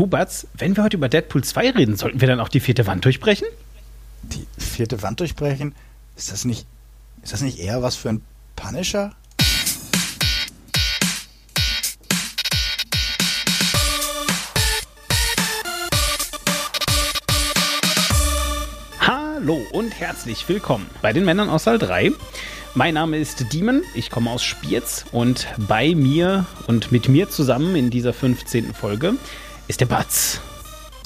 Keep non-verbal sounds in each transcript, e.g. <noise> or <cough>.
Du, Batz, wenn wir heute über Deadpool 2 reden, sollten wir dann auch die vierte Wand durchbrechen? Die vierte Wand durchbrechen? Ist das nicht, ist das nicht eher was für ein Punisher? Hallo und herzlich willkommen bei den Männern aus Saal 3. Mein Name ist Diemen, ich komme aus Spiez und bei mir und mit mir zusammen in dieser 15. Folge ist der Batz.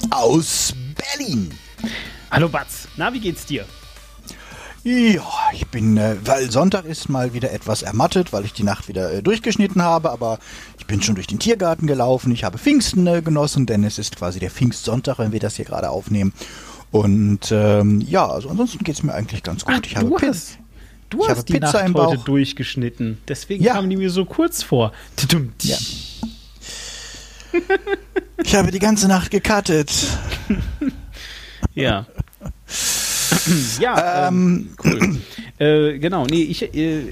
Aus Berlin. Hallo Batz, na, wie geht's dir? Ja, ich bin, äh, weil Sonntag ist mal wieder etwas ermattet, weil ich die Nacht wieder äh, durchgeschnitten habe, aber ich bin schon durch den Tiergarten gelaufen, ich habe Pfingsten äh, genossen, denn es ist quasi der Pfingstsonntag, wenn wir das hier gerade aufnehmen. Und ähm, ja, also ansonsten geht es mir eigentlich ganz gut. Ach, ich habe du hast, du ich hast habe die Pizza Nacht heute durchgeschnitten, deswegen ja. kamen die mir so kurz vor. Ja. Ich habe die ganze Nacht gecuttet. <laughs> ja. <clears throat> ja, ähm, ähm, cool. äh, genau, nee, ich, äh,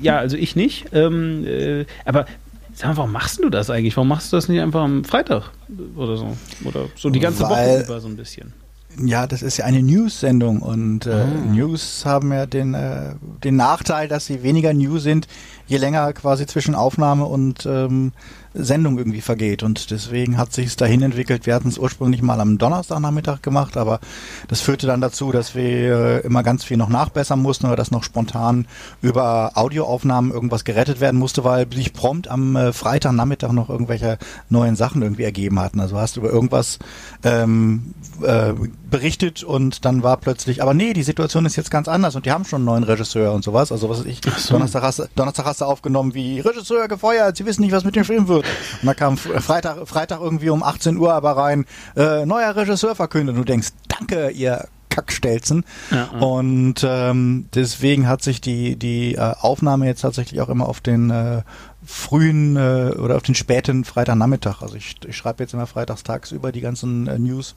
ja, also ich nicht. Ähm, äh, aber sag mal, warum machst du das eigentlich? Warum machst du das nicht einfach am Freitag oder so? Oder so die ganze Weil, Woche über so ein bisschen? Ja, das ist ja eine News-Sendung und äh, ah. News haben ja den, äh, den Nachteil, dass sie weniger News sind, je länger quasi zwischen Aufnahme und ähm, Sendung irgendwie vergeht. Und deswegen hat sich es dahin entwickelt. Wir hatten es ursprünglich mal am Donnerstagnachmittag gemacht, aber das führte dann dazu, dass wir äh, immer ganz viel noch nachbessern mussten oder dass noch spontan über Audioaufnahmen irgendwas gerettet werden musste, weil sich prompt am äh, Freitagnachmittag noch irgendwelche neuen Sachen irgendwie ergeben hatten. Also hast du über irgendwas ähm, äh, berichtet und dann war plötzlich, aber nee, die Situation ist jetzt ganz anders und die haben schon einen neuen Regisseur und sowas. Also was ich, so. Donnerstag, hast, Donnerstag hast du aufgenommen wie Regisseur gefeuert, sie wissen nicht, was mit dem Film wird. Und da kam Freitag, Freitag irgendwie um 18 Uhr aber rein, äh, neuer Regisseur verkündet. Und du denkst, danke, ihr Kackstelzen. Ja, ja. Und ähm, deswegen hat sich die, die äh, Aufnahme jetzt tatsächlich auch immer auf den äh, frühen äh, oder auf den späten Freitagnachmittag. Also ich, ich schreibe jetzt immer freitags tagsüber die ganzen äh, News.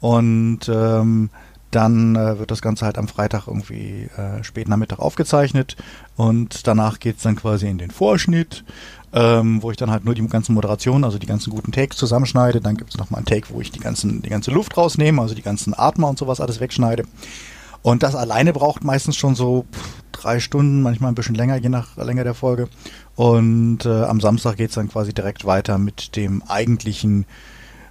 Und ähm, dann äh, wird das Ganze halt am Freitag irgendwie äh, spät Nachmittag aufgezeichnet und danach geht es dann quasi in den Vorschnitt ähm, wo ich dann halt nur die ganzen Moderationen, also die ganzen guten Takes zusammenschneide. Dann gibt es nochmal einen Take, wo ich die, ganzen, die ganze Luft rausnehme, also die ganzen Atmer und sowas alles wegschneide. Und das alleine braucht meistens schon so drei Stunden, manchmal ein bisschen länger, je nach Länge der Folge. Und äh, am Samstag geht es dann quasi direkt weiter mit dem eigentlichen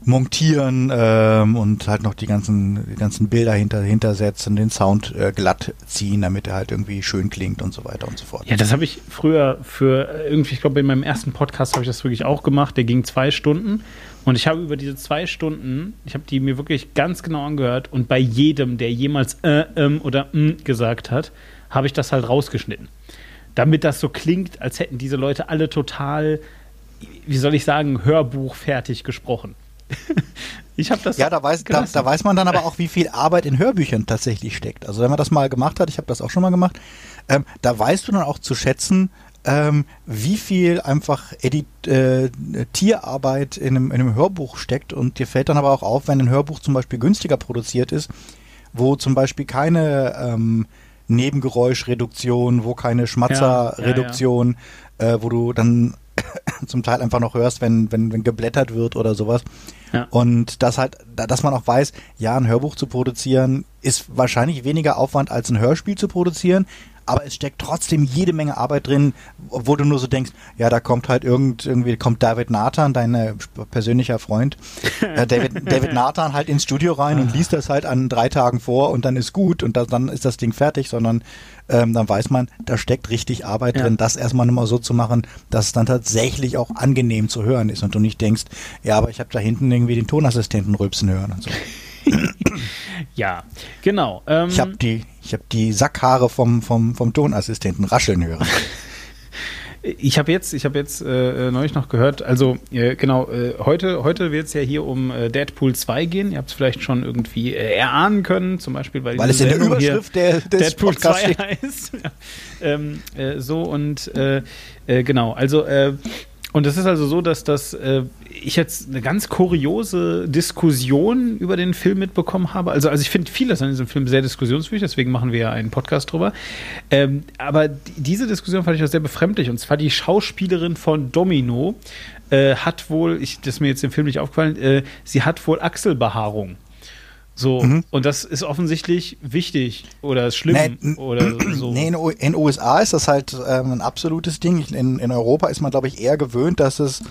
montieren ähm, und halt noch die ganzen, die ganzen Bilder hinter, hintersetzen, den Sound äh, glatt ziehen, damit er halt irgendwie schön klingt und so weiter und so fort. Ja, das habe ich früher für äh, irgendwie, ich glaube, in meinem ersten Podcast habe ich das wirklich auch gemacht. Der ging zwei Stunden und ich habe über diese zwei Stunden, ich habe die mir wirklich ganz genau angehört und bei jedem, der jemals äh, ähm oder mm gesagt hat, habe ich das halt rausgeschnitten. Damit das so klingt, als hätten diese Leute alle total, wie soll ich sagen, Hörbuch fertig gesprochen. <laughs> ich habe das. Ja, da weiß, da, da, weiß man dann aber auch, wie viel Arbeit in Hörbüchern tatsächlich steckt. Also wenn man das mal gemacht hat, ich habe das auch schon mal gemacht, ähm, da weißt du dann auch zu schätzen, ähm, wie viel einfach Edit äh, Tierarbeit in einem, in einem Hörbuch steckt. Und dir fällt dann aber auch auf, wenn ein Hörbuch zum Beispiel günstiger produziert ist, wo zum Beispiel keine ähm, Nebengeräuschreduktion, wo keine Schmatzerreduktion, ja, ja, ja. äh, wo du dann <coughs> zum Teil einfach noch hörst, wenn, wenn, wenn geblättert wird oder sowas. Ja. Und das halt, dass man auch weiß, ja, ein Hörbuch zu produzieren ist wahrscheinlich weniger Aufwand als ein Hörspiel zu produzieren, aber es steckt trotzdem jede Menge Arbeit drin, wo du nur so denkst, ja, da kommt halt irgend, irgendwie kommt David Nathan, dein äh, persönlicher Freund, äh, David, <laughs> David Nathan halt ins Studio rein und liest das halt an drei Tagen vor und dann ist gut und das, dann ist das Ding fertig, sondern ähm, dann weiß man, da steckt richtig Arbeit ja. drin, das erstmal nochmal so zu machen, dass es dann tatsächlich auch angenehm zu hören ist und du nicht denkst, ja, aber ich habe da hinten irgendwie den Tonassistenten rülpsen hören und so. <laughs> <laughs> ja, genau. Ähm, ich habe die, ich hab die Sackhaare vom, vom, vom Tonassistenten rascheln hören. <laughs> Ich habe jetzt, ich habe jetzt äh, neulich noch gehört, also äh, genau, äh, heute, heute wird es ja hier um äh, Deadpool 2 gehen. Ihr habt es vielleicht schon irgendwie äh, erahnen können, zum Beispiel, weil, weil es in der Überschrift der, des Deadpool Podcast 2 <laughs> heißt. ja. ähm, äh, so und genau, also und es ist also so, dass das, äh, ich jetzt eine ganz kuriose Diskussion über den Film mitbekommen habe. Also, also ich finde vieles an diesem Film sehr diskussionswürdig, deswegen machen wir ja einen Podcast drüber. Ähm, aber diese Diskussion fand ich auch sehr befremdlich. Und zwar die Schauspielerin von Domino äh, hat wohl, ich, das ist mir jetzt im Film nicht aufgefallen, äh, sie hat wohl Achselbehaarung. So, mhm. und das ist offensichtlich wichtig oder schlimm nee, oder <clears throat> so. Nee, in, in USA ist das halt ähm, ein absolutes Ding. In, in Europa ist man, glaube ich, eher gewöhnt, dass es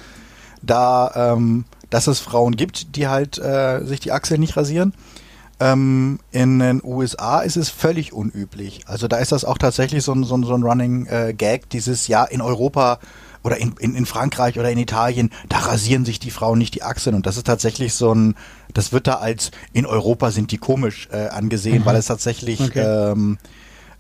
da, ähm, dass es Frauen gibt, die halt äh, sich die Achseln nicht rasieren. Ähm, in den USA ist es völlig unüblich. Also da ist das auch tatsächlich so ein, so ein, so ein Running äh, Gag, dieses Jahr in Europa oder in, in, in Frankreich oder in Italien, da rasieren sich die Frauen nicht die Achseln. Und das ist tatsächlich so ein, das wird da als in Europa sind die komisch äh, angesehen, mhm. weil es tatsächlich okay. ähm,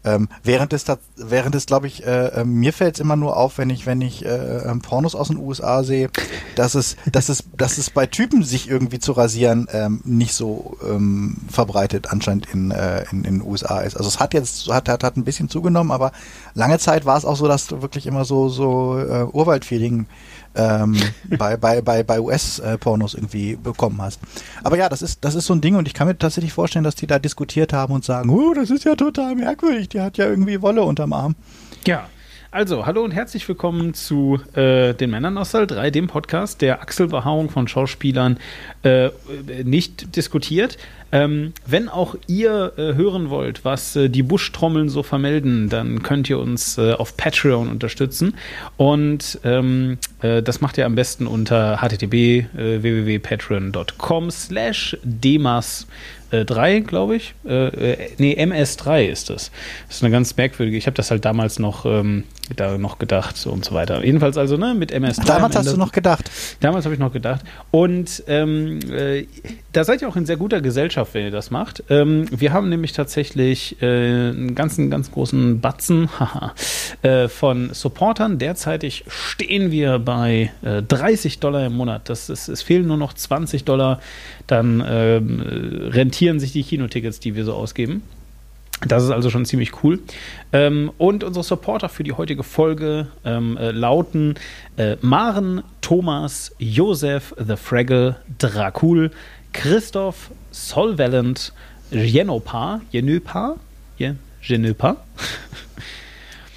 ähm, während es, während es, glaube ich, äh, äh, mir fällt es immer nur auf, wenn ich, wenn ich äh, ähm, Pornos aus den USA sehe, dass es, dass es, dass es bei Typen sich irgendwie zu rasieren ähm, nicht so ähm, verbreitet anscheinend in, äh, in, in den USA ist. Also es hat jetzt hat, hat, hat ein bisschen zugenommen, aber lange Zeit war es auch so, dass du wirklich immer so so äh, Urwaldfeeling ähm, bei, bei, bei, bei US-Pornos irgendwie bekommen hast. Aber ja, das ist, das ist so ein Ding und ich kann mir tatsächlich vorstellen, dass die da diskutiert haben und sagen, oh, das ist ja total merkwürdig, die hat ja irgendwie Wolle unterm Arm. Ja, also, hallo und herzlich willkommen zu äh, den Männern aus Saal 3, dem Podcast, der Achselbehaarung von Schauspielern äh, nicht diskutiert. Ähm, wenn auch ihr äh, hören wollt, was äh, die Buschtrommeln so vermelden, dann könnt ihr uns äh, auf Patreon unterstützen. Und ähm, äh, das macht ihr am besten unter http www.patreon.com slash demas 3, glaube ich. Äh, nee, MS3 ist das. Das ist eine ganz merkwürdige. Ich habe das halt damals noch ähm, da noch gedacht und so weiter. Jedenfalls also ne, mit MS3. Damals hast du noch gedacht. Damals habe ich noch gedacht. Und ähm, äh, da seid ihr auch in sehr guter Gesellschaft, wenn ihr das macht. Ähm, wir haben nämlich tatsächlich äh, einen ganzen, ganz großen Batzen <laughs> äh, von Supportern. Derzeitig stehen wir bei 30 äh, Dollar im Monat. Das ist, es fehlen nur noch 20 Dollar. Dann ähm, rentieren sich die Kinotickets, die wir so ausgeben. Das ist also schon ziemlich cool. Ähm, und unsere Supporter für die heutige Folge ähm, äh, lauten äh, Maren, Thomas, Josef, The Fraggle, Dracul, Christoph, Solvalent, Jenopa, Jenopa, Jenopa,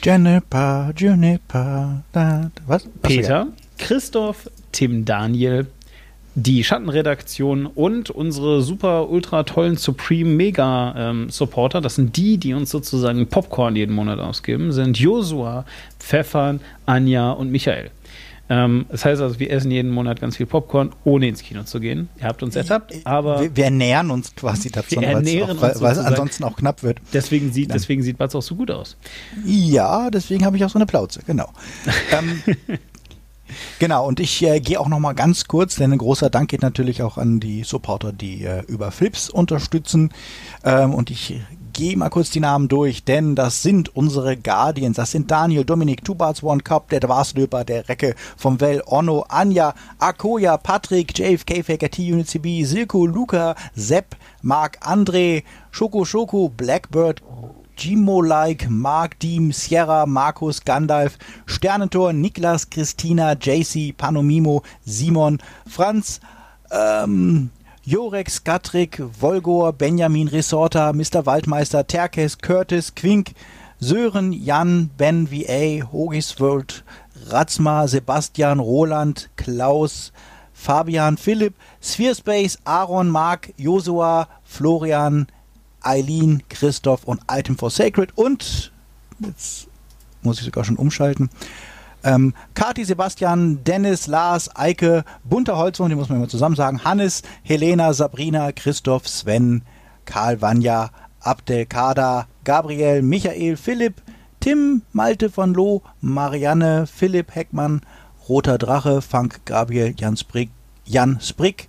Jenipa, Juniper, was? Peter, Christoph, Tim Daniel, die Schattenredaktion und unsere super ultra tollen Supreme Mega ähm, Supporter, das sind die, die uns sozusagen Popcorn jeden Monat ausgeben, sind Josua, Pfeffern, Anja und Michael. Ähm, das heißt also, wir essen jeden Monat ganz viel Popcorn, ohne ins Kino zu gehen. Ihr habt uns ertappt, aber. Wir, wir ernähren uns quasi dazu, weil es ansonsten auch knapp wird. Deswegen sieht, deswegen sieht Batz auch so gut aus. Ja, deswegen habe ich auch so eine Plauze, genau. <laughs> ähm, Genau, und ich äh, gehe auch noch mal ganz kurz, denn ein großer Dank geht natürlich auch an die Supporter, die äh, über Flips unterstützen. Ähm, und ich gehe mal kurz die Namen durch, denn das sind unsere Guardians. Das sind Daniel, Dominik, Two Barts One Cup, der Dwarslöper, der Recke vom Well, Onno, Anja, Akoya, Patrick, JFK, Faker, T-Unit CB, Silko, Luca, Sepp, Marc, André, Schoko Schoko, Blackbird, Gimo-like, Mark Diem, Sierra, Markus, Gandalf, Sternentor, Niklas, Christina, JC, Panomimo, Simon, Franz, ähm, Jorex, Gatrik, Volgor, Benjamin, Resorta, Mr. Waldmeister, Terkes, Curtis, Quink, Sören, Jan, Ben, VA, Hogisworld, Ratzma, Sebastian, Roland, Klaus, Fabian, Philipp, Spherespace, Aaron, Mark, Josua, Florian, Eileen, Christoph und Item for Sacred und jetzt muss ich sogar schon umschalten. Ähm, Kati, Sebastian, Dennis, Lars, Eike, Bunter Holzwurm, die muss man immer zusammen sagen, Hannes, Helena, Sabrina, Christoph, Sven, Karl Vanja, Abdelkader, Gabriel, Michael, Philipp, Tim, Malte von Loh, Marianne, Philipp Heckmann, Roter Drache, Frank Gabriel, Jan Sprick, Jan Sprick,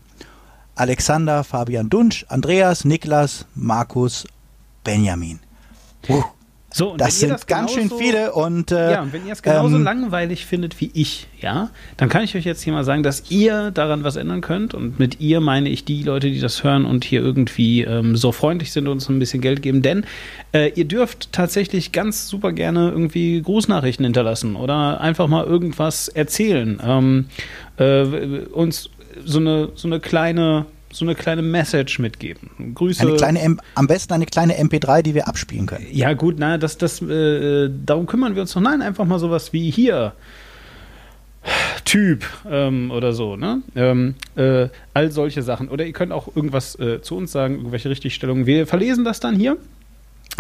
Alexander, Fabian Dunsch, Andreas, Niklas, Markus, Benjamin. Uh, So, und das sind ganz schön genauso- viele und äh, Ja, und wenn ihr es genauso ähm, langweilig findet wie ich, ja, dann kann ich euch jetzt hier mal sagen, dass ihr daran was ändern könnt. Und mit ihr meine ich die Leute, die das hören und hier irgendwie ähm, so freundlich sind und uns ein bisschen Geld geben. Denn äh, ihr dürft tatsächlich ganz super gerne irgendwie Grußnachrichten hinterlassen oder einfach mal irgendwas erzählen. Ähm, äh, uns so eine, so eine kleine. So eine kleine Message mitgeben. Grüße. eine kleine, M am besten eine kleine MP3, die wir abspielen können. Ja, gut, na, das, das, äh, darum kümmern wir uns noch. Nein, einfach mal sowas wie hier. Typ ähm, oder so, ne? Ähm, äh, all solche Sachen. Oder ihr könnt auch irgendwas äh, zu uns sagen, irgendwelche Richtigstellungen. Wir verlesen das dann hier,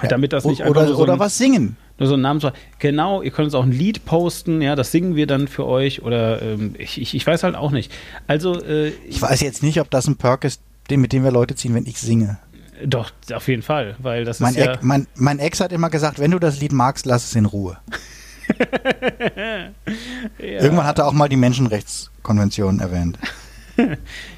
damit das nicht einfach oder, nur so oder ein, was singen. nur so ein Name Genau, ihr könnt uns auch ein Lied posten, ja, das singen wir dann für euch. Oder ähm, ich, ich, ich weiß halt auch nicht. Also, äh, Ich weiß jetzt nicht, ob das ein Perk ist, mit dem wir Leute ziehen, wenn ich singe. doch, auf jeden Fall, weil das Mein, ist ja. Ex, mein, mein Ex hat immer gesagt, wenn du das Lied magst, lass es in Ruhe. <laughs> ja. Irgendwann hat er auch mal die Menschenrechtskonvention erwähnt. <laughs>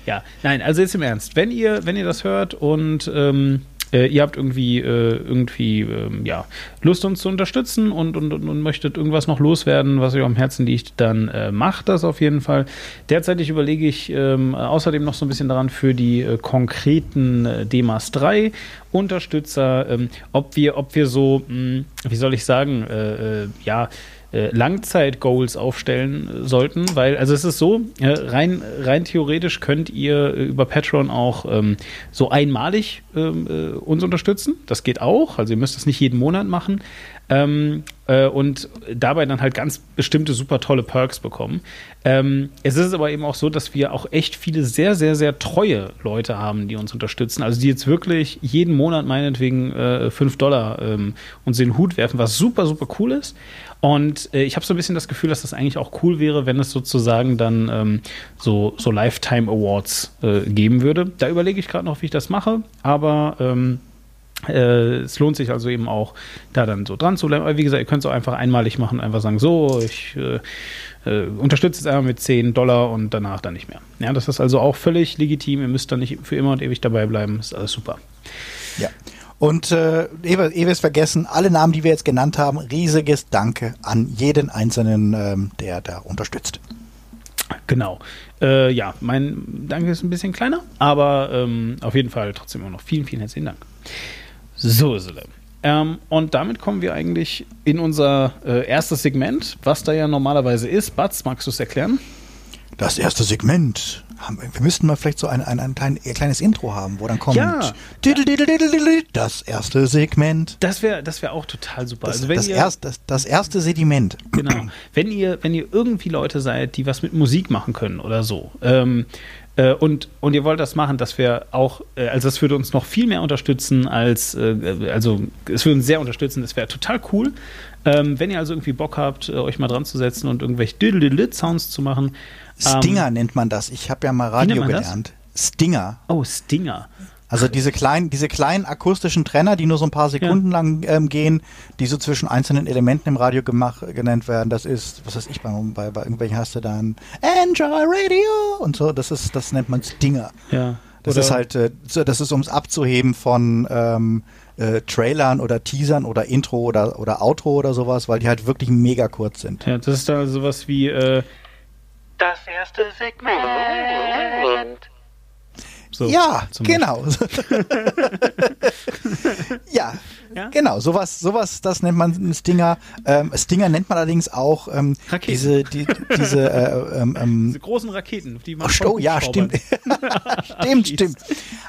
Ja, nein, also jetzt im Ernst. Wenn ihr, wenn ihr das hört und ähm, äh, ihr habt irgendwie, äh, irgendwie ähm, ja, Lust, uns zu unterstützen und, und, und, möchtet irgendwas noch loswerden, was euch am Herzen liegt, dann äh, macht das auf jeden Fall. Derzeitig überlege ich ähm, außerdem noch so ein bisschen daran für die äh, konkreten äh, DMAS 3 Unterstützer, ähm, ob wir, ob wir so, mh, wie soll ich sagen, äh, ja, Langzeit-Goals aufstellen äh, sollten, weil, also es ist so, äh, rein, rein theoretisch könnt ihr äh, über Patreon auch ähm, so einmalig ähm, äh, uns unterstützen. Das geht auch, also ihr müsst das nicht jeden Monat machen. Ähm, äh, und dabei dann halt ganz bestimmte super tolle Perks bekommen. Ähm, es ist aber eben auch so, dass wir auch echt viele sehr, sehr, sehr treue Leute haben, die uns unterstützen. Also die jetzt wirklich jeden Monat meinetwegen äh, 5 Dollar ähm, uns in den Hut werfen, was super, super cool ist. Und äh, ich habe so ein bisschen das Gefühl, dass das eigentlich auch cool wäre, wenn es sozusagen dann ähm, so, so Lifetime Awards äh, geben würde. Da überlege ich gerade noch, wie ich das mache, aber ähm, äh, es lohnt sich also eben auch, da dann so dran zu bleiben. Aber wie gesagt, ihr könnt es auch einfach einmalig machen und einfach sagen, so, ich äh, äh, unterstütze jetzt einfach mit 10 Dollar und danach dann nicht mehr. Ja, das ist also auch völlig legitim. Ihr müsst dann nicht für immer und ewig dabei bleiben. Ist alles super. Und äh, ehe wir ehe wir es vergessen, alle Namen, die wir jetzt genannt haben, riesiges Danke an jeden Einzelnen, ähm, der da unterstützt. Genau. Äh, ja, mein Danke ist ein bisschen kleiner, aber ähm, auf jeden Fall trotzdem immer noch vielen, vielen herzlichen Dank. So, Sille. Ähm, und damit kommen wir eigentlich in unser äh, erstes Segment, was da ja normalerweise ist. Batz, magst du es erklären? Das erste Segment. Wir müssten mal vielleicht so ein, ein, ein, klein, ein kleines Intro haben, wo dann kommt Ja. Das erste Segment. Das wäre das wär auch total super. Das, also wenn das, ihr, erst, das, das erste Sediment. Genau. Wenn ihr, wenn ihr irgendwie Leute seid, die was mit Musik machen können oder so, ähm, äh, und, und ihr wollt das machen, dass wir auch, äh, also das würde uns noch viel mehr unterstützen als, äh, also es würde uns sehr unterstützen, das wäre total cool. Ähm, wenn ihr also irgendwie Bock habt, euch mal dran zu setzen und irgendwelche Diddle-Sounds zu machen. Stinger Ähm, nennt man das. Ich habe ja mal Radio man das? gelernt. Stinger. oh, Stinger. Also diese kleinen, diese kleinen akustischen Trenner, die nur so ein paar Sekunden lang ähm, gehen, die so zwischen einzelnen Elementen im Radio gemacht, genannt werden. Das ist, was weiß ich, bei, bei, bei irgendwelchen hast du dann Enjoy Radio und so. Das ist, das nennt man Stinger. Ja. Das Oder- ist halt, äh, so- das ist ums abzuheben von ähm, äh, Trailern oder Teasern oder Intro oder oder Outro oder sowas, weil die halt wirklich mega kurz sind. Ja, das ist da sowas wie, äh, Das erste Segment. so. ja, zum genau. <laughs> ja, Ja? genau. Sowas, sowas, das nennt man einen Stinger. Ähm, Stinger nennt man allerdings auch ähm, Raketen. diese, die, diese, äh, ähm, ähm, Diese großen Raketen, auf die man Ach, oh, ja, <laughs> stimmt. stimmt, <laughs> stimmt.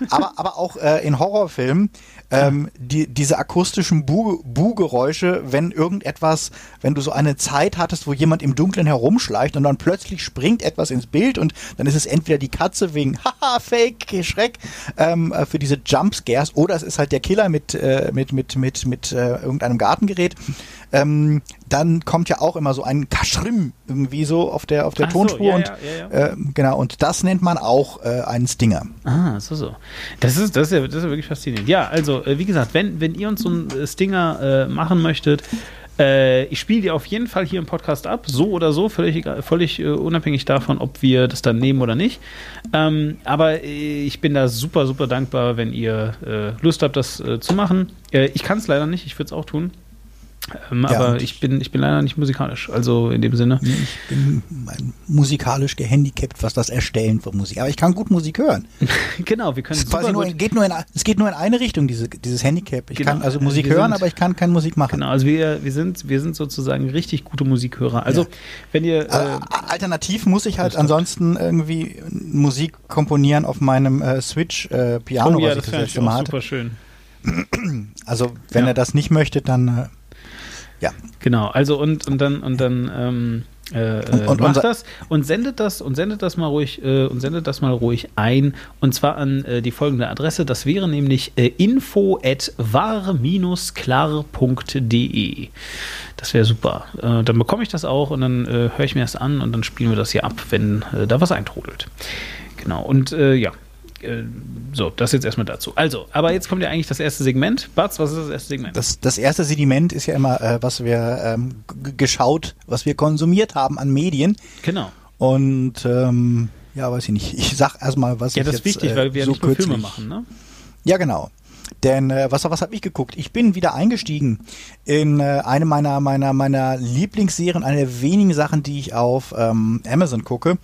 Aber, aber auch äh, in Horrorfilmen, ähm, die, diese akustischen Bu- Bu-Geräusche, wenn irgendetwas, wenn du so eine Zeit hattest, wo jemand im Dunkeln herumschleicht und dann plötzlich springt etwas ins Bild und dann ist es entweder die Katze wegen <laughs> Haha, Fake, Schreck, ähm, äh, für diese Jumpscares oder es ist halt der Killer mit, äh, mit, mit, mit, mit äh, irgendeinem Gartengerät. Ähm, dann kommt ja auch immer so ein Kaschrim irgendwie so auf der, auf der Ach so, Tonspur ja, und ja, ja, äh, genau, und das nennt man auch äh, einen Stinger. Ah, so, so. Das ist, das ist, ja, das ist wirklich faszinierend. Ja, also, äh, wie gesagt, wenn, wenn ihr uns so einen äh, Stinger äh, machen möchtet, äh, ich spiele die auf jeden Fall hier im Podcast ab, so oder so, völlig, völlig unabhängig davon, ob wir das dann nehmen oder nicht. Ähm, aber ich bin da super, super dankbar, wenn ihr äh, Lust habt, das äh, zu machen. Äh, ich kann es leider nicht, ich würde es auch tun. Ähm, Ja, aber ich bin, ich bin leider nicht musikalisch. Also in dem Sinne. Ich bin musikalisch gehandicapt, was das Erstellen von Musik. Aber ich kann gut Musik hören. <laughs> genau, wir können Es, nur, in- geht nur in, es geht nur in eine Richtung, diese, dieses Handicap. Ich Genau. kann also Musik Wir hören, sind- aber ich kann keine Musik machen. Genau, also wir, wir, sind, wir sind sozusagen richtig gute Musikhörer. Also, Ja. wenn ihr. Äh, alternativ muss ich halt ansonsten irgendwie Musik komponieren auf meinem äh, Switch äh, Piano, oh ja, was das ich das wäre letzte Mal hatte. super schön. Also wenn Ja. er das nicht möchte, dann äh, ja. Genau, also und, und dann und dann ähm, äh, Und- und macht das und sendet das und sendet das mal ruhig äh, und sendet das mal ruhig ein und zwar an äh, die folgende Adresse. Das wäre nämlich äh, info at war-klar.de. Das wäre super. Äh, dann bekomme ich das auch und dann äh, höre ich mir das an und dann spielen wir das hier ab, wenn äh, da was eintrudelt. Genau und ja. Äh, So, das jetzt erstmal dazu. Also, aber jetzt kommt ja eigentlich das erste Segment. Batz, was ist das erste Segment? Das, das erste Sediment ist ja immer, äh, was wir ähm, geschaut, was wir konsumiert haben an Medien. genau. Und ähm, ja, weiß ich nicht. Ich sag erstmal, was Ja, ich das jetzt, ist wichtig, äh, weil wir ja so nicht nur Filme machen, ne? Ja, genau. Denn äh, was, was habe ich geguckt? Ich bin wieder eingestiegen in äh, eine meiner, meiner, meiner Lieblingsserien, eine der wenigen Sachen, die ich auf ähm, Amazon gucke.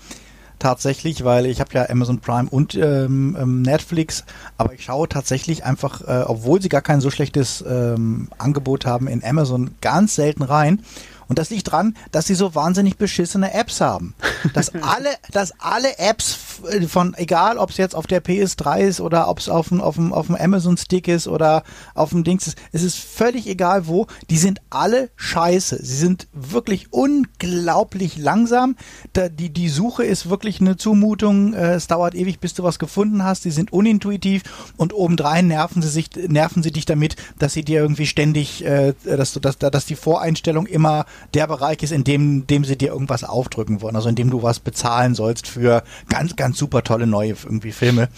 Tatsächlich, weil ich habe ja Amazon Prime und ähm, ähm, Netflix, aber ich schaue tatsächlich einfach, äh, obwohl sie gar kein so schlechtes ähm, Angebot haben in Amazon, ganz selten rein. Und das liegt dran, dass sie so wahnsinnig beschissene Apps haben. Dass <laughs> alle, dass alle Apps äh, von, egal ob es jetzt auf der PS3 ist oder ob es auf dem, auf dem, auf dem Amazon Stick ist oder auf dem Dings ist, es ist völlig egal wo, die sind alle scheiße. Sie sind wirklich unglaublich langsam. Da, die, die Suche ist wirklich eine Zumutung. Äh, es dauert ewig, bis du was gefunden hast. Die sind unintuitiv und obendrein nerven sie sich, nerven sie dich damit, dass sie dir irgendwie ständig, äh, dass du, dass, dass die Voreinstellung immer der Bereich ist, in dem, dem sie dir irgendwas aufdrücken wollen, also in dem du was bezahlen sollst für ganz, ganz super tolle neue irgendwie Filme,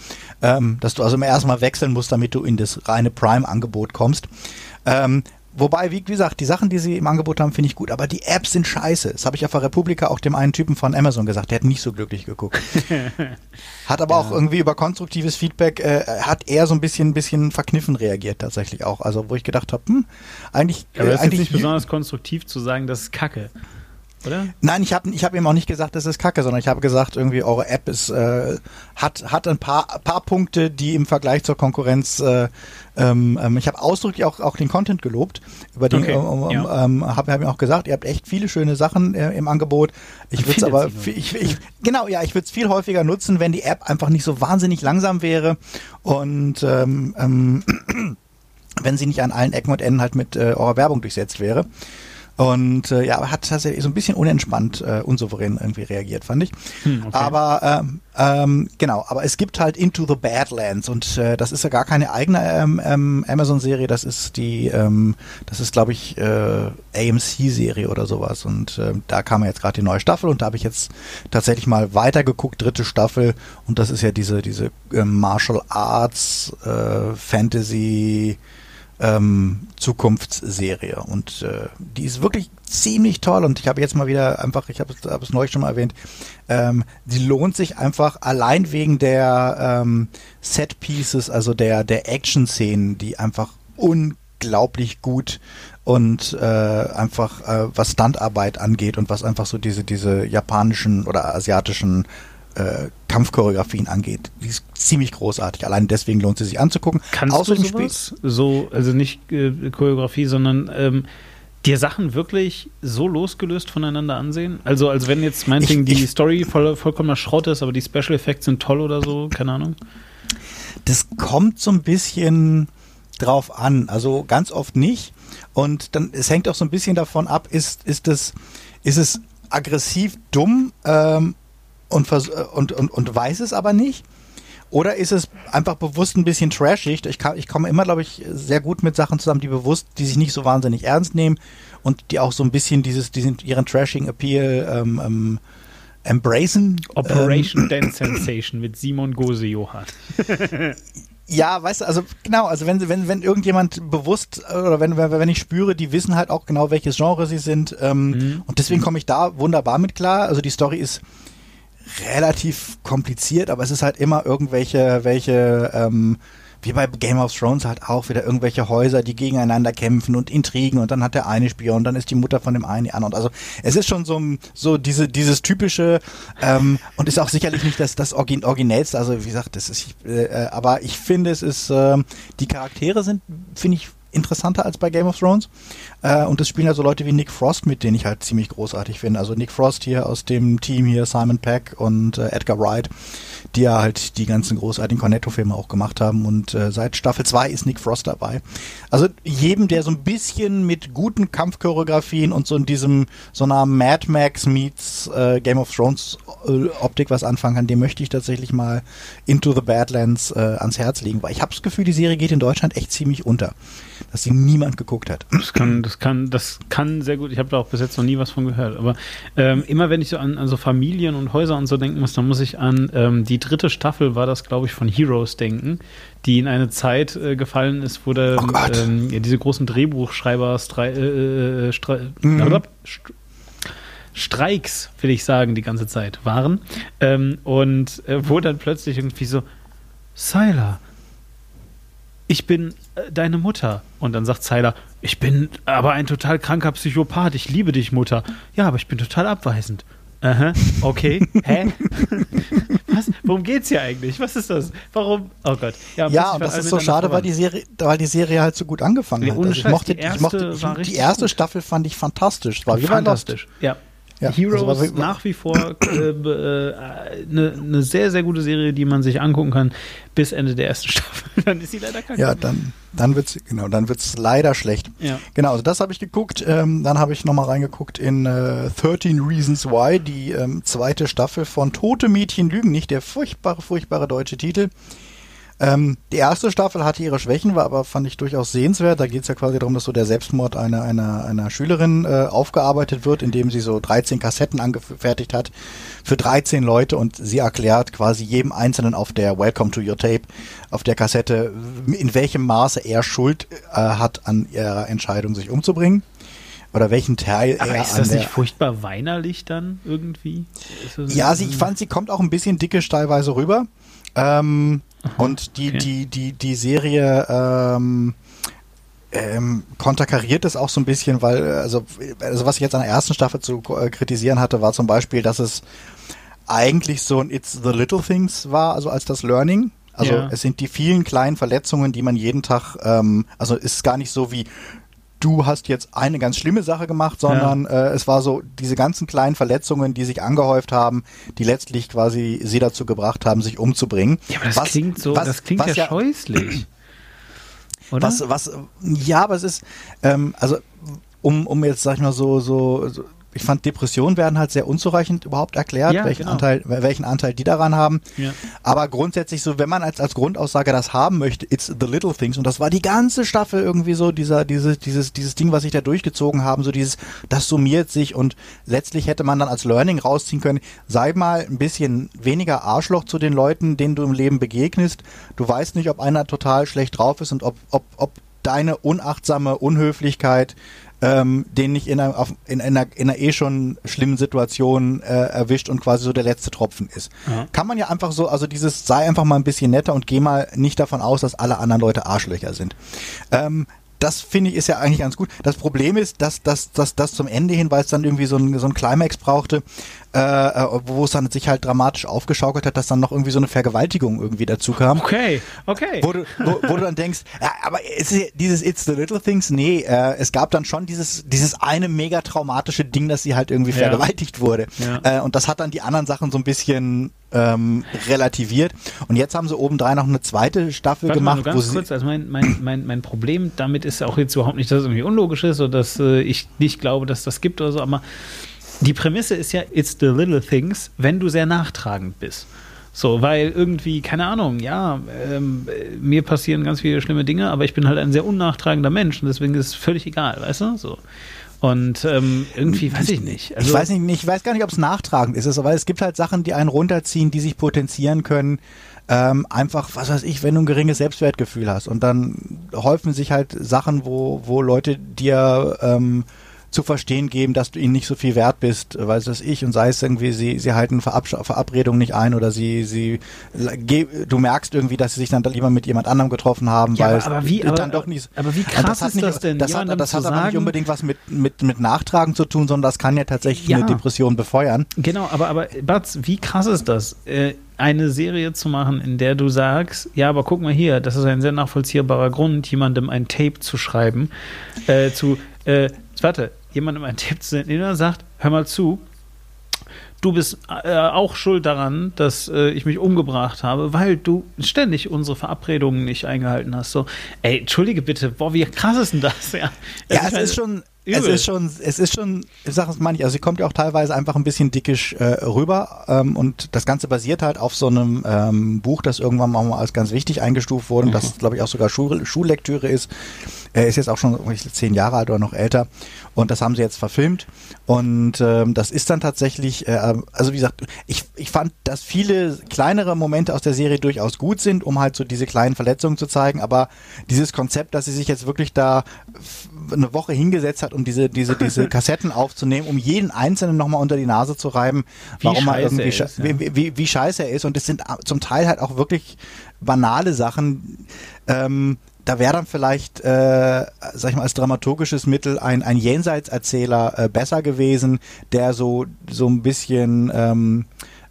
ähm, dass du also erstmal wechseln musst, damit du in das reine Prime-Angebot kommst. Ähm, Wobei, wie gesagt, die Sachen, die sie im Angebot haben, finde ich gut, aber die Apps sind scheiße. Das habe ich auf der Republika auch dem einen Typen von Amazon gesagt, der hat nicht so glücklich geguckt. <laughs> hat aber auch irgendwie über konstruktives Feedback, äh, hat er so ein bisschen, bisschen verkniffen reagiert tatsächlich auch. Also wo ich gedacht habe, hm, eigentlich, Aber äh, das ist eigentlich nicht besonders konstruktiv zu sagen, das ist Kacke. Oder? Nein, ich habe ich hab ihm auch nicht gesagt, das ist Kacke, sondern ich habe gesagt, irgendwie eure App ist äh, hat hat ein paar paar Punkte, die im Vergleich zur Konkurrenz. Äh, ähm, ähm, ich habe ausdrücklich auch auch den Content gelobt, über den Okay, ähm, ja. ähm, habe hab ihm auch gesagt, ihr habt echt viele schöne Sachen äh, im Angebot. Ich Man würde es aber ich, ich, genau ja, ich würde es viel häufiger nutzen, wenn die App einfach nicht so wahnsinnig langsam wäre und ähm, ähm, <clears throat> wenn sie nicht an allen Ecken und Enden halt mit äh, eurer Werbung durchsetzt wäre. Und äh, ja, hat tatsächlich so ein bisschen unentspannt, äh, unsouverän irgendwie reagiert, fand ich. Hm, okay. Aber ähm, ähm, genau, aber es gibt halt Into the Badlands und äh, das ist ja gar keine eigene ähm, ähm, Amazon-Serie, das ist die, ähm, das ist glaube ich äh, AMC-Serie oder sowas und ähm, da kam ja jetzt gerade die neue Staffel und da habe ich jetzt tatsächlich mal weitergeguckt, dritte Staffel und das ist ja diese diese ähm, Martial Arts äh, Fantasy ähm, Zukunftsserie. Und äh, die ist wirklich ziemlich toll. Und ich habe jetzt mal wieder einfach, ich habe es, neulich schon mal erwähnt, ähm, die lohnt sich einfach allein wegen der ähm, Set Pieces, also der der Action Szenen, die einfach unglaublich gut und äh, einfach äh, was Standarbeit angeht und was einfach so diese diese japanischen oder asiatischen äh, Kampfchoreografien angeht. Die ist ziemlich großartig. Allein deswegen lohnt sie sich anzugucken. Kannst Außerdem du sowas? So, also nicht äh, Choreografie, sondern ähm, dir Sachen wirklich so losgelöst voneinander ansehen? Also, als wenn jetzt meinetwegen die Story voll, vollkommener Schrott ist, aber die Special Effects sind toll oder so, keine Ahnung. Das kommt so ein bisschen drauf an. Also ganz oft nicht. Und dann, es hängt auch so ein bisschen davon ab, ist, ist es, ist es aggressiv dumm ähm, und, äh, und, und, und weiß es aber nicht? Oder ist es einfach bewusst ein bisschen trashig? Ich, kann, ich komme immer, glaube ich, sehr gut mit Sachen zusammen, die bewusst, die sich nicht so wahnsinnig ernst nehmen und die auch so ein bisschen dieses, diesen, ihren trashing Appeal ähm, ähm, embracen. Operation Dance Sensation mit Simon Gose Johann. <laughs> Ja, weißt du, also genau, also wenn wenn wenn irgendjemand bewusst äh, oder wenn wenn wenn ich spüre, die wissen halt auch genau welches Genre sie sind ähm, Mhm. und deswegen komme ich da wunderbar mit klar. Also die Story ist relativ kompliziert, aber es ist halt immer irgendwelche welche ähm, wie bei Game of Thrones halt auch wieder irgendwelche Häuser, die gegeneinander kämpfen und Intrigen und dann hat der eine Spion, dann ist die Mutter von dem einen die andere. Also es ist schon so, so diese, dieses typische ähm, und ist auch sicherlich nicht das, das Origin Originellste. Also wie gesagt, das ist, äh, aber ich finde, es ist, äh, die Charaktere sind, finde ich, interessanter als bei Game of Thrones. Äh, und das spielen also Leute wie Nick Frost mit, den ich halt ziemlich großartig finde. Also Nick Frost hier aus dem Team hier, Simon Peck und äh, Edgar Wright, die ja halt die ganzen großartigen Cornetto-Filme auch gemacht haben. Und äh, seit Staffel 2 ist Nick Frost dabei. Also jedem, der so ein bisschen mit guten Kampfchoreografien und so in diesem, so einer Mad Max meets äh, Game of Thrones äh, Optik was anfangen kann, dem möchte ich tatsächlich mal Into the Badlands äh, ans Herz legen, weil ich habe das Gefühl, die Serie geht in Deutschland echt ziemlich unter dass sie niemand geguckt hat. Das kann, das kann, das kann sehr gut. Ich habe da auch bis jetzt noch nie was von gehört. Aber ähm, immer wenn ich so an, an, so Familien und Häuser und so denken muss, dann muss ich an ähm, die dritte Staffel war das, glaube ich, von Heroes denken, die in eine Zeit äh, gefallen ist, wo da oh ähm, ja, diese großen Drehbuchschreiber Strei, äh, äh, Strei, mhm. Streiks, will ich sagen, die ganze Zeit waren. Ähm, und äh, wo dann plötzlich irgendwie so, Sylar, ich bin äh, deine Mutter. Und dann sagt Zyler, ich bin aber ein total kranker Psychopath, ich liebe dich, Mutter. Ja, aber ich bin total abweisend. Aha, okay. <laughs> Hä? <laughs> Was? Worum geht's hier eigentlich? Was ist das? Warum? Oh Gott. Ja, ja und das ist so schade, weil die Serie, weil die Serie halt so gut angefangen nee, hat. Also ich mochte, die erste, ich mochte, ich, die erste Staffel fand ich fantastisch. War wie fantastisch. Ja. Ja, Heroes also nach wie vor eine äh, äh, ne, sehr, sehr gute Serie, die man sich angucken kann bis Ende der ersten <laughs> Staffel. dann ist sie leider kacke. Ja, dann, dann wird's, genau, dann wird's leider schlecht. Ja. Genau, also das habe ich geguckt. Ähm, dann habe ich nochmal reingeguckt in äh, 13 Reasons Why, die ähm, zweite Staffel von Tote Mädchen lügen nicht, der furchtbare, furchtbare deutsche Titel. Ähm, die erste Staffel hatte ihre Schwächen, war aber fand ich durchaus sehenswert. Da geht es ja quasi darum, dass so der Selbstmord einer, einer, einer Schülerin äh, aufgearbeitet wird, indem sie so 13 Kassetten angefertigt hat für 13 Leute und sie erklärt quasi jedem Einzelnen auf der Welcome to Your Tape, auf der Kassette, in welchem Maße er Schuld äh, hat an ihrer Entscheidung, sich umzubringen oder welchen Teil Aber er ist das nicht furchtbar weinerlich dann irgendwie? Ja, sie, ich fand, sie kommt auch ein bisschen dicke teilweise rüber. Ähm, und die, okay. die, die, die Serie ähm, ähm, konterkariert es auch so ein bisschen, weil, also, also was ich jetzt an der ersten Staffel zu äh, kritisieren hatte, war zum Beispiel, dass es eigentlich so ein It's the Little Things war, also als das Learning. Also ja. es sind die vielen kleinen Verletzungen, die man jeden Tag, ähm, also es ist gar nicht so wie, du hast jetzt eine ganz schlimme Sache gemacht, sondern ja. äh, es war so diese ganzen kleinen Verletzungen, die sich angehäuft haben, die letztlich quasi sie dazu gebracht haben, sich umzubringen. Ja, aber das was, klingt so, was, das klingt ja, ja scheußlich. <clears throat> Oder? Was, was, ja, aber es ist, ähm, also um, um jetzt, sag ich mal, so, so, so ich fand, Depressionen werden halt sehr unzureichend überhaupt erklärt, ja, welchen, genau. Anteil, welchen Anteil die daran haben. Ja. Aber grundsätzlich so, wenn man als, als Grundaussage das haben möchte, it's the little things. Und das war die ganze Staffel irgendwie so, dieser, dieses, dieses, dieses Ding, was sich da durchgezogen haben, so dieses, das summiert sich und letztlich hätte man dann als Learning rausziehen können, sei mal ein bisschen weniger Arschloch zu den Leuten, denen du im Leben begegnest. Du weißt nicht, ob einer total schlecht drauf ist und ob, ob, ob deine unachtsame Unhöflichkeit ähm, den nicht in einer, auf, in, einer, in einer eh schon schlimmen Situation äh, erwischt und quasi so der letzte Tropfen ist. Ja. Kann man ja einfach so, also dieses sei einfach mal ein bisschen netter und geh mal nicht davon aus, dass alle anderen Leute Arschlöcher sind. Ähm, das finde ich ist ja eigentlich ganz gut. Das Problem ist, dass das dass, dass zum Ende hin, weil es dann irgendwie so ein, so ein Climax brauchte, äh, äh, wo es dann sich halt dramatisch aufgeschaukelt hat, dass dann noch irgendwie so eine Vergewaltigung irgendwie dazu kam. Okay, okay. Wo du, wo, wo du dann denkst, ja, aber ist dieses It's the Little Things, nee, äh, es gab dann schon dieses, dieses eine mega traumatische Ding, dass sie halt irgendwie ja. vergewaltigt wurde. Ja. Äh, und das hat dann die anderen Sachen so ein bisschen ähm, relativiert. Und jetzt haben sie obendrein noch eine zweite Staffel Warte gemacht. Mal, ganz kurz, also mein, mein, mein, mein Problem damit ist auch jetzt überhaupt nicht, dass es irgendwie unlogisch ist oder dass äh, ich nicht glaube, dass das gibt oder so, aber die Prämisse ist ja, it's the little things, wenn du sehr nachtragend bist. So, weil irgendwie, keine Ahnung, ja, ähm, mir passieren ganz viele schlimme Dinge, aber ich bin halt ein sehr unnachtragender Mensch und deswegen ist es völlig egal, weißt du? So. Und ähm, irgendwie weiß ich nicht. Also, ich weiß nicht, ich weiß gar nicht, ob es nachtragend ist, weil es gibt halt Sachen, die einen runterziehen, die sich potenzieren können. Ähm, einfach, was weiß ich, wenn du ein geringes Selbstwertgefühl hast und dann häufen sich halt Sachen, wo, wo Leute dir ähm, zu verstehen geben, dass du ihnen nicht so viel wert bist, weiß das ich, und sei es irgendwie, sie, sie halten Verab Verabredungen nicht ein oder sie, sie, du merkst irgendwie, dass sie sich dann lieber mit jemand anderem getroffen haben, Ja, weil aber, aber wie, aber, dann doch nicht, aber wie krass ist nicht, das denn? Das hat, das hat aber nicht sagen- unbedingt was mit, mit, mit Nachtragen zu tun, sondern das kann ja tatsächlich Ja. eine Depression befeuern. Genau, aber, aber Batz, wie krass ist das, äh, eine Serie zu machen, in der du sagst, ja, aber guck mal hier, das ist ein sehr nachvollziehbarer Grund, jemandem ein Tape zu schreiben, äh, zu, äh, warte, jemandem ein Tape zu senden, der sagt, hör mal zu, du bist äh, auch schuld daran, dass äh, ich mich umgebracht habe, weil du ständig unsere Verabredungen nicht eingehalten hast. So, ey, entschuldige bitte, boah, wie krass ist denn das? <laughs> Ja, Ja, es ist schon, es ist schon, es ist schon, ich sag es mal nicht, also sie kommt ja auch teilweise einfach ein bisschen dickisch äh, rüber ähm, und das Ganze basiert halt auf so einem ähm, Buch, das irgendwann mal als ganz wichtig eingestuft wurde, und das glaube ich auch sogar Schul Schullektüre ist. Er ist jetzt auch schon zehn Jahre alt oder noch älter und das haben sie jetzt verfilmt und ähm, das ist dann tatsächlich, äh, also wie gesagt, ich, ich fand, dass viele kleinere Momente aus der Serie durchaus gut sind, um halt so diese kleinen Verletzungen zu zeigen, aber dieses Konzept, dass sie sich jetzt wirklich da eine Woche hingesetzt hat, um diese, diese, diese <laughs> Kassetten aufzunehmen, um jeden einzelnen nochmal unter die Nase zu reiben, Wie warum er irgendwie, er ist, ja. wie, wie, wie scheiße er ist und es sind zum Teil halt auch wirklich banale Sachen, ähm, da wäre dann vielleicht, äh, sag ich mal, als dramaturgisches Mittel ein, ein Jenseitserzähler äh, besser gewesen, der so, so ein bisschen ähm,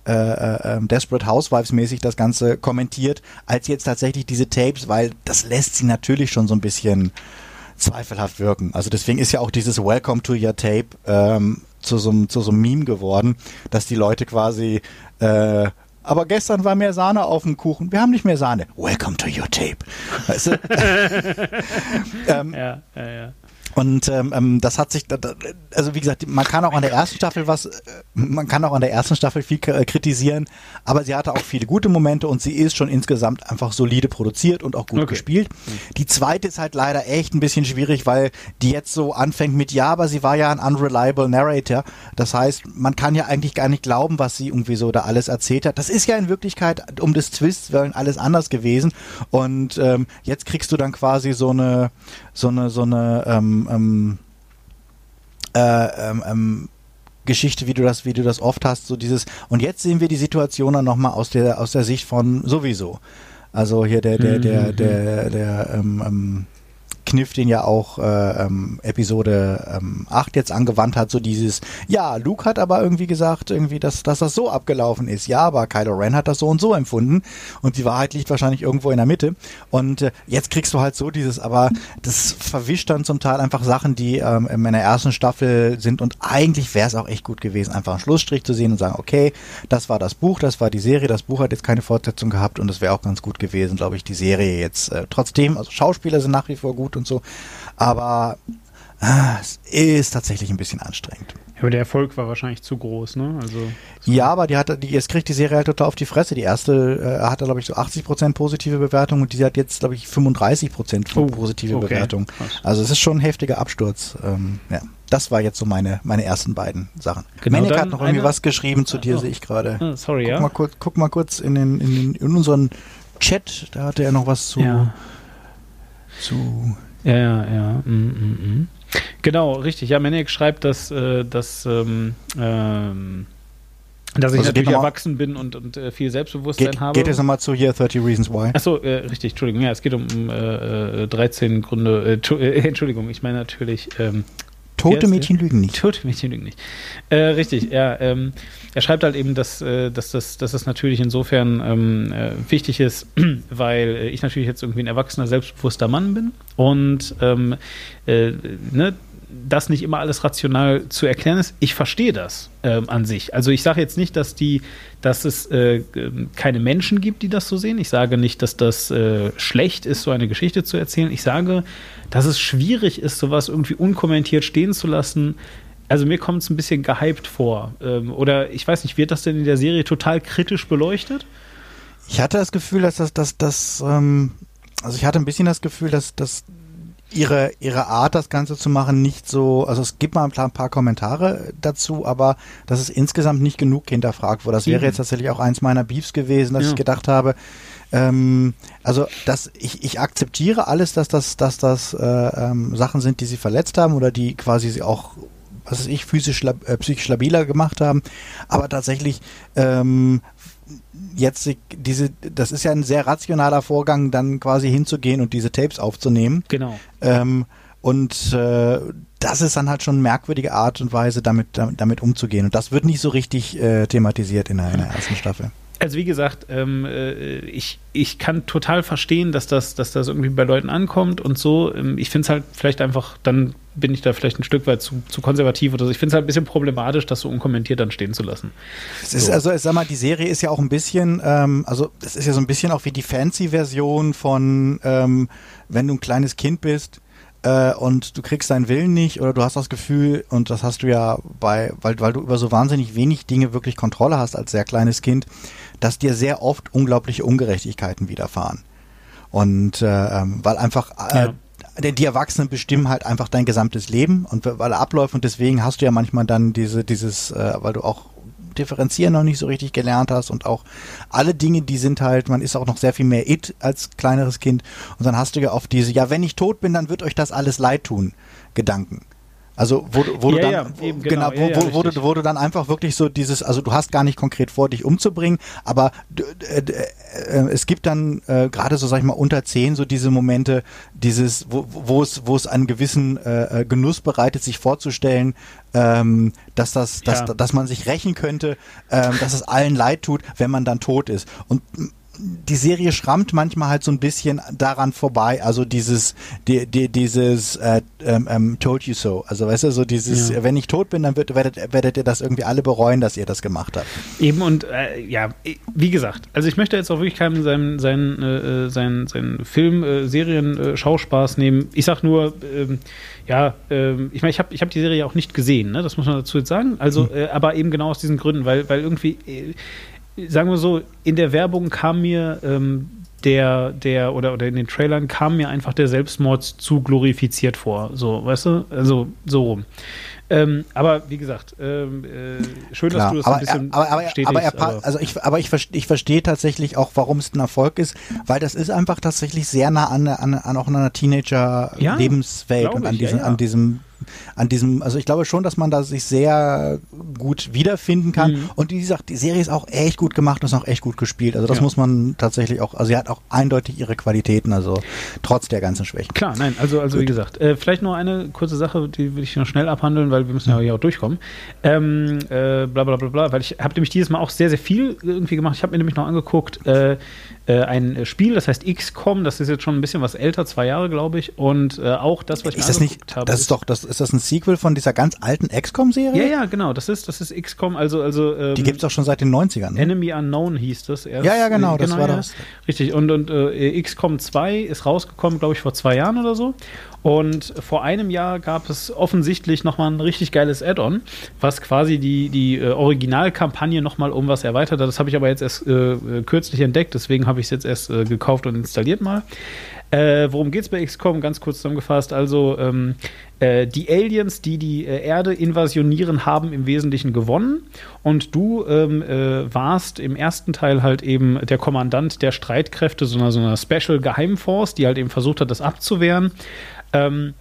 äh, äh, ähm, Desperate Housewives mäßig das Ganze kommentiert, als jetzt tatsächlich diese Tapes, weil das lässt sie natürlich schon so ein bisschen zweifelhaft wirken. Also deswegen ist ja auch dieses Welcome to your Tape ähm, zu so, einem- zu so einem Meme geworden, dass die Leute quasi äh, aber gestern war mehr Sahne auf dem Kuchen. Wir haben nicht mehr Sahne. Welcome to your tape. Weißt du? <laughs> <laughs> ähm, Ja, ja, ja. Und ähm, ähm, das hat sich, also wie gesagt, man kann auch an der ersten Staffel was, äh, man kann auch an der ersten Staffel viel äh, kritisieren, aber sie hatte auch viele gute Momente und sie ist schon insgesamt einfach solide produziert und auch gut Okay. gespielt. Die zweite ist halt leider echt ein bisschen schwierig, weil die jetzt so anfängt mit, ja, aber sie war ja ein unreliable Narrator. Das heißt, man kann ja eigentlich gar nicht glauben, was sie irgendwie so da alles erzählt hat. Das ist ja in Wirklichkeit um des Twists willen alles anders gewesen. Und ähm, jetzt kriegst du dann quasi so eine, so eine, so eine, ähm, ähm, äh, ähm, ähm, Geschichte, wie du das, wie du das oft hast, so dieses, und jetzt sehen wir die Situation dann nochmal aus der, aus der Sicht von sowieso. Also hier der, der, der, Mhm. der, der, ähm, ähm, Kniff, den ja auch äh, ähm, Episode ähm, 8 jetzt angewandt hat, so dieses, ja, Luke hat aber irgendwie gesagt, irgendwie, dass, dass das so abgelaufen ist. Ja, aber Kylo Ren hat das so und so empfunden und die Wahrheit liegt wahrscheinlich irgendwo in der Mitte. Und äh, jetzt kriegst du halt so dieses, aber das verwischt dann zum Teil einfach Sachen, die ähm, in der ersten Staffel sind und eigentlich wäre es auch echt gut gewesen, einfach einen Schlussstrich zu sehen und sagen, okay, das war das Buch, das war die Serie, das Buch hat jetzt keine Fortsetzung gehabt und es wäre auch ganz gut gewesen, glaube ich, die Serie jetzt äh, trotzdem, also Schauspieler sind nach wie vor gut und so, aber ah, es ist tatsächlich ein bisschen anstrengend. Aber der Erfolg war wahrscheinlich zu groß, ne? Also, Ja, aber die hat, die, jetzt kriegt die Serie halt total auf die Fresse. Die erste äh, hatte, glaube ich, so 80% positive Bewertung und die hat jetzt, glaube ich, 35% Oh, positive okay. Bewertung. Also es ist schon ein heftiger Absturz. Ähm, ja, das war jetzt so meine, meine ersten beiden Sachen. Genau, dann hat noch irgendwie was geschrieben zu dir, Oh. sehe ich gerade. ah, sorry, Guck, ja. mal kurz, guck mal kurz in, den, in, den, in unseren Chat, da hatte er noch was zu. ja. zu Ja, ja, ja. Mm, mm, mm. Genau, richtig. Ja, Maniac schreibt, dass, äh, dass, ähm, ähm, dass ich Also natürlich erwachsen bin und, und äh, viel Selbstbewusstsein geht, habe. geht jetzt nochmal zu hier 30 Reasons Why. Achso, äh, richtig, Entschuldigung. Ja, es geht um äh, äh, 13 Gründe. Äh, äh, <laughs> Entschuldigung, ich meine natürlich ähm, Tote Mädchen lügen nicht. Tote Mädchen lügen nicht. Äh, richtig, ja. Ähm, er schreibt halt eben, dass, äh, dass, das, dass das natürlich insofern ähm, äh, wichtig ist, <clears throat> weil äh, ich natürlich jetzt irgendwie ein erwachsener, selbstbewusster Mann bin und ähm, äh, ne, das nicht immer alles rational zu erklären ist. Ich verstehe das ähm, an sich. Also ich sage jetzt nicht, dass die, dass es äh, keine Menschen gibt, die das so sehen. Ich sage nicht, dass das äh, schlecht ist, so eine Geschichte zu erzählen. Ich sage, dass es schwierig ist, sowas irgendwie unkommentiert stehen zu lassen. Also mir kommt es ein bisschen gehypt vor. Ähm, oder ich weiß nicht, wird das denn in der Serie total kritisch beleuchtet? Ich hatte das Gefühl, dass das, dass das, ähm, also ich hatte ein bisschen das Gefühl, dass, dass ihre, ihre Art, das Ganze zu machen, nicht so, also es gibt mal ein paar Kommentare dazu, aber das ist insgesamt nicht genug hinterfragt wurde. Das wäre jetzt tatsächlich auch eins meiner Beefs gewesen, dass ja. ich gedacht habe, ähm, also dass ich, ich akzeptiere alles, dass das, dass das äh, ähm, Sachen sind, die sie verletzt haben oder die quasi sie auch was weiß ich, physisch, äh, psychisch labiler gemacht haben. Aber tatsächlich ähm, jetzt diese, das ist ja ein sehr rationaler Vorgang, dann quasi hinzugehen und diese Tapes aufzunehmen. Genau. Ähm, und äh, das ist dann halt schon eine merkwürdige Art und Weise, damit, damit umzugehen. Und das wird nicht so richtig äh, thematisiert in der, in der ersten Staffel. Also wie gesagt, ähm, äh, ich, ich kann total verstehen, dass das, dass das irgendwie bei Leuten ankommt und so. Ähm, ich finde es halt vielleicht einfach, dann bin ich da vielleicht ein Stück weit zu, zu konservativ oder so. Ich finde es halt ein bisschen problematisch, das so unkommentiert dann stehen zu lassen. Es ist so. also, ich sag mal, die Serie ist ja auch ein bisschen, ähm, also das ist ja so ein bisschen auch wie die Fancy-Version von, ähm, wenn du ein kleines Kind bist, äh, und du kriegst deinen Willen nicht oder du hast das Gefühl, und das hast du ja bei, weil, weil du über so wahnsinnig wenig Dinge wirklich Kontrolle hast als sehr kleines Kind, dass dir sehr oft unglaubliche Ungerechtigkeiten widerfahren. Und äh, ähm, weil einfach äh, ja denn die Erwachsenen bestimmen halt einfach dein gesamtes Leben und weil er abläuft und deswegen hast du ja manchmal dann diese, dieses, äh, weil du auch differenzieren noch nicht so richtig gelernt hast und auch alle Dinge, die sind halt, man ist auch noch sehr viel mehr it als kleineres Kind und dann hast du ja oft diese, ja, wenn ich tot bin, dann wird euch das alles leid tun, Gedanken. Also wo, wo ja, du dann ja, eben, genau, genau, wo, wo, wo, du, wo du dann einfach wirklich so dieses, also du hast gar nicht konkret vor, dich umzubringen, aber äh, äh, es gibt dann äh, gerade so, sag ich mal, unter zehn so diese Momente, dieses, wo, wo es, wo es einen gewissen äh, äh Genuss bereitet, sich vorzustellen, ähm, dass das, dass, ja. dass man sich rächen könnte, ähm, dass es allen leid tut, wenn man dann tot ist. Und die Serie schrammt manchmal halt so ein bisschen daran vorbei, also dieses, die, die, dieses äh, ähm, ähm, Told you so. Also weißt du, so dieses, ja. wenn ich tot bin, dann wird, werdet, werdet ihr das irgendwie alle bereuen, dass ihr das gemacht habt. Eben und äh, ja, wie gesagt, also ich möchte jetzt auch wirklich keinem seinen, seinen, äh, seinen, seinen Film, äh, Serien, äh, Schauspaß nehmen. Ich sag nur, ähm, ja, ähm, ich meine, ich habe ich hab die Serie auch nicht gesehen, ne? das muss man dazu jetzt sagen. Also, hm. äh, aber eben genau aus diesen Gründen, weil, weil irgendwie äh, sagen wir so, in der Werbung kam mir ähm, der, der, oder, oder in den Trailern kam mir einfach der Selbstmord zu glorifiziert vor. So, weißt du? Also, so rum. Ähm, aber wie gesagt, ähm, äh, schön, Klar, dass du das aber, ein bisschen aber, aber, aber, er, aber, also ich, aber ich, ich verstehe tatsächlich auch, warum es ein Erfolg ist, weil das ist einfach tatsächlich sehr nah an, an, an auch einer Teenager-Lebenswelt ja, und an, diesen, ja, ja. an diesem an diesem, also ich glaube schon, dass man da sich sehr gut wiederfinden kann. Mhm. Und wie gesagt, die Serie ist auch echt gut gemacht und ist auch echt gut gespielt. Also das ja. muss man tatsächlich auch, also sie hat auch eindeutig ihre Qualitäten, also trotz der ganzen Schwächen. Klar, nein, also, also wie gesagt, äh, vielleicht noch eine kurze Sache, die will ich noch schnell abhandeln, weil wir müssen ja hier auch durchkommen. Ähm, äh, bla bla bla bla, weil ich habe nämlich dieses Mal auch sehr, sehr viel irgendwie gemacht. Ich habe mir nämlich noch angeguckt, äh, äh, ein Spiel, das heißt XCOM, das ist jetzt schon ein bisschen was älter, zwei Jahre, glaube ich. Und äh, auch das, was ich ist das nicht, habe. Das ist doch, das, ist das ein Sequel von dieser ganz alten XCOM-Serie? Ja, ja, genau. Das ist, das ist XCOM, also, also ähm, Die gibt es doch schon seit den 90ern. Ne? Enemy Unknown hieß das erst. Ja, ja, genau, das genau, war ja. das. Richtig. Und, und äh, XCOM 2 ist rausgekommen, glaube ich, vor zwei Jahren oder so. Und vor einem Jahr gab es offensichtlich nochmal ein richtig geiles Add-on, was quasi die, die äh, Originalkampagne nochmal um was erweitert hat. Das habe ich aber jetzt erst äh, kürzlich entdeckt, deswegen habe ich es jetzt erst äh, gekauft und installiert mal. Äh, worum es bei XCOM? Ganz kurz zusammengefasst. Also, ähm, äh, die Aliens, die die äh, Erde invasionieren, haben im Wesentlichen gewonnen. Und du ähm, äh, warst im ersten Teil halt eben der Kommandant der Streitkräfte, so einer, so einer Special Geheimforce, die halt eben versucht hat, das abzuwehren ähm,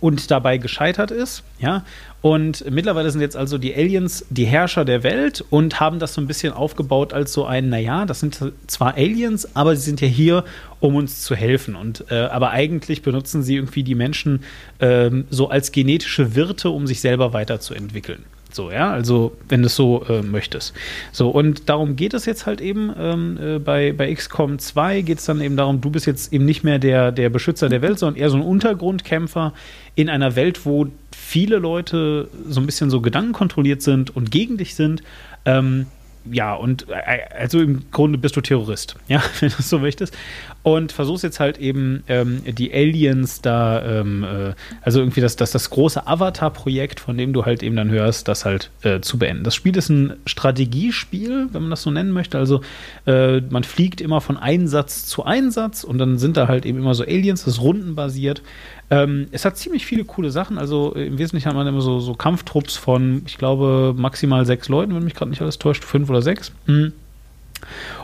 und dabei gescheitert ist. Ja, und mittlerweile sind jetzt also die Aliens die Herrscher der Welt und haben das so ein bisschen aufgebaut als so ein, naja, das sind zwar Aliens, aber sie sind ja hier, um uns zu helfen. Und äh, aber eigentlich benutzen sie irgendwie die Menschen ähm, so als genetische Wirte, um sich selber weiterzuentwickeln. So, ja, also wenn du es so äh, möchtest. So, und darum geht es jetzt halt eben ähm, äh, bei, bei XCOM 2 geht es dann eben darum, du bist jetzt eben nicht mehr der, der Beschützer der Welt, sondern eher so ein Untergrundkämpfer in einer Welt, wo viele Leute so ein bisschen so gedankenkontrolliert sind und gegen dich sind. Ähm, ja, und äh, also im Grunde bist du Terrorist, <laughs> ja, wenn du so möchtest. Und versuchst jetzt halt eben ähm, die Aliens da, ähm, äh, also irgendwie das, das, das große Avatar-Projekt, von dem du halt eben dann hörst, das halt äh, zu beenden. Das Spiel ist ein Strategiespiel, wenn man das so nennen möchte. Also äh, man fliegt immer von Einsatz zu Einsatz und dann sind da halt eben immer so Aliens, das ist rundenbasiert. Ähm, es hat ziemlich viele coole Sachen. Also äh, im Wesentlichen hat man immer so, so Kampftrupps von, ich glaube, maximal sechs Leuten, wenn mich gerade nicht alles täuscht, fünf oder sechs. Mhm.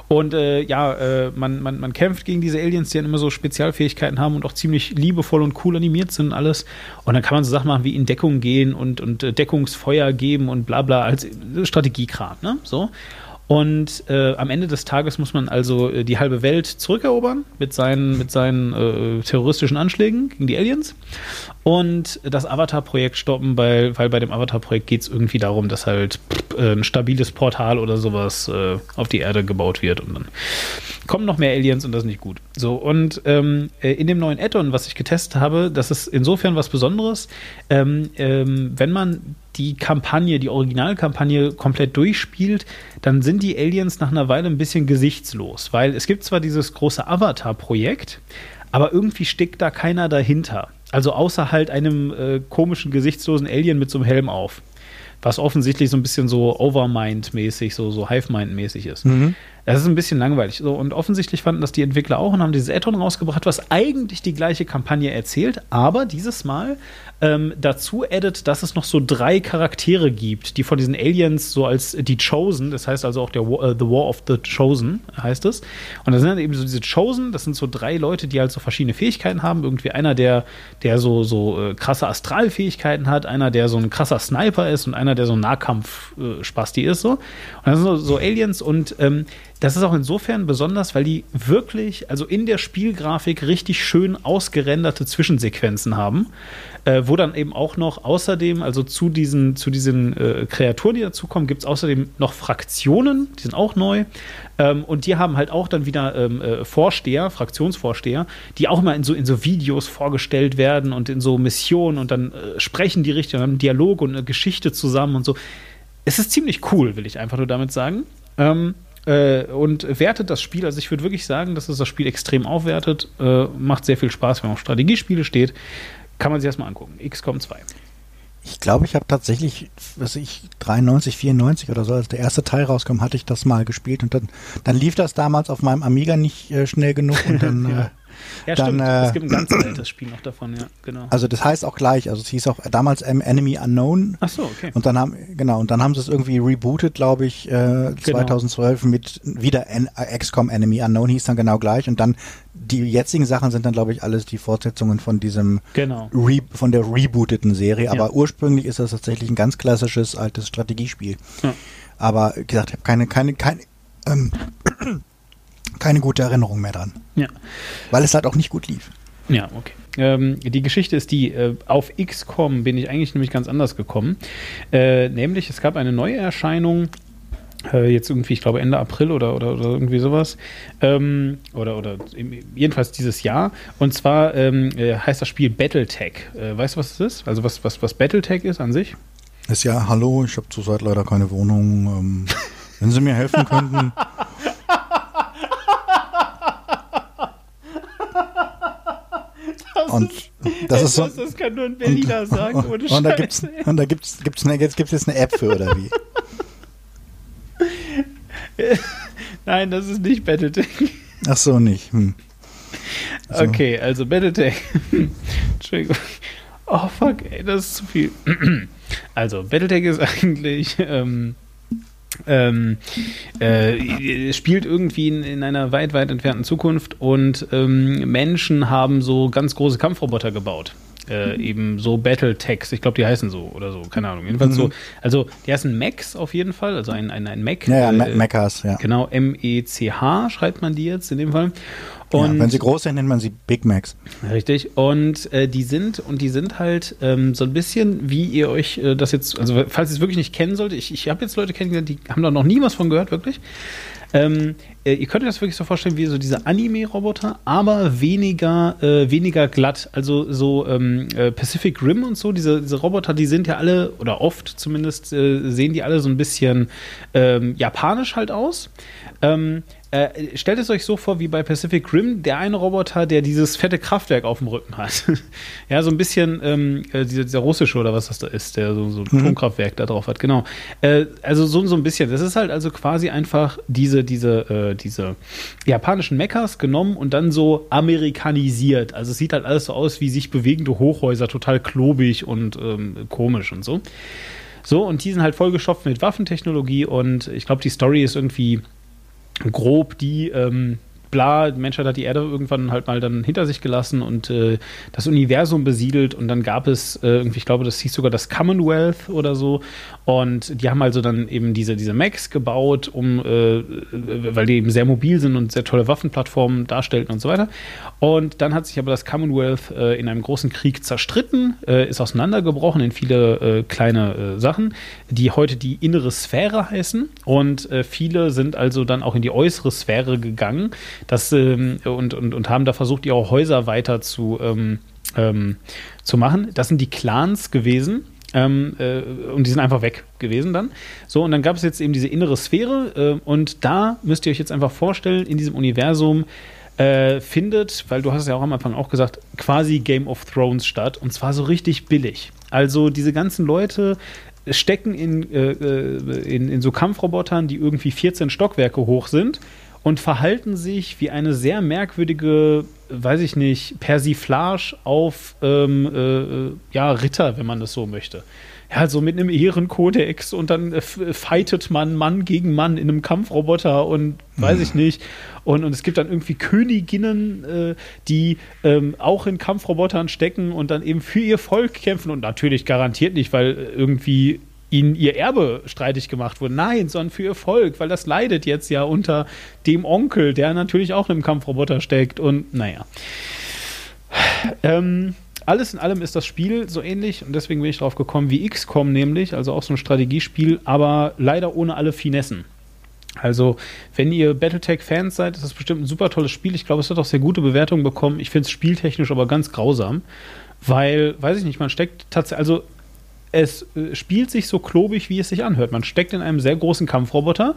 Und äh, ja, äh, man, man, man kämpft gegen diese Aliens, die dann immer so Spezialfähigkeiten haben und auch ziemlich liebevoll und cool animiert sind und alles. Und dann kann man so Sachen machen wie in Deckung gehen und, und äh, Deckungsfeuer geben und bla bla als Strategiekram, ne? So. Und äh, am Ende des Tages muss man also äh, die halbe Welt zurückerobern mit seinen, mit seinen äh, terroristischen Anschlägen gegen die Aliens und das Avatar-Projekt stoppen, weil, weil bei dem Avatar-Projekt geht es irgendwie darum, dass halt äh, ein stabiles Portal oder sowas äh, auf die Erde gebaut wird und dann kommen noch mehr Aliens und das ist nicht gut. So, und ähm, äh, in dem neuen Add-on, was ich getestet habe, das ist insofern was Besonderes, ähm, ähm, wenn man die Kampagne, die Originalkampagne komplett durchspielt, dann sind die Aliens nach einer Weile ein bisschen gesichtslos, weil es gibt zwar dieses große Avatar-Projekt, aber irgendwie steckt da keiner dahinter. Also außer halt einem äh, komischen, gesichtslosen Alien mit so einem Helm auf. Was offensichtlich so ein bisschen so Overmind-mäßig, so, so Hive-Mind-mäßig ist. Mhm. Das ist ein bisschen langweilig. So, und offensichtlich fanden das die Entwickler auch und haben dieses Add-on rausgebracht, was eigentlich die gleiche Kampagne erzählt, aber dieses Mal ähm, dazu addet, dass es noch so drei Charaktere gibt, die von diesen Aliens so als die Chosen, das heißt also auch der War, äh, The War of the Chosen heißt es. Und da sind dann eben so diese Chosen, das sind so drei Leute, die halt so verschiedene Fähigkeiten haben. Irgendwie einer, der, der so, so äh, krasse Astralfähigkeiten hat, einer, der so ein krasser Sniper ist und einer, der so ein Nahkampf-Spasti äh, ist. So. Und das sind so, so Aliens und ähm, das ist auch insofern besonders, weil die wirklich, also in der Spielgrafik richtig schön ausgerenderte Zwischensequenzen haben, äh, wo dann eben auch noch außerdem, also zu diesen, zu diesen äh, Kreaturen, die dazukommen, gibt es außerdem noch Fraktionen, die sind auch neu. Ähm, und die haben halt auch dann wieder ähm, äh, Vorsteher, Fraktionsvorsteher, die auch mal in so, in so Videos vorgestellt werden und in so Missionen und dann äh, sprechen die richtig und haben einen Dialog und eine Geschichte zusammen und so. Es ist ziemlich cool, will ich einfach nur damit sagen. Ähm, äh, und wertet das Spiel. Also ich würde wirklich sagen, dass es das Spiel extrem aufwertet. Äh, macht sehr viel Spaß, wenn man auf Strategiespiele steht. Kann man sich erstmal angucken. XCOM 2. Ich glaube, ich habe tatsächlich, was ich, 93, 94 oder so, als der erste Teil rauskam, hatte ich das mal gespielt und dann, dann lief das damals auf meinem Amiga nicht äh, schnell genug und dann <laughs> ja. Ja, dann, stimmt. Äh, es gibt ein ganz altes Spiel noch davon, ja, genau. Also das heißt auch gleich, also es hieß auch damals Enemy Unknown. Ach so, okay. Und dann haben, genau, und dann haben sie es irgendwie rebootet, glaube ich, äh, 2012 genau. mit wieder N XCOM Enemy Unknown hieß dann genau gleich und dann die jetzigen Sachen sind dann, glaube ich, alles die Fortsetzungen von diesem genau. Re von der rebooteten Serie. Aber ja. ursprünglich ist das tatsächlich ein ganz klassisches altes Strategiespiel. Ja. Aber wie gesagt, ich habe keine, keine, keine, ähm, keine gute Erinnerung mehr dran. Ja. Weil es halt auch nicht gut lief. Ja, okay. Ähm, die Geschichte ist die, äh, auf XCOM bin ich eigentlich nämlich ganz anders gekommen. Äh, nämlich, es gab eine neue Erscheinung, äh, jetzt irgendwie, ich glaube Ende April oder, oder, oder irgendwie sowas. Ähm, oder, oder jedenfalls dieses Jahr. Und zwar ähm, äh, heißt das Spiel Battletech. Äh, weißt du, was es ist? Also was, was, was Battletech ist an sich? Ist ja, hallo, ich habe zurzeit leider keine Wohnung. Ähm, wenn Sie mir helfen könnten. <laughs> und das ist so. Das kann nur ein Berliner und, <laughs> sagen. Und, und, und da gibt's und da gibt's gibt's eine, gibt's jetzt eine App für oder wie? <laughs> Nein, das ist nicht Battletech. Ach so, nicht. Hm. So. Okay, also Battletech. <laughs> Entschuldigung. Oh fuck, ey, das ist zu viel. <clears throat> Also, Battletech ist eigentlich ähm, ähm, äh, spielt irgendwie in, in, einer weit, weit entfernten Zukunft und ähm, Menschen haben so ganz große Kampfroboter gebaut. Äh, mhm. eben so Battletechs, ich glaube, die heißen so oder so, keine Ahnung. Jedenfalls mhm. so, also die heißen Mechs auf jeden Fall, also ein, ein, ein Mech. Ja, ja äh, Mechas, ja. Genau, M-E-C-H schreibt man die jetzt in dem Fall. Und ja, wenn sie groß sind, nennt man sie Big Macs. Richtig. Und äh, die sind und die sind halt ähm, so ein bisschen, wie ihr euch äh, das jetzt, also falls ihr es wirklich nicht kennen solltet, ich, ich habe jetzt Leute kennengelernt, die haben da noch nie was von gehört, wirklich. Ähm, äh, ihr könnt euch das wirklich so vorstellen wie so diese Anime-Roboter, aber weniger, äh, weniger glatt. Also so ähm, äh, Pacific Rim und so, diese, diese Roboter, die sind ja alle, oder oft zumindest, äh, sehen die alle so ein bisschen ähm, japanisch halt aus. Ähm, äh, stellt es euch so vor wie bei Pacific Rim, der eine Roboter, der dieses fette Kraftwerk auf dem Rücken hat. <laughs> ja, so ein bisschen ähm, äh, dieser, dieser, russische oder was das da ist, der so, so ein mhm. Atomkraftwerk da drauf hat, genau. Äh, also so, so ein bisschen. Das ist halt also quasi einfach diese, diese, äh, diese japanischen Mechas genommen und dann so amerikanisiert. Also es sieht halt alles so aus wie sich bewegende Hochhäuser, total klobig und ähm, komisch und so. So, und die sind halt vollgestopft mit Waffentechnologie und ich glaube, die Story ist irgendwie grob die, ähm, bla, die Menschheit hat die Erde irgendwann halt mal dann hinter sich gelassen und äh, das Universum besiedelt und dann gab es äh, irgendwie, ich glaube, das hieß sogar das Commonwealth oder so und die haben also dann eben diese, diese Macs gebaut, um, äh, weil die eben sehr mobil sind und sehr tolle Waffenplattformen darstellten und so weiter. Und dann hat sich aber das Commonwealth äh, in einem großen Krieg zerstritten, äh, ist auseinandergebrochen in viele äh, kleine äh, Sachen, die heute die innere Sphäre heißen. Und äh, viele sind also dann auch in die äußere Sphäre gegangen das, ähm, und, und, und haben da versucht, ihre Häuser weiter zu, ähm, ähm, zu machen. Das sind die Clans gewesen ähm, äh, und die sind einfach weg gewesen dann. So, und dann gab es jetzt eben diese innere Sphäre äh, und da müsst ihr euch jetzt einfach vorstellen, in diesem Universum äh, findet, weil du hast es ja auch am Anfang auch gesagt, quasi Game of Thrones statt und zwar so richtig billig. Also diese ganzen Leute stecken in, äh, äh in, in so Kampfrobotern, die irgendwie 14 Stockwerke hoch sind und verhalten sich wie eine sehr merkwürdige, weiß ich nicht, Persiflage auf ähm, äh, ja, Ritter, wenn man das so möchte. Ja, so mit einem Ehrenkodex und dann äh, fightet man Mann gegen Mann in einem Kampfroboter und weiß ich nicht. Und, und es gibt dann irgendwie Königinnen, äh, die ähm, auch in Kampfrobotern stecken und dann eben für ihr Volk kämpfen und natürlich garantiert nicht, weil irgendwie ihnen ihr Erbe streitig gemacht wurde. Nein, sondern für ihr Volk, weil das leidet jetzt ja unter dem Onkel, der natürlich auch in einem Kampfroboter steckt. Und naja. Ähm, alles in allem ist das Spiel so ähnlich und deswegen bin ich drauf gekommen wie XCOM nämlich, also auch so ein Strategiespiel, aber leider ohne alle Finessen. Also, wenn ihr Battletech-Fans seid, ist das bestimmt ein super tolles Spiel. Ich glaube, es hat auch sehr gute Bewertungen bekommen. Ich finde es spieltechnisch aber ganz grausam, weil, weiß ich nicht, man steckt tatsächlich, also es äh, spielt sich so klobig, wie es sich anhört. Man steckt in einem sehr großen Kampfroboter,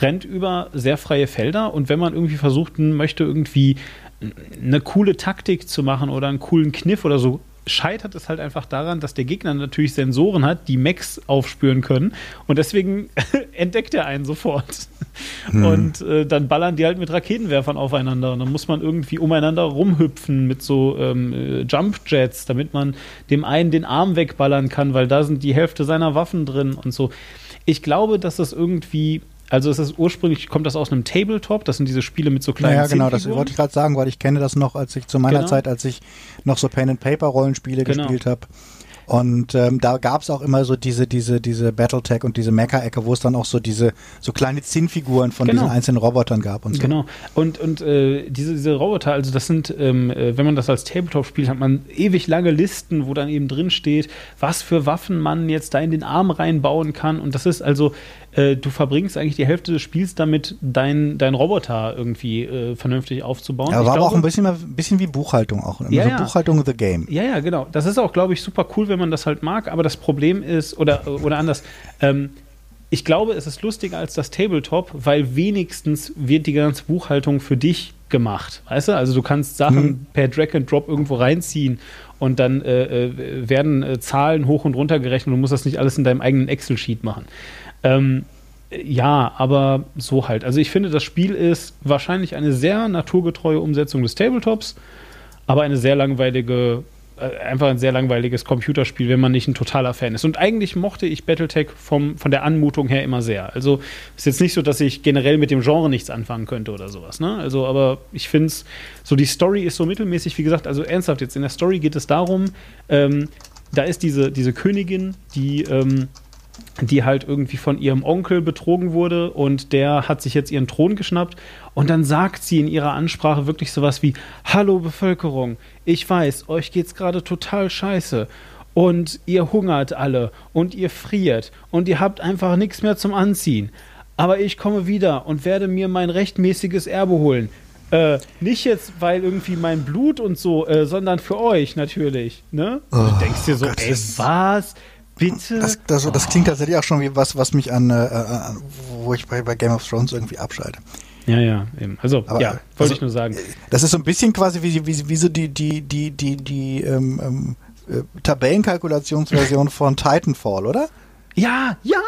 rennt über sehr freie Felder und wenn man irgendwie versucht möchte, irgendwie eine coole Taktik zu machen oder einen coolen Kniff oder so, scheitert es halt einfach daran, dass der Gegner natürlich Sensoren hat, die Max aufspüren können und deswegen <laughs> entdeckt er einen sofort. Hm. Und äh, dann ballern die halt mit Raketenwerfern aufeinander und dann muss man irgendwie umeinander rumhüpfen mit so ähm, äh, Jump Jets, damit man dem einen den Arm wegballern kann, weil da sind die Hälfte seiner Waffen drin und so. Ich glaube, dass das irgendwie also es ist ursprünglich, kommt das aus einem Tabletop, das sind diese Spiele mit so kleinen Ja, genau, das wollte ich gerade sagen, weil ich kenne das noch, als ich zu meiner genau. Zeit, als ich noch so Pen-and-Paper-Rollenspiele genau. gespielt habe. Und ähm, da gab es auch immer so diese, diese, diese Battletech und diese Mecha-Ecke, wo es dann auch so diese so kleine Zinnfiguren von genau. diesen einzelnen Robotern gab und so. Genau. Und, und äh, diese, diese Roboter, also das sind, ähm, äh, wenn man das als Tabletop spielt, hat man ewig lange Listen, wo dann eben drin steht, was für Waffen man jetzt da in den Arm reinbauen kann. Und das ist also, äh, du verbringst eigentlich die Hälfte des Spiels damit, dein, dein Roboter irgendwie äh, vernünftig aufzubauen. Ja, war aber auch ein bisschen, ein bisschen wie Buchhaltung auch. Ja, so ja. Buchhaltung the game. Ja, ja, genau. Das ist auch, glaube ich, super cool, wenn man das halt mag. Aber das Problem ist, oder, oder anders, ähm, ich glaube, es ist lustiger als das Tabletop, weil wenigstens wird die ganze Buchhaltung für dich gemacht. Weißt du? Also du kannst Sachen hm. per Drag and Drop irgendwo reinziehen und dann äh, äh werden äh, Zahlen hoch und runter gerechnet und du musst das nicht alles in deinem eigenen Excel-Sheet machen. Ähm, ja, aber so halt. Also ich finde, das Spiel ist wahrscheinlich eine sehr naturgetreue Umsetzung des Tabletops, aber eine sehr langweilige, einfach ein sehr langweiliges Computerspiel, wenn man nicht ein totaler Fan ist. Und eigentlich mochte ich Battletech vom, von der Anmutung her immer sehr. Also ist jetzt nicht so, dass ich generell mit dem Genre nichts anfangen könnte oder sowas. Ne? Also, aber ich finde es, so die Story ist so mittelmäßig, wie gesagt, also ernsthaft jetzt, in der Story geht es darum, ähm, da ist diese, diese Königin, die ähm, die halt irgendwie von ihrem Onkel betrogen wurde und der hat sich jetzt ihren Thron geschnappt und dann sagt sie in ihrer Ansprache wirklich sowas wie Hallo Bevölkerung, ich weiß, euch geht's gerade total scheiße und ihr hungert alle und ihr friert und ihr habt einfach nichts mehr zum Anziehen. Aber ich komme wieder und werde mir mein rechtmäßiges Erbe holen. Äh, nicht jetzt, weil irgendwie mein Blut und so, äh, sondern für euch natürlich. Ne? Oh, du denkst dir so, Gott, ey, was? Bitte? Das, das, das, klingt tatsächlich auch schon wie was, was mich an, äh, äh wo ich bei, bei Game of Thrones irgendwie abschalte. Ja, ja, eben. Also, Aber, ja, wollte also, ich nur sagen. Das ist so ein bisschen quasi wie, wie, wie so die, die, die, die, die ähm, ähm, äh, Tabellenkalkulationsversion <laughs> von Titanfall, oder? Ja, ja,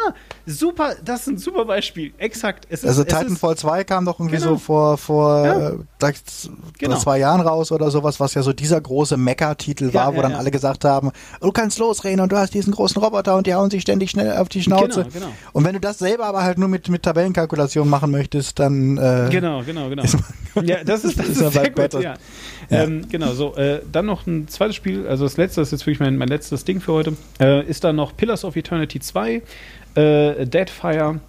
super, das ist ein super Beispiel. Exakt. Es ist, Also es Titanfall 2 kam doch irgendwie Genau. so vor, vor Ja. äh, sechs- Genau. zwei Jahren raus oder sowas, was ja so dieser große Mecha-Titel Ja, war, wo ja, dann ja. alle gesagt haben, du kannst losreden und du hast diesen großen Roboter und die hauen sich ständig schnell auf die Schnauze. Genau, genau. Und wenn du das selber aber halt nur mit, mit Tabellenkalkulation machen möchtest, dann äh, Genau, genau, genau. Ja, das ist, <laughs> das Ist ist, sehr weit gut. Ja. Ähm, genau, so, äh, dann noch ein zweites Spiel, also das letzte, das ist jetzt wirklich mein, mein letztes Ding für heute, äh, ist dann noch Pillars of Eternity 2, äh, Deadfire,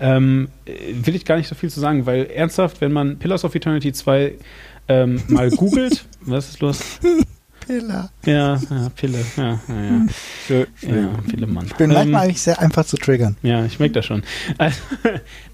ähm, äh, will ich gar nicht so viel zu sagen, weil ernsthaft, wenn man Pillars of Eternity 2 ähm, mal <laughs> googelt, was ist los? Pillar. Ja, ja, Pille, ja, ja, ja. Schön. Ja, Pillemann. Ich bin Ähm, manchmal eigentlich sehr einfach zu triggern. Ja, ich merke das schon. <laughs> Also,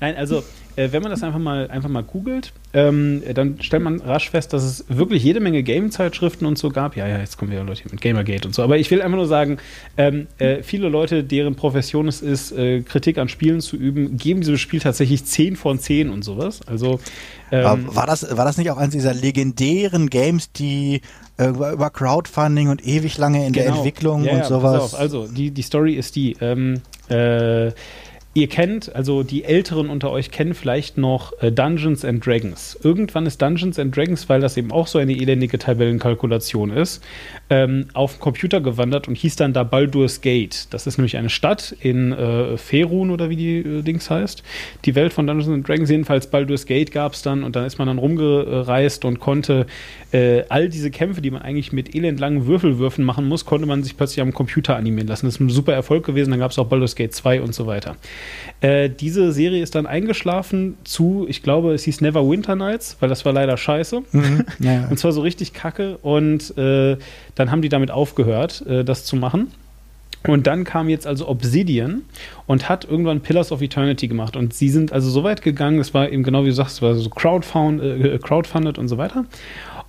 nein, also äh, wenn man das einfach mal einfach mal googelt, ähm, dann stellt man rasch fest, dass es wirklich jede Menge Game-Zeitschriften und so gab. Ja, ja, jetzt kommen wieder Leute mit Gamergate und so. Aber ich will einfach nur sagen, ähm, äh, viele Leute, deren Profession es ist, äh, Kritik an Spielen zu üben, geben diesem Spiel tatsächlich 10 von 10 und sowas. Also ähm, war, das, war das nicht auch eines dieser legendären Games, die äh, über Crowdfunding und ewig lange in der Genau. Entwicklung Ja, und ja, sowas? Also, die, die Story ist die. Ähm, äh, ihr kennt, also die Älteren unter euch kennen vielleicht noch äh, Dungeons and Dragons. Irgendwann ist Dungeons and Dragons, weil das eben auch so eine elendige Tabellenkalkulation ist, ähm, auf den Computer gewandert und hieß dann da Baldur's Gate. Das ist nämlich eine Stadt in äh, Ferun oder wie die äh, Dings heißt. Die Welt von Dungeons and Dragons, jedenfalls Baldur's Gate gab es dann und dann ist man dann rumgereist und konnte äh, all diese Kämpfe, die man eigentlich mit elendlangen Würfelwürfen machen muss, konnte man sich plötzlich am Computer animieren lassen. Das ist ein super Erfolg gewesen. Dann gab es auch Baldur's Gate 2 und so weiter. Äh, diese Serie ist dann eingeschlafen zu, ich glaube, es hieß Never Winter Nights, weil das war leider scheiße. Mhm. <laughs> Ja. Und zwar so richtig kacke. Und äh, dann haben die damit aufgehört, äh, das zu machen. Und dann kam jetzt also Obsidian und hat irgendwann Pillars of Eternity gemacht. Und sie sind also so weit gegangen, das war eben genau wie du sagst, es war so crowdfund, äh, crowdfunded und so weiter.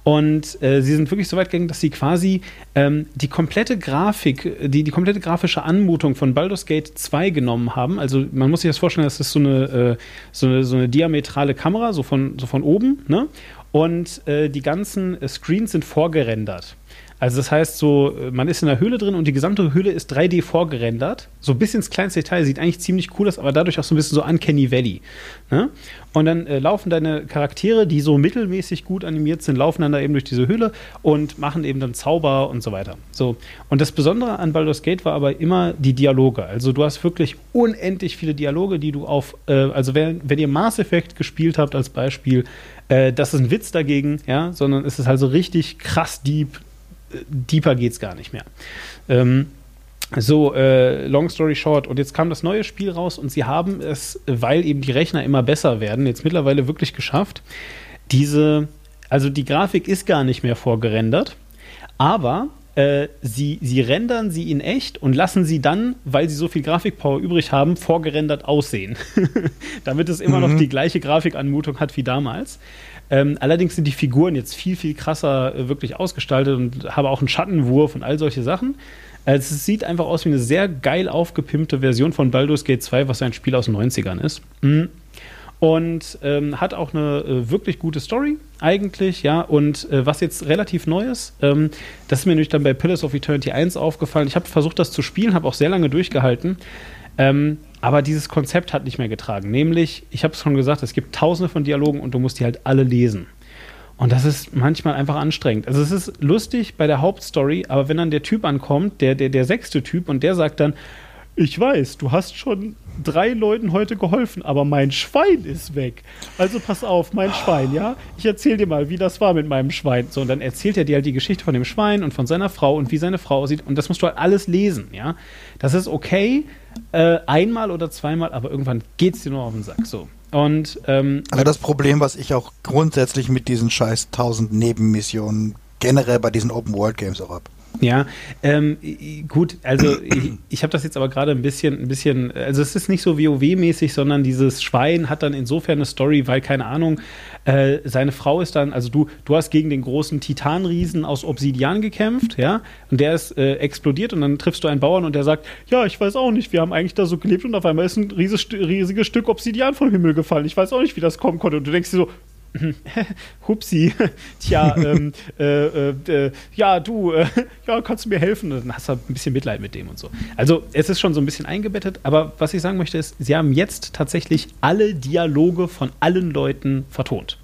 Und äh, sie sind wirklich so weit gegangen, dass sie quasi ähm, die komplette Grafik, die, die komplette grafische Anmutung von Baldur's Gate 2 genommen haben. Also man muss sich das vorstellen, das ist so eine, äh, so eine, so eine diametrale Kamera, so von, so von oben, ne? Und äh, die ganzen äh, Screens sind vorgerendert. Also das heißt so, äh, man ist in der Höhle drin und die gesamte Höhle ist 3D vorgerendert. So bis ins kleinste Detail, sieht eigentlich ziemlich cool aus, aber dadurch auch so ein bisschen so Uncanny Valley. Ne? Und dann äh, laufen deine Charaktere, die so mittelmäßig gut animiert sind, laufen dann da eben durch diese Höhle und machen eben dann Zauber und so weiter. So. Und das Besondere an Baldur's Gate war aber immer die Dialoge. Also du hast wirklich unendlich viele Dialoge, die du auf, äh, also wenn, wenn ihr Mass Effect gespielt habt als Beispiel, äh, das ist ein Witz dagegen, ja, sondern es ist halt so richtig krass deep, deeper geht's gar nicht mehr. Ähm, so, äh, long story short. Und jetzt kam das neue Spiel raus und sie haben es, weil eben die Rechner immer besser werden, jetzt mittlerweile wirklich geschafft, diese, also die Grafik ist gar nicht mehr vorgerendert, aber äh, sie, sie rendern sie in echt und lassen sie dann, weil sie so viel Grafikpower übrig haben, vorgerendert aussehen. <laughs> Damit es immer noch die gleiche Grafikanmutung hat wie damals. Ähm, allerdings sind die Figuren jetzt viel, viel krasser äh, wirklich ausgestaltet und haben auch einen Schattenwurf und all solche Sachen. Also es sieht einfach aus wie eine sehr geil aufgepimpte Version von Baldur's Gate 2, was ein Spiel aus den 90ern ist. Mhm. Und ähm, hat auch eine äh, wirklich gute Story, eigentlich, ja. Und äh, was jetzt relativ neu ist, ähm, das ist mir nämlich dann bei Pillars of Eternity 1 aufgefallen. Ich habe versucht, das zu spielen, habe auch sehr lange durchgehalten. Ähm, aber dieses Konzept hat nicht mehr getragen. Nämlich, ich habe es schon gesagt, es gibt tausende von Dialogen und du musst die halt alle lesen. Und das ist manchmal einfach anstrengend. Also es ist lustig bei der Hauptstory, aber wenn dann der Typ ankommt, der, der, der sechste Typ, und der sagt dann, ich weiß, du hast schon drei Leuten heute geholfen, aber mein Schwein ist weg. Also pass auf, mein Schwein, ja? Ich erzähl dir mal, wie das war mit meinem Schwein. So, und dann erzählt er dir halt die Geschichte von dem Schwein und von seiner Frau und wie seine Frau aussieht. Und das musst du halt alles lesen, ja? Das ist okay, äh, einmal oder zweimal, aber irgendwann geht's dir nur auf den Sack. So. Und ähm, Also das Problem, was ich auch grundsätzlich mit diesen scheiß 1000 Nebenmissionen generell bei diesen Open World Games auch hab. Ja, ähm, gut, also ich, ich habe das jetzt aber gerade ein bisschen, ein bisschen, also es ist nicht so WoW-mäßig, sondern dieses Schwein hat dann insofern eine Story, weil, keine Ahnung, äh, seine Frau ist dann, also du, du hast gegen den großen Titanriesen aus Obsidian gekämpft, ja, und der ist äh, explodiert und dann triffst du einen Bauern und der sagt, ja, ich weiß auch nicht, wir haben eigentlich da so gelebt und auf einmal ist ein riesiges, riesiges Stück Obsidian vom Himmel gefallen. Ich weiß auch nicht, wie das kommen konnte. Und du denkst dir so, <laughs> Hupsi, <laughs> tja, ähm, äh, äh, ja, du, äh, <laughs> ja, kannst du mir helfen? Dann hast du ein bisschen Mitleid mit dem und so. Also, es ist schon so ein bisschen eingebettet, aber was ich sagen möchte ist, sie haben jetzt tatsächlich alle Dialoge von allen Leuten vertont.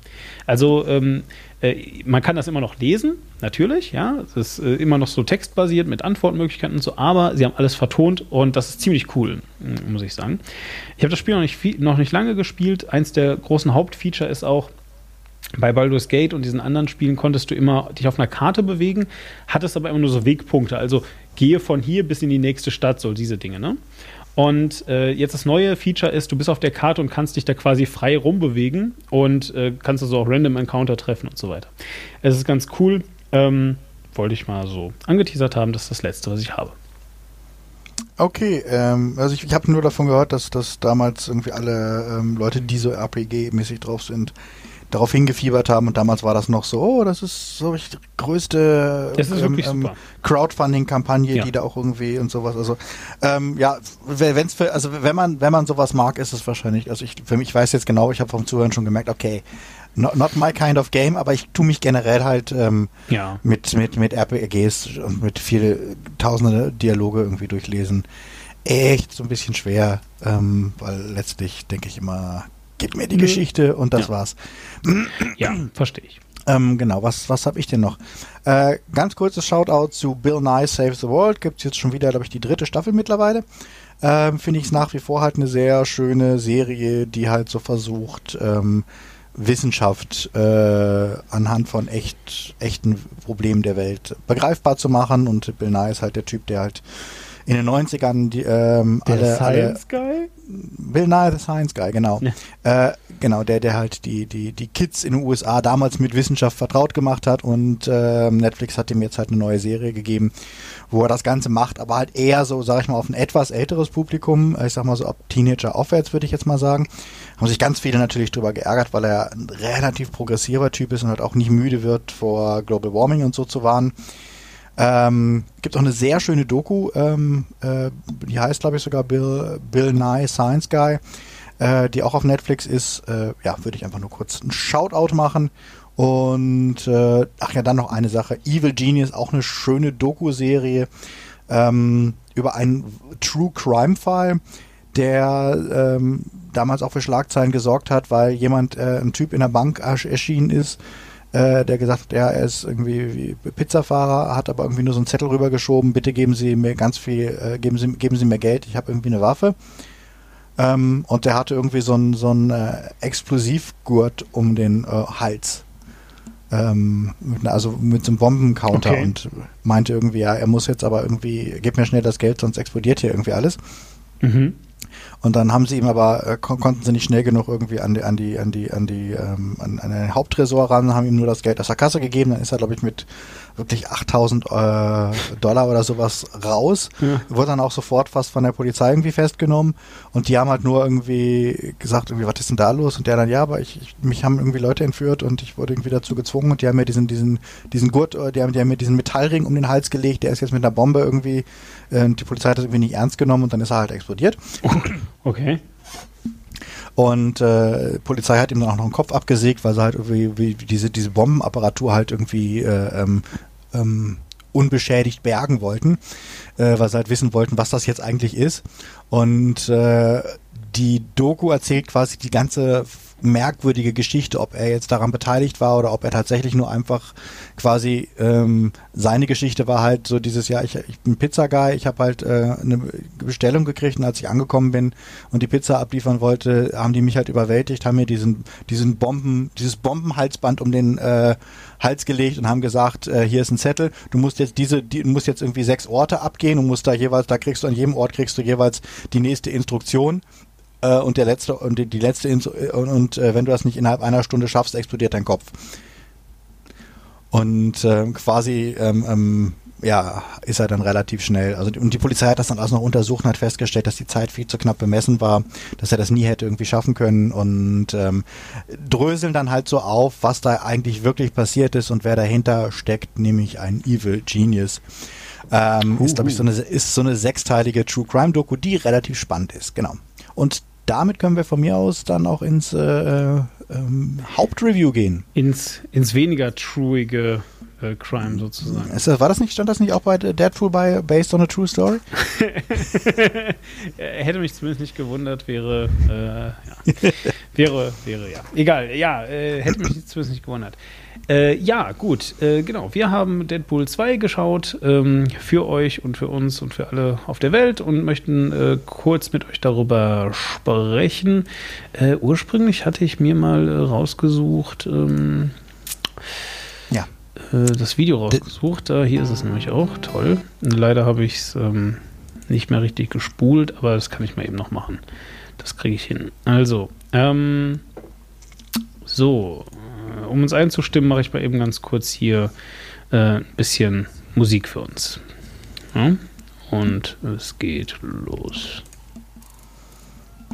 Also, ähm, äh, man kann das immer noch lesen, natürlich, ja. Es ist äh, immer noch so textbasiert mit Antwortmöglichkeiten und so, aber sie haben alles vertont und das ist ziemlich cool, muss ich sagen. Ich habe das Spiel noch nicht, viel, noch nicht lange gespielt. Eins der großen Hauptfeature ist auch, bei Baldur's Gate und diesen anderen Spielen konntest du immer dich auf einer Karte bewegen, hattest aber immer nur so Wegpunkte. Also gehe von hier bis in die nächste Stadt, so diese Dinge, ne? Und äh, jetzt das neue Feature ist, du bist auf der Karte und kannst dich da quasi frei rumbewegen und äh, kannst also auch Random Encounter treffen und so weiter. Es ist ganz cool. Ähm, wollte ich mal so angeteasert haben, das ist das Letzte, was ich habe. Okay, ähm, also ich, ich habe nur davon gehört, dass, dass damals irgendwie alle ähm, Leute, die so RPG-mäßig drauf sind, darauf hingefiebert haben und damals war das noch so, oh, das ist so die größte ähm, ähm, Crowdfunding-Kampagne, ja. die da auch irgendwie und sowas. Also ähm, ja, wenn's für, also wenn man wenn man sowas mag, ist es wahrscheinlich. Also ich für mich weiß jetzt genau, ich habe vom Zuhören schon gemerkt, okay, not, not, my kind of game, aber ich tue mich generell halt ähm, ja. mit mit mit RPGs und mit viele tausende Dialoge irgendwie durchlesen echt so ein bisschen schwer, ähm, weil letztlich denke ich immer, gib mir die Geschichte und das ja. war's. Ja, verstehe ich. Ähm, genau, was, was habe ich denn noch? Äh, ganz kurzes Shoutout zu Bill Nye Saves the World. Gibt es jetzt schon wieder, glaube ich, die dritte Staffel mittlerweile. Ähm, Finde ich es nach wie vor halt eine sehr schöne Serie, die halt so versucht, ähm, Wissenschaft äh, anhand von echt, echten Problemen der Welt begreifbar zu machen. Und Bill Nye ist halt der Typ, der halt in den 90ern die, ähm, der alle, Science alle, Guy? Bill Nye, the Science Guy, genau. Ja. Äh, genau, der, der halt die, die, die Kids in den USA damals mit Wissenschaft vertraut gemacht hat und äh, Netflix hat ihm jetzt halt eine neue Serie gegeben, wo er das Ganze macht, aber halt eher so, sag ich mal, auf ein etwas älteres Publikum, ich sag mal so ab Teenager aufwärts, würde ich jetzt mal sagen. Haben sich ganz viele natürlich drüber geärgert, weil er ein relativ progressiver Typ ist und halt auch nicht müde wird, vor Global Warming und so zu warnen. Ähm, gibt auch eine sehr schöne Doku, ähm, äh, die heißt, glaube ich, sogar Bill, Bill Nye Science Guy, äh, die auch auf Netflix ist. Äh, ja, würde ich einfach nur kurz einen Shoutout machen. Und äh, ach ja, dann noch eine Sache. Evil Genius, auch eine schöne Doku-Serie ähm, über einen True Crime Fall, der ähm, damals auch für Schlagzeilen gesorgt hat, weil jemand, äh, ein Typ in der Bank erschienen ist, äh, der gesagt hat, ja, er ist irgendwie Pizzafahrer, hat aber irgendwie nur so einen Zettel rübergeschoben, bitte geben Sie mir ganz viel, äh, geben, Sie, geben Sie mir Geld, ich habe irgendwie eine Waffe. Ähm, und der hatte irgendwie so einen so einen, äh, Explosivgurt um den äh, Hals. Ähm, mit, also mit so einem Bombencounter Okay. und meinte irgendwie, ja, er muss jetzt aber irgendwie, gib mir schnell das Geld, sonst explodiert hier irgendwie alles. Mhm. Und dann haben sie ihm aber, äh, kon konnten sie nicht schnell genug irgendwie an die, an die, an die, an die, ähm, an, an den Haupttresor ran, haben ihm nur das Geld aus der Kasse gegeben, dann ist er, glaube ich, mit wirklich 8000 äh, Dollar oder sowas raus. Ja. Wurde dann auch sofort fast von der Polizei irgendwie festgenommen und die haben halt nur irgendwie gesagt, irgendwie, was ist denn da los? Und der dann, ja, aber ich, ich mich haben irgendwie Leute entführt und ich wurde irgendwie dazu gezwungen und die haben mir diesen, diesen, diesen Gurt, äh, die haben, die haben mir diesen Metallring um den Hals gelegt, der ist jetzt mit einer Bombe irgendwie, äh, und die Polizei hat das irgendwie nicht ernst genommen und dann ist er halt explodiert. Okay. Und äh, Polizei hat ihm dann auch noch den Kopf abgesägt, weil sie halt irgendwie wie diese, diese Bombenapparatur halt irgendwie äh, ähm, ähm, unbeschädigt bergen wollten, äh, weil sie halt wissen wollten, was das jetzt eigentlich ist. Und äh, die Doku erzählt quasi die ganze merkwürdige Geschichte, ob er jetzt daran beteiligt war oder ob er tatsächlich nur einfach quasi ähm, seine Geschichte war halt so dieses Jahr, ich, ich bin Pizza-Guy, ich habe halt äh, eine Bestellung gekriegt und als ich angekommen bin und die Pizza abliefern wollte, haben die mich halt überwältigt, haben mir diesen, diesen Bomben, dieses Bombenhalsband um den äh, Hals gelegt und haben gesagt, äh, hier ist ein Zettel, du musst jetzt diese, die, du musst jetzt irgendwie sechs Orte abgehen und musst da jeweils, da kriegst du an jedem Ort kriegst du jeweils die nächste Instruktion äh, und der letzte und die, die letzte Instru und, und äh, wenn du das nicht innerhalb einer Stunde schaffst, explodiert dein Kopf. Und ähm, quasi ähm, ähm, ja, ist er dann relativ schnell. Also und die Polizei hat das dann alles noch untersucht und hat festgestellt, dass die Zeit viel zu knapp bemessen war, dass er das nie hätte irgendwie schaffen können und ähm, dröseln dann halt so auf, was da eigentlich wirklich passiert ist und wer dahinter steckt, nämlich ein Evil Genius. Ähm, Ist, glaube ich, so eine, ist so eine sechsteilige True Crime Doku, die relativ spannend ist, genau. Und damit können wir von mir aus dann auch ins äh, ähm, Hauptreview gehen. Ins, ins weniger truige äh, Crime sozusagen. Ist das, war das nicht, stand das nicht auch bei Deadpool bei Based on a True Story? <laughs> Hätte mich zumindest nicht gewundert, wäre, äh, ja. <laughs> wäre, wäre, ja. Egal, ja, äh, hätte mich zumindest nicht gewundert. Äh, ja, gut, äh, genau. Wir haben Deadpool 2 geschaut ähm, für euch und für uns und für alle auf der Welt und möchten äh, kurz mit euch darüber sprechen. Äh, ursprünglich hatte ich mir mal äh, rausgesucht, ähm, Ja. äh, das Video rausgesucht. Da, hier ist es nämlich auch. Toll. Leider habe ich es ähm, nicht mehr richtig gespult, aber das kann ich mal eben noch machen. Das kriege ich hin. Also, ähm, so, um uns einzustimmen, mache ich mal eben ganz kurz hier äh, ein bisschen Musik für uns. Ja? Und es geht los.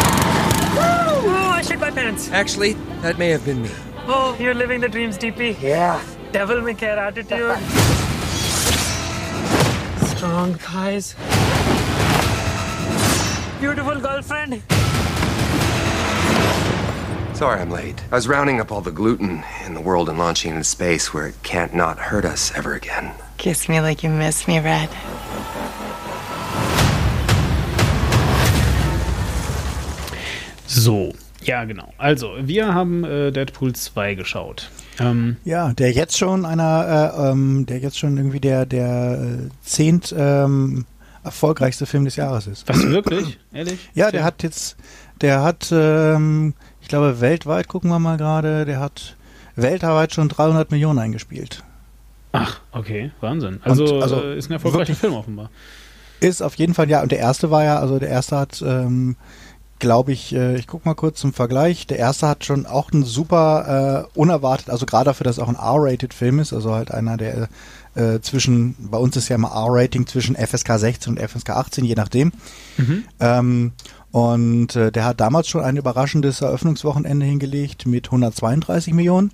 Oh, I shit my pants. Actually, that may have been me. Oh, you're living the dreams, DP. Yeah. Devil may care attitude. Strong thighs. Beautiful girlfriend. Sorry I'm late. I was rounding up all the gluten in the world and launching into space where it can't not hurt us ever again. Kiss me like you miss me, Red. So, ja, genau. Also, wir haben äh, Deadpool 2 geschaut. Ähm, Ja, der jetzt schon einer, äh, ähm, der jetzt schon irgendwie der, der äh, zehnt ähm, erfolgreichste Film des Jahres ist. was, wirklich? Ehrlich? Ja, der hat jetzt, der hat, ähm, ich glaube, weltweit, gucken wir mal gerade, der hat weltweit schon 300 Millionen eingespielt. Ach, okay, Wahnsinn. Also, Und, also äh, ist ein erfolgreicher Film offenbar. Ist auf jeden Fall, ja, und der erste war ja, also der erste hat, ähm, glaube ich, äh, ich guck mal kurz zum Vergleich, der erste hat schon auch ein super äh, unerwartet, also gerade dafür, dass auch ein R-Rated Film ist, also halt einer, der äh, zwischen, bei uns ist ja immer R-Rating zwischen FSK 16 und FSK 18, je nachdem. Ähm, und äh, der hat damals schon ein überraschendes Eröffnungswochenende hingelegt mit 132 Millionen.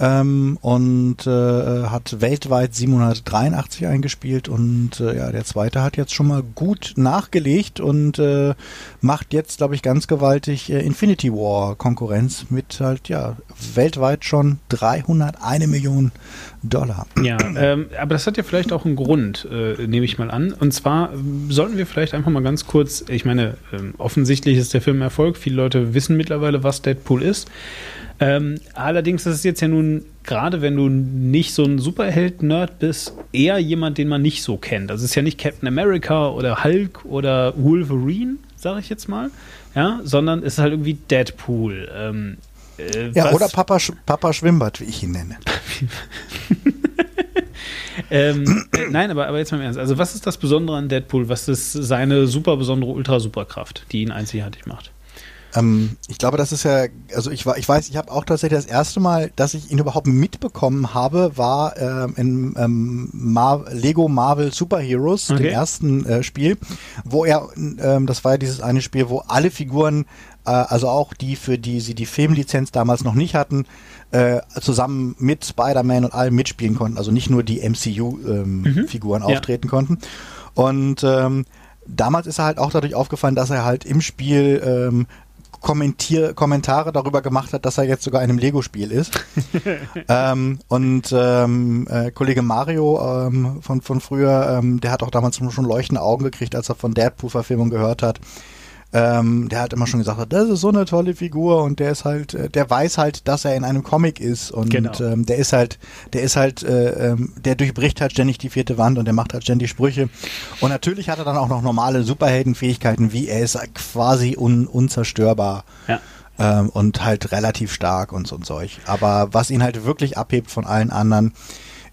Ähm, und äh, hat weltweit 783 eingespielt und äh, ja, der zweite hat jetzt schon mal gut nachgelegt und äh, macht jetzt, glaube ich, ganz gewaltig äh, Infinity War Konkurrenz mit halt, ja, weltweit schon 301 Millionen Dollar. Ja, ähm, aber das hat ja vielleicht auch einen Grund, äh, nehme ich mal an. Und zwar ähm, sollten wir vielleicht einfach mal ganz kurz, ich meine, ähm, offensichtlich ist der Film Erfolg. Viele Leute wissen mittlerweile, was Deadpool ist. Ähm, allerdings ist es jetzt ja nun, gerade wenn du nicht so ein Superheld-Nerd bist, eher jemand, den man nicht so kennt. Das ist ja nicht Captain America oder Hulk oder Wolverine, sage ich jetzt mal, ja, sondern es ist halt irgendwie Deadpool. Ähm, äh, Ja, was- oder Papa, Sch- Papa Schwimmbad, wie ich ihn nenne. <laughs> Ähm, äh, nein, aber, aber jetzt mal im Ernst. Also, was ist das Besondere an Deadpool? Was ist seine super besondere Ultra-Superkraft, die ihn einzigartig macht? Ähm, ich glaube, das ist ja, also ich, war, ich weiß, ich habe auch tatsächlich das erste Mal, dass ich ihn überhaupt mitbekommen habe, war ähm, in ähm, Mar Lego Marvel Super Heroes, Okay. dem ersten äh, Spiel, wo er, ähm, das war ja dieses eine Spiel, wo alle Figuren, äh, also auch die, für die sie die Filmlizenz damals noch nicht hatten, äh, zusammen mit Spider-Man und allem mitspielen konnten, also nicht nur die MCU-Figuren Ja. auftreten konnten. Und ähm, damals ist er halt auch dadurch aufgefallen, dass er halt im Spiel ähm, Kommentier Kommentare darüber gemacht hat, dass er jetzt sogar in einem Lego-Spiel ist. <laughs> ähm, und ähm, äh, Kollege Mario ähm, von, von früher, ähm, der hat auch damals schon leuchtende Augen gekriegt, als er von Deadpool-Verfilmung gehört hat. Ähm, der hat immer schon gesagt, das ist so eine tolle Figur und der ist halt, äh, der weiß halt, dass er in einem Comic ist und Genau. ähm, der ist halt, der ist halt, äh, ähm, der durchbricht halt ständig die vierte Wand und der macht halt ständig Sprüche. Und natürlich hat er dann auch noch normale Superheldenfähigkeiten, wie er ist quasi un unzerstörbar Ja. ähm, und halt relativ stark und so und solch. Aber was ihn halt wirklich abhebt von allen anderen,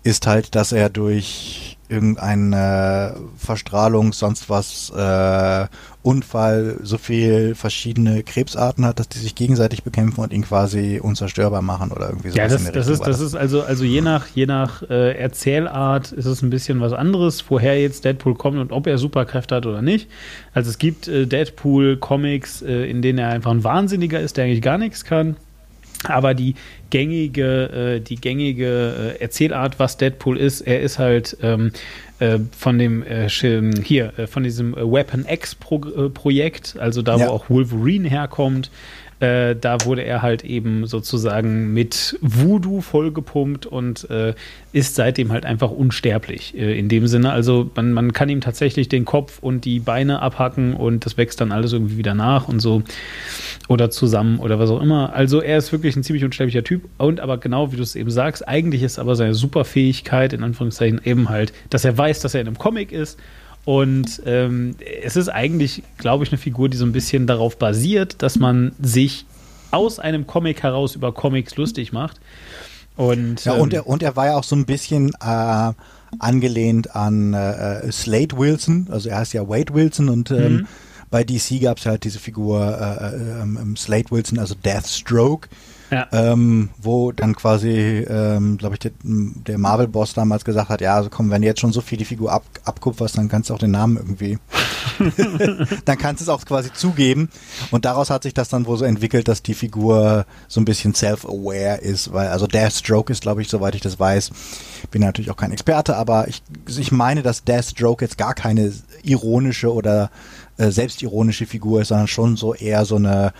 ist halt, dass er durch irgendein äh, Verstrahlung, sonst was, äh, Unfall so viel verschiedene Krebsarten hat, dass die sich gegenseitig bekämpfen und ihn quasi unzerstörbar machen oder irgendwie sowas. Ja, das, das ist, das ist also, also je nach, je nach äh, Erzählart ist es ein bisschen was anderes, woher jetzt Deadpool kommt und ob er Superkräfte hat oder nicht. Also es gibt äh, Deadpool-Comics, äh, in denen er einfach ein Wahnsinniger ist, der eigentlich gar nichts kann. Aber die gängige, äh, die gängige äh, Erzählart, was Deadpool ist, er ist halt ähm, äh, von dem äh, hier, äh, von diesem Weapon X Pro äh, Projekt, also da, Ja. wo auch Wolverine herkommt, äh, da wurde er halt eben sozusagen mit Voodoo vollgepumpt und äh, ist seitdem halt einfach unsterblich. Äh, in dem Sinne, also man, man kann ihm tatsächlich den Kopf und die Beine abhacken und das wächst dann alles irgendwie wieder nach und so oder zusammen oder was auch immer. Also er ist wirklich ein ziemlich unsterblicher Typ und aber genau wie du es eben sagst, eigentlich ist aber seine Superfähigkeit in Anführungszeichen eben halt, dass er weiß, dass er in einem Comic ist und ähm, es ist eigentlich, glaube ich, eine Figur, die so ein bisschen darauf basiert, dass man sich aus einem Comic heraus über Comics lustig macht. Und, Ja, ähm, und er, und er war ja auch so ein bisschen äh, angelehnt an äh, äh, Slade Wilson, also er heißt ja Wade Wilson und ähm, Mhm. bei DC gab es halt diese Figur äh, äh, ähm, Slade Wilson, also Deathstroke, ja. ähm, wo dann quasi, ähm, glaube ich, der, der Marvel-Boss damals gesagt hat, ja, also komm, wenn du jetzt schon so viel die Figur ab, abkupferst, dann kannst du auch den Namen irgendwie, <laughs> <laughs> dann kannst du es auch quasi zugeben. Und daraus hat sich das dann wohl so entwickelt, dass die Figur so ein bisschen self-aware ist, weil, also Deathstroke ist, glaube ich, soweit ich das weiß, bin natürlich auch kein Experte, aber ich, ich meine, dass Deathstroke jetzt gar keine ironische oder äh, selbstironische Figur ist, sondern schon so eher so eine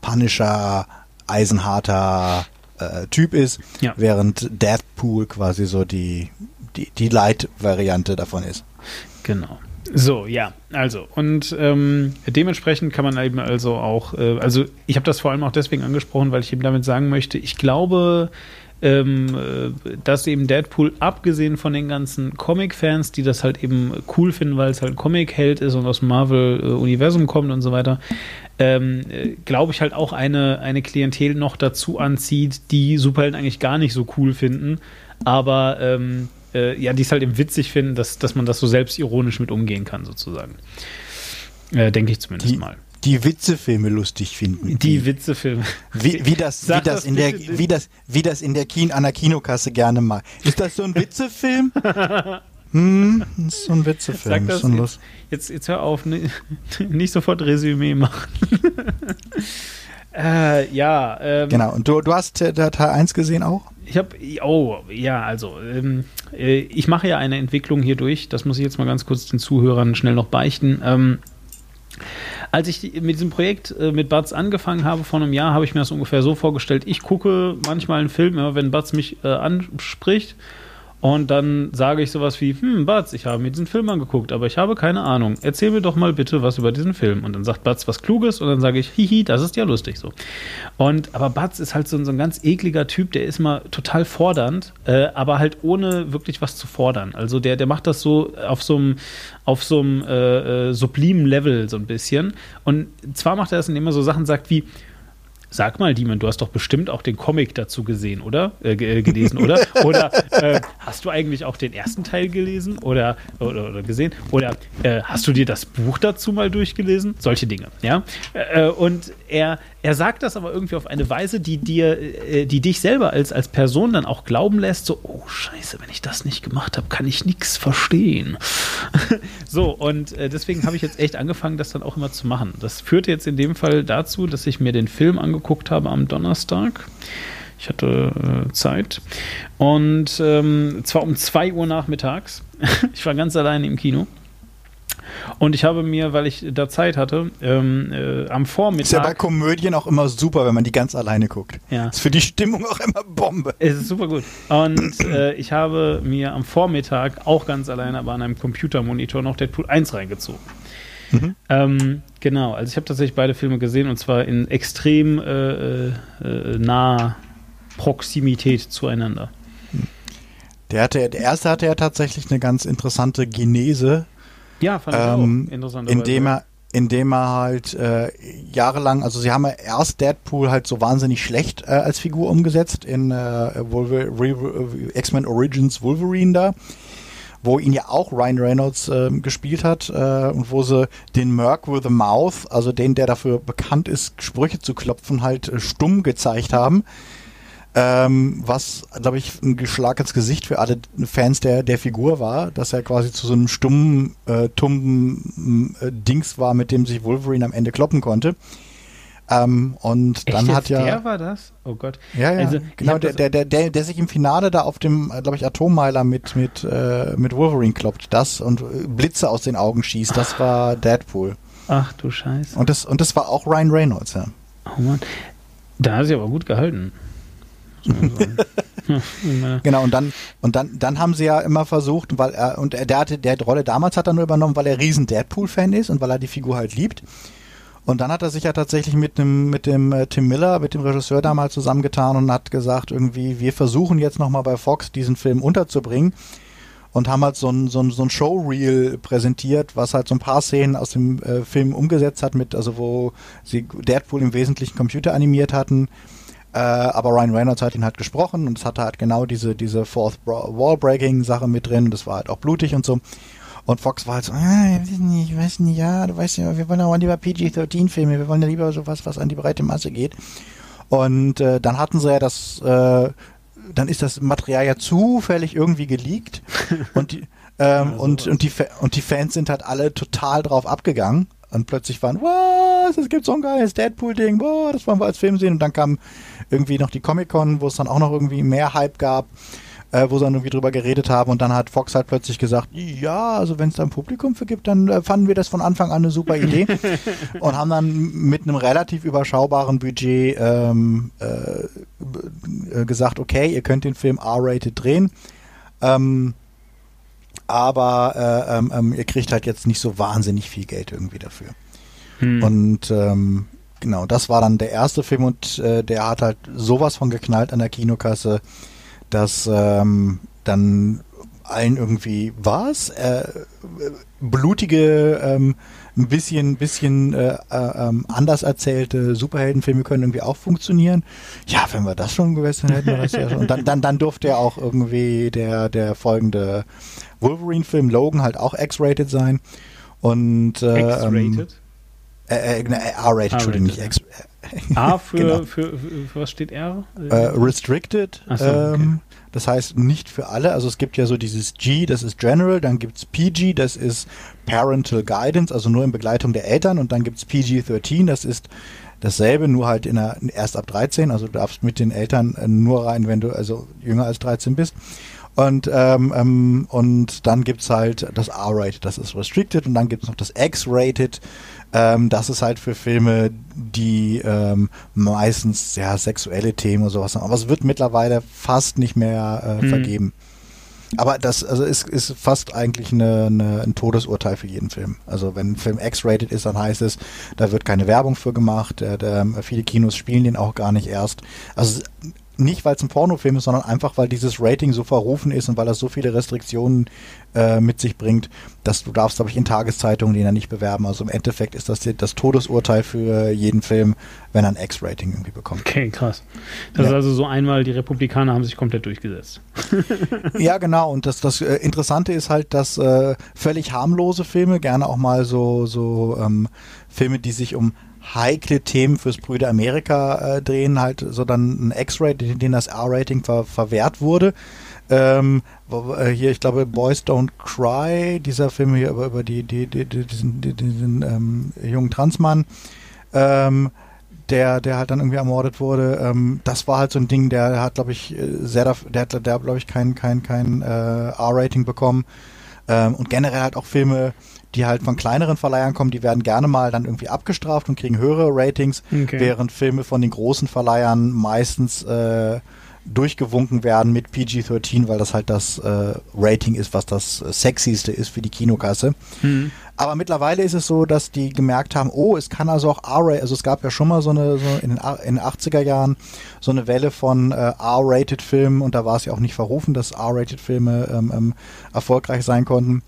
Punisher, eisenharter äh, Typ ist, Ja. während Deathpool quasi so die, die, die Light-Variante davon ist. Genau. So, ja, also, und ähm, dementsprechend kann man eben also auch, äh, also ich habe das vor allem auch deswegen angesprochen, weil ich eben damit sagen möchte, ich glaube, ähm, äh, dass eben Deadpool, abgesehen von den ganzen Comic-Fans, die das halt eben cool finden, weil es halt ein Comic-Held ist und aus dem Marvel-Universum kommt und so weiter, ähm, äh, glaube ich halt auch eine, eine Klientel noch dazu anzieht, die Superhelden eigentlich gar nicht so cool finden, aber ähm, äh, ja, die es halt eben witzig finden, dass, dass man das so selbstironisch mit umgehen kann, sozusagen. Äh, Denke ich zumindest Die, mal. Die Witzefilme lustig finden. Die Witzefilme. Wie, wie <laughs> das, Sag wie das das in der, wie das, wie das in der Kin an der Kinokasse gerne mal. Ist das so ein Witzefilm? <laughs> hm, das ist so ein Witzefilm. Sag das so jetzt, jetzt, jetzt hör auf, ni- <laughs> nicht sofort Resümee machen. äh, ja, ähm, Genau. Und du, du hast äh, der Teil 1 gesehen auch? Ich habe, oh, ja, also, ähm, äh, ich mache ja eine Entwicklung hier durch. Das muss ich jetzt mal ganz kurz den Zuhörern schnell noch beichten. Ähm, als ich mit diesem Projekt äh, mit Batz angefangen habe vor einem Jahr, habe ich mir das ungefähr so vorgestellt. Ich gucke manchmal einen Film, wenn Batz mich äh, anspricht. Und dann sage ich sowas wie, hm, Batz, ich habe mir diesen Film angeguckt, aber ich habe keine Ahnung. Erzähl mir doch mal bitte was über diesen Film. Und dann sagt Batz was Kluges und dann sage ich, hihi, das ist ja lustig so. Und aber Batz ist halt so, ein- so ein ganz ekliger Typ, der ist mal total fordernd, äh, aber halt ohne wirklich was zu fordern. Also der, der macht das so auf so einem auf so einem äh, äh, sublimen Level so ein bisschen. Und zwar macht er das, indem er so Sachen sagt wie, Sag mal, Demon, du hast doch bestimmt auch den Comic dazu gesehen, oder? Äh, äh, gelesen, oder? <laughs> Oder äh, hast du eigentlich auch den ersten Teil gelesen oder, oder, oder gesehen? Oder äh, hast du dir das Buch dazu mal durchgelesen? Solche Dinge, ja? Äh, und er, er sagt das aber irgendwie auf eine Weise, die dir, äh, die dich selber als, als Person dann auch glauben lässt, so, oh Scheiße, wenn ich das nicht gemacht habe, kann ich nichts verstehen. <laughs> so, und äh, deswegen habe ich jetzt echt angefangen, das dann auch immer zu machen. Das führte jetzt in dem Fall dazu, dass ich mir den Film angeguckt habe am Donnerstag. Ich hatte äh, Zeit. Und ähm, zwar um 2 Uhr nachmittags. <laughs> ich war ganz alleine im Kino. Und ich habe mir, weil ich da Zeit hatte, ähm, äh, am Vormittag. Ist ja bei Komödien auch immer super, wenn man die ganz alleine guckt. Ja. Ist für die Stimmung auch immer Bombe. Es ist super gut. Und äh, ich habe mir am Vormittag auch ganz alleine, aber an einem Computermonitor noch Deadpool 1 reingezogen. Ähm, genau, also ich habe tatsächlich beide Filme gesehen und zwar in extrem äh, äh, naher Proximität zueinander. Der, hatte, der erste hatte ja tatsächlich eine ganz interessante Genese, Ja, fand ich ähm, auch interessant. indem er, indem er halt äh, jahrelang, also sie haben ja erst Deadpool halt so wahnsinnig schlecht äh, als Figur umgesetzt in äh, X-Men Origins Wolverine da, wo ihn ja auch Ryan Reynolds äh, gespielt hat äh, und wo sie den Merc with a Mouth, also den, der dafür bekannt ist, Sprüche zu klopfen, halt äh, stumm gezeigt haben. Ähm, was, glaube ich, ein Geschlag ins Gesicht für alle Fans der, der Figur war, dass er quasi zu so einem stummen, äh, tummen äh, Dings war, mit dem sich Wolverine am Ende kloppen konnte. Ähm, und Echt dann hat ja. Der war das? Oh Gott. Ja, ja, Also, genau, der, der, der, der, der sich im Finale da auf dem, glaube ich, Atommeiler mit, mit, äh, mit Wolverine kloppt, das und äh, Blitze aus den Augen schießt, das war Deadpool. Ach du Scheiße. Und das, und das war auch Ryan Reynolds, ja. Oh Mann. Da hat sie aber gut gehalten. <laughs> Genau, und dann, und dann, dann haben sie ja immer versucht, weil er, und er, der hatte, der Rolle damals hat er nur übernommen, weil er riesen Deadpool-Fan ist und weil er die Figur halt liebt. Und dann hat er sich ja tatsächlich mit dem, mit dem äh, Tim Miller, mit dem Regisseur damals zusammengetan und hat gesagt, irgendwie, wir versuchen jetzt nochmal bei Fox diesen Film unterzubringen und haben halt so ein, so ein, so ein Showreel präsentiert, was halt so ein paar Szenen aus dem äh, Film umgesetzt hat, mit, also wo sie Deadpool im Wesentlichen Computer animiert hatten. Äh, aber Ryan Reynolds hat ihn halt gesprochen und es hatte halt genau diese, diese Fourth Bra- Wall-Breaking-Sache mit drin. Das war halt auch blutig und so. Und Fox war halt so, ah, ich weiß nicht, ich weiß nicht, ja, du weißt ja, wir wollen aber lieber PG-13-Filme, wir wollen ja lieber sowas, was an die breite Masse geht. Und äh, dann hatten sie ja das, äh, dann ist das Material ja zufällig irgendwie geleakt <laughs> und die, ähm, und, und, die, und die Fans sind halt alle total drauf abgegangen und plötzlich waren, was, es gibt so ein geiles Deadpool-Ding, wow, das wollen wir als Film sehen und dann kam irgendwie noch die Comic-Con, wo es dann auch noch irgendwie mehr Hype gab, äh, wo sie dann irgendwie drüber geredet haben und dann hat Fox halt plötzlich gesagt, ja, also wenn es da ein Publikum für gibt, dann äh, fanden wir das von Anfang an eine super Idee <laughs> und haben dann mit einem relativ überschaubaren Budget ähm, äh, äh, gesagt, okay, ihr könnt den Film R-rated drehen, ähm, aber äh, ähm, ähm, ihr kriegt halt jetzt nicht so wahnsinnig viel Geld irgendwie dafür. hm. Und ähm, genau, das war dann der erste Film und äh, der hat halt sowas von geknallt an der Kinokasse, dass ähm, dann allen irgendwie was äh, blutige ähm, ein bisschen bisschen äh, äh, ähm, anders erzählte Superheldenfilme können irgendwie auch funktionieren. Ja, wenn wir das schon gewesen hätten, wir das ja schon. Und dann dann dann durfte ja auch irgendwie der der folgende Wolverine-Film Logan halt auch X-rated sein und äh, ähm, X-rated. äh, äh, ne, äh, R-rated, Entschuldigung, nicht X. A <laughs> für, genau. für, für, für was steht R? Äh, restricted. Ach so, okay. ähm, das heißt nicht für alle. Also es gibt ja so dieses G, das ist General, dann gibt's PG, das ist Parental Guidance, also nur in Begleitung der Eltern und dann gibt's PG-13, das ist dasselbe, nur halt in der, erst ab 13, also du darfst mit den Eltern äh, nur rein, wenn du also jünger als 13 bist. Und, ähm, ähm, und dann gibt's halt das R-Rated, das ist Restricted und dann gibt's noch das X-Rated, ähm, das ist halt für Filme, die ähm, meistens ja sexuelle Themen oder sowas haben. Aber es wird mittlerweile fast nicht mehr äh, Hm. vergeben. Aber das also ist, ist fast eigentlich eine, eine, ein Todesurteil für jeden Film. Also wenn ein Film X-rated ist, dann heißt es, da wird keine Werbung für gemacht. Äh, der, viele Kinos spielen den auch gar nicht erst. Also nicht, weil es ein Pornofilm ist, sondern einfach, weil dieses Rating so verrufen ist und weil das so viele Restriktionen äh, mit sich bringt, dass du darfst, glaube ich, in Tageszeitungen den ja nicht bewerben. Also im Endeffekt ist das das Todesurteil für jeden Film, wenn er ein X-Rating irgendwie bekommt. Okay, krass. Das Ja. ist also so einmal, die Republikaner haben sich komplett durchgesetzt. Ja, <laughs> genau. Und das, das äh, Interessante ist halt, dass äh, völlig harmlose Filme, gerne auch mal so, so ähm, Filme, die sich um heikle Themen fürs Brüder Amerika äh, drehen, halt so dann ein X-Rating, den das R-Rating ver verwehrt wurde. Ähm, äh, hier, ich glaube, Boys Don't Cry, dieser Film hier über, über die, die, die, die, diesen, die, diesen ähm, jungen Transmann, ähm, der, der halt dann irgendwie ermordet wurde. Ähm, das war halt so ein Ding, der hat, glaube ich, äh, sehr, der hat, der hat, glaube ich, kein, kein, kein äh, R-Rating bekommen. Ähm, und generell halt auch Filme, die halt von kleineren Verleihern kommen, die werden gerne mal dann irgendwie abgestraft und kriegen höhere Ratings, Okay. während Filme von den großen Verleihern meistens äh, durchgewunken werden mit PG-13, weil das halt das äh, Rating ist, was das äh, sexyste ist für die Kinokasse. Hm. Aber mittlerweile ist es so, dass die gemerkt haben, oh, es kann also auch R-Rated, also es gab ja schon mal so eine, so in, den, in den 80er Jahren so eine Welle von äh, R-Rated Filmen und da war es ja auch nicht verrufen, dass R-Rated Filme ähm, ähm, erfolgreich sein konnten.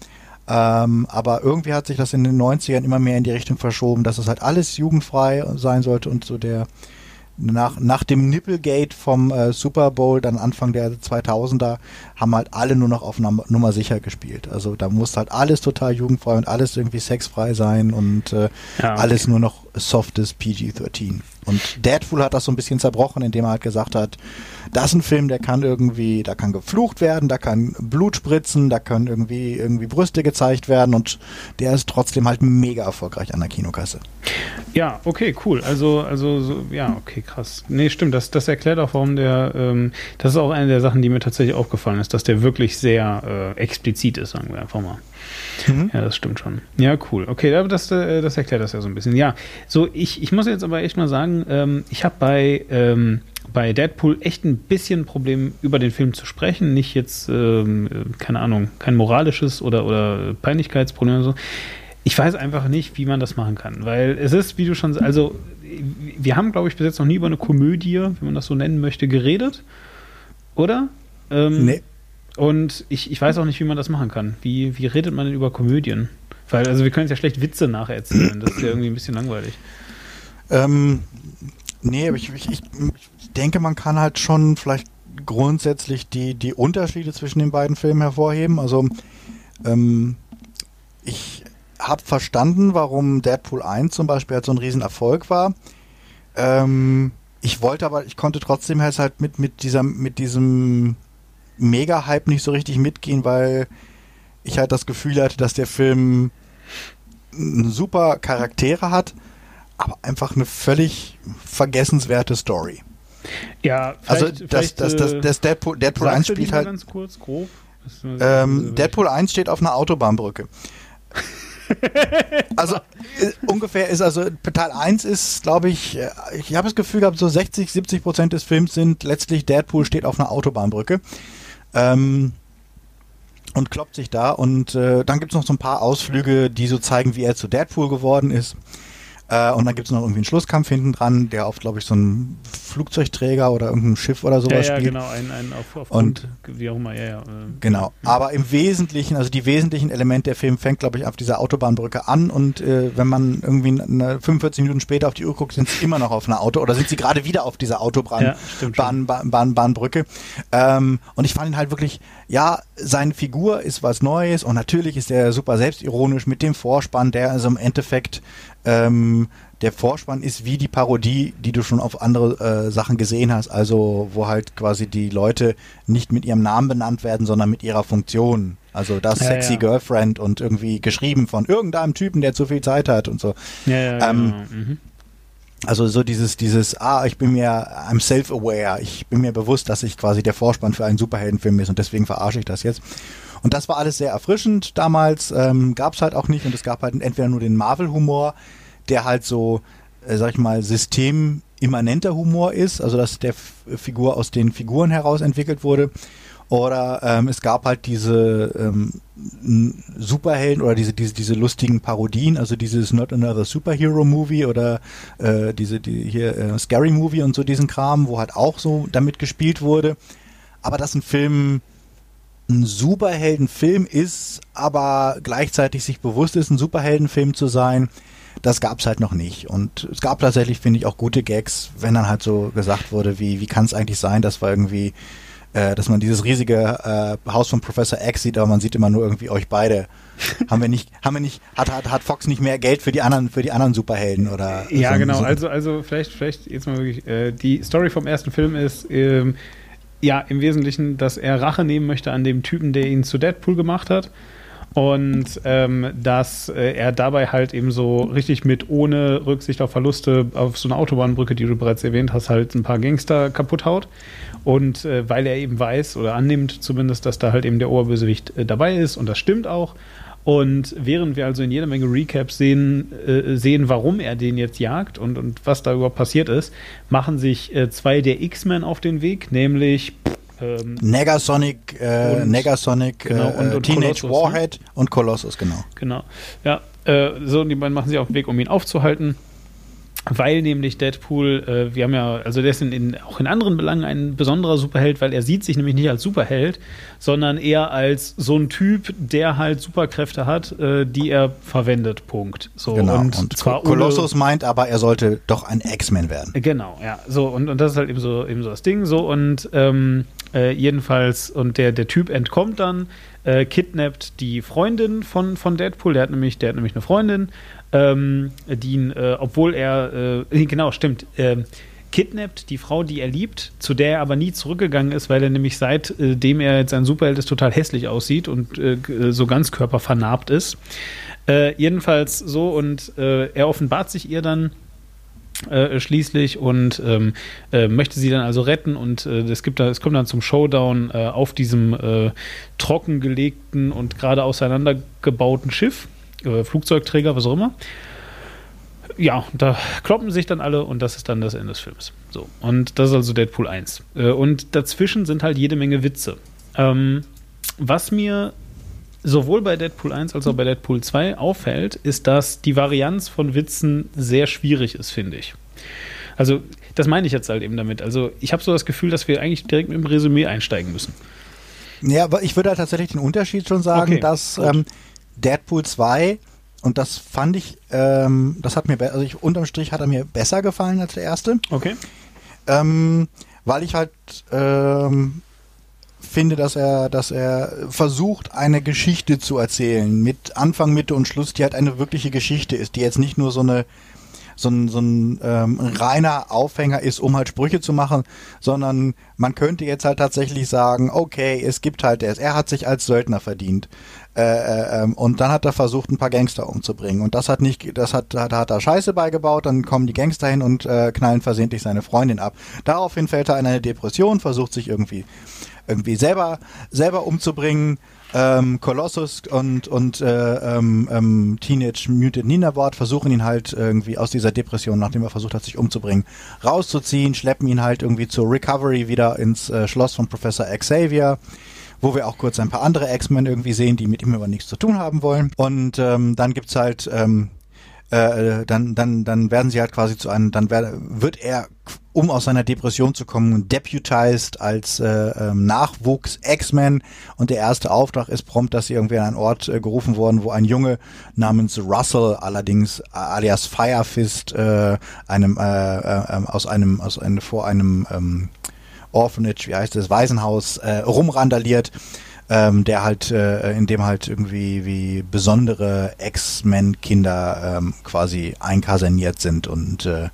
Ähm, aber irgendwie hat sich das in den 90ern immer mehr in die Richtung verschoben, dass es halt alles jugendfrei sein sollte und so der nach, nach dem Nipplegate vom äh, Super Bowl, dann Anfang der 2000er, haben halt alle nur noch auf Nummer, Nummer sicher gespielt. Also da muss halt alles total jugendfrei und alles irgendwie sexfrei sein und äh, Ja, okay. alles nur noch softes PG-13. Und Deadpool hat das so ein bisschen zerbrochen, indem er halt gesagt hat, das ist ein Film, der kann irgendwie, da kann geflucht werden, da kann Blut spritzen, da können irgendwie, irgendwie Brüste gezeigt werden und der ist trotzdem halt mega erfolgreich an der Kinokasse. Ja, okay, cool. Also, also, so, ja, okay, krass. Nee, stimmt, das, das erklärt auch, warum der, ähm, das ist auch eine der Sachen, die mir tatsächlich aufgefallen ist, dass der wirklich sehr äh, explizit ist, sagen wir einfach mal. Mhm. Ja, das stimmt schon. Ja, cool. Okay, aber das, äh, das erklärt das ja so ein bisschen. Ja, so, ich, ich muss jetzt aber echt mal sagen, ähm, ich habe bei, ähm, bei Deadpool echt ein bisschen Problem, über den Film zu sprechen. Nicht jetzt, ähm, äh, keine Ahnung, kein moralisches oder, oder Peinlichkeitsproblem oder so. Ich weiß einfach nicht, wie man das machen kann, weil es ist, wie du schon, also wir haben, glaube ich, bis jetzt noch nie über eine Komödie, wenn man das so nennen möchte, geredet, oder? Ähm, Nee. Und ich, ich weiß auch nicht, wie man das machen kann. Wie, wie redet man denn über Komödien? Weil, also wir können jetzt ja schlecht Witze nacherzählen. Das ist ja irgendwie ein bisschen langweilig. Ähm, nee, aber ich, ich, ich denke, man kann halt schon vielleicht grundsätzlich die, die Unterschiede zwischen den beiden Filmen hervorheben. Also, ähm, ich habe verstanden, warum Deadpool 1 zum Beispiel halt so ein Riesenerfolg war. Ähm, ich wollte aber, ich konnte trotzdem halt halt mit, mit dieser, mit diesem Mega-Hype nicht so richtig mitgehen, weil ich halt das Gefühl hatte, dass der Film super Charaktere hat, aber einfach eine völlig vergessenswerte Story. Ja, Also das, das, das, äh, das Deadpool, Deadpool 1 sagst du die spielt halt. ganz kurz, grob. Ähm, Deadpool 1 steht auf einer Autobahnbrücke. <laughs> also äh, ungefähr ist also Teil 1 ist, glaube ich, äh, ich habe das Gefühl gehabt, so 60, 70 Prozent des Films sind letztlich Deadpool steht auf einer Autobahnbrücke. Ähm, und kloppt sich da und äh, dann gibt es noch so ein paar Ausflüge, die so zeigen, wie er zu Deadpool geworden ist. Äh, und dann gibt es noch irgendwie einen Schlusskampf hinten dran, der auf, glaube ich, so einem Flugzeugträger oder irgendeinem Schiff oder ja, sowas ja, spielt. genau, ein, ein auf, auf Und- Grund, wie auch immer, ja, ja. äh, Genau. Aber im Wesentlichen, also die wesentlichen Elemente der Film fängt, glaube ich, auf dieser Autobahnbrücke an und äh, wenn man irgendwie eine 45 Minuten später auf die Uhr guckt, sind sie immer noch auf einer Auto oder sind sie gerade wieder auf dieser Autobahn Ja, stimmt schon. Bahn, Bahn, Bahn, Bahnbrücke. Ähm, und ich fand ihn halt wirklich, ja, seine Figur ist was Neues und natürlich ist er super selbstironisch mit dem Vorspann, der also im Endeffekt ähm, der Vorspann ist wie die Parodie, die du schon auf andere äh, Sachen gesehen hast, also wo halt quasi die Leute nicht mit ihrem Namen benannt werden, sondern mit ihrer Funktion. Also das Ja, sexy ja. Girlfriend und irgendwie geschrieben von irgendeinem Typen, der zu viel Zeit hat und so. Ja, Ähm, genau. Mhm. Also so dieses, dieses, ah, ich bin mir, I'm self-aware, ich bin mir bewusst, dass ich quasi der Vorspann für einen Superheldenfilm ist und deswegen verarsche ich das jetzt. Und das war alles sehr erfrischend damals, ähm, gab es halt auch nicht und es gab halt entweder nur den Marvel-Humor, der halt so, äh, sag ich mal, systemimmanenter Humor ist, also dass der F Figur aus den Figuren heraus entwickelt wurde. Oder ähm, es gab halt diese ähm, Superhelden oder diese, diese, diese lustigen Parodien, also dieses Not Another Superhero Movie oder äh, diese die hier äh, Scary Movie und so diesen Kram, wo halt auch so damit gespielt wurde. Aber dass ein Film ein Superheldenfilm ist, aber gleichzeitig sich bewusst ist, ein Superheldenfilm zu sein, das gab's halt noch nicht. Und es gab tatsächlich, finde ich, auch gute Gags, wenn dann halt so gesagt wurde, wie, wie kann es eigentlich sein, dass wir irgendwie, äh, dass man dieses riesige äh, Haus von Professor X sieht, aber man sieht immer nur irgendwie euch beide. <laughs> haben wir nicht, haben wir nicht, hat, hat, hat Fox nicht mehr Geld für die anderen, für die anderen Superhelden oder? Ja, so- genau. so- Also, also vielleicht, vielleicht jetzt mal wirklich. Äh, die Story vom ersten Film ist ähm, ja im Wesentlichen, dass er Rache nehmen möchte an dem Typen, der ihn zu Deadpool gemacht hat. Und ähm, dass äh, er dabei halt eben so richtig mit ohne Rücksicht auf Verluste auf so einer Autobahnbrücke, die du bereits erwähnt hast, halt ein paar Gangster kaputt haut. Und äh, weil er eben weiß oder annimmt zumindest, dass da halt eben der Oberbösewicht äh, dabei ist und das stimmt auch. Und während wir also in jeder Menge Recaps sehen, äh, sehen, warum er den jetzt jagt und, und was da überhaupt passiert ist, machen sich äh, zwei der X-Men auf den Weg, nämlich ähm, Negasonic, äh, Und- Negasonic, genau, äh, und- und Teenage Colossus, ne? Warhead und Colossus, genau. Genau. Ja, äh, so, die beiden machen sich auf den Weg, um ihn aufzuhalten. Weil nämlich Deadpool, äh, wir haben ja, also der ist in, in, auch in anderen Belangen ein besonderer Superheld, weil er sieht sich nämlich nicht als Superheld, sondern eher als so ein Typ, der halt Superkräfte hat, äh, die er verwendet. Punkt. So Genau. und, Und, zwar Kolossus ohne, meint aber, er sollte doch ein X-Men werden. Genau, ja. So, und, und das ist halt eben so, eben so das Ding. So, und ähm, äh, jedenfalls, und der, der Typ entkommt dann, äh, kidnappt die Freundin von, von Deadpool, der hat nämlich, der hat nämlich eine Freundin, ähm, die ihn, äh, obwohl er, äh, <laughs> genau, stimmt, ähm, kidnappt die Frau, die er liebt, zu der er aber nie zurückgegangen ist, weil er nämlich seitdem er jetzt ein Superheld ist, total hässlich aussieht und äh, so ganz körpervernarbt ist. Äh, jedenfalls so und äh, er offenbart sich ihr dann äh, schließlich und ähm, äh, möchte sie dann also retten und äh, es, gibt da, es kommt dann zum Showdown äh, auf diesem äh, trockengelegten und gerade auseinandergebauten Schiff, äh, Flugzeugträger, was auch immer. Ja, da kloppen sich dann alle und das ist dann das Ende des Films. So, und das ist also Deadpool 1. Äh, und dazwischen sind halt jede Menge Witze. Ähm, was mir sowohl bei Deadpool 1 als auch bei Deadpool 2 auffällt, ist, dass die Varianz von Witzen sehr schwierig ist, finde ich. Also, das meine ich jetzt halt eben damit. Also, ich habe so das Gefühl, dass wir eigentlich direkt mit dem Resümee einsteigen müssen. Ja, aber ich würde halt tatsächlich den Unterschied schon sagen, Okay, dass ähm, Deadpool 2 und das fand ich, ähm, das hat mir, also ich, unterm Strich hat er mir besser gefallen als der erste, Okay. ähm, weil ich halt ähm, finde, dass er, dass er versucht, eine Geschichte zu erzählen mit Anfang, Mitte und Schluss, die halt eine wirkliche Geschichte ist, die jetzt nicht nur so eine so ein, so ein ähm, reiner Aufhänger ist, um halt Sprüche zu machen, sondern man könnte jetzt halt tatsächlich sagen, okay, es gibt halt es. Er hat sich als Söldner verdient. Äh, äh, ähm, und dann hat er versucht, ein paar Gangster umzubringen. Und das hat nicht, das hat, hat, hat er Scheiße beigebaut, dann kommen die Gangster hin und äh, knallen versehentlich seine Freundin ab. Daraufhin fällt er in eine Depression, versucht sich irgendwie irgendwie selber selber umzubringen. Ähm, Colossus und und äh, ähm, ähm, Teenage Mutant Ninja Ward versuchen ihn halt irgendwie aus dieser Depression, nachdem er versucht hat, sich umzubringen, rauszuziehen, schleppen ihn halt irgendwie zur Recovery wieder ins äh, Schloss von Professor Xavier wo wir auch kurz ein paar andere X-Men irgendwie sehen, die mit ihm aber nichts zu tun haben wollen. Und ähm, dann gibt's halt, ähm, äh, dann, dann, dann werden sie halt quasi zu einem, dann wer, wird er, um aus seiner Depression zu kommen, deputized als äh, ähm, Nachwuchs X-Men und der erste Auftrag ist prompt, dass sie irgendwie an einen Ort äh, gerufen wurden, wo ein Junge namens Russell, allerdings äh, alias Firefist, äh, einem äh, äh, aus einem aus einem vor einem ähm, Orphanage, wie heißt es, Waisenhaus äh, rumrandaliert, ähm, der halt, äh, in dem halt irgendwie wie besondere X-Men-Kinder ähm, quasi einkaserniert sind und äh,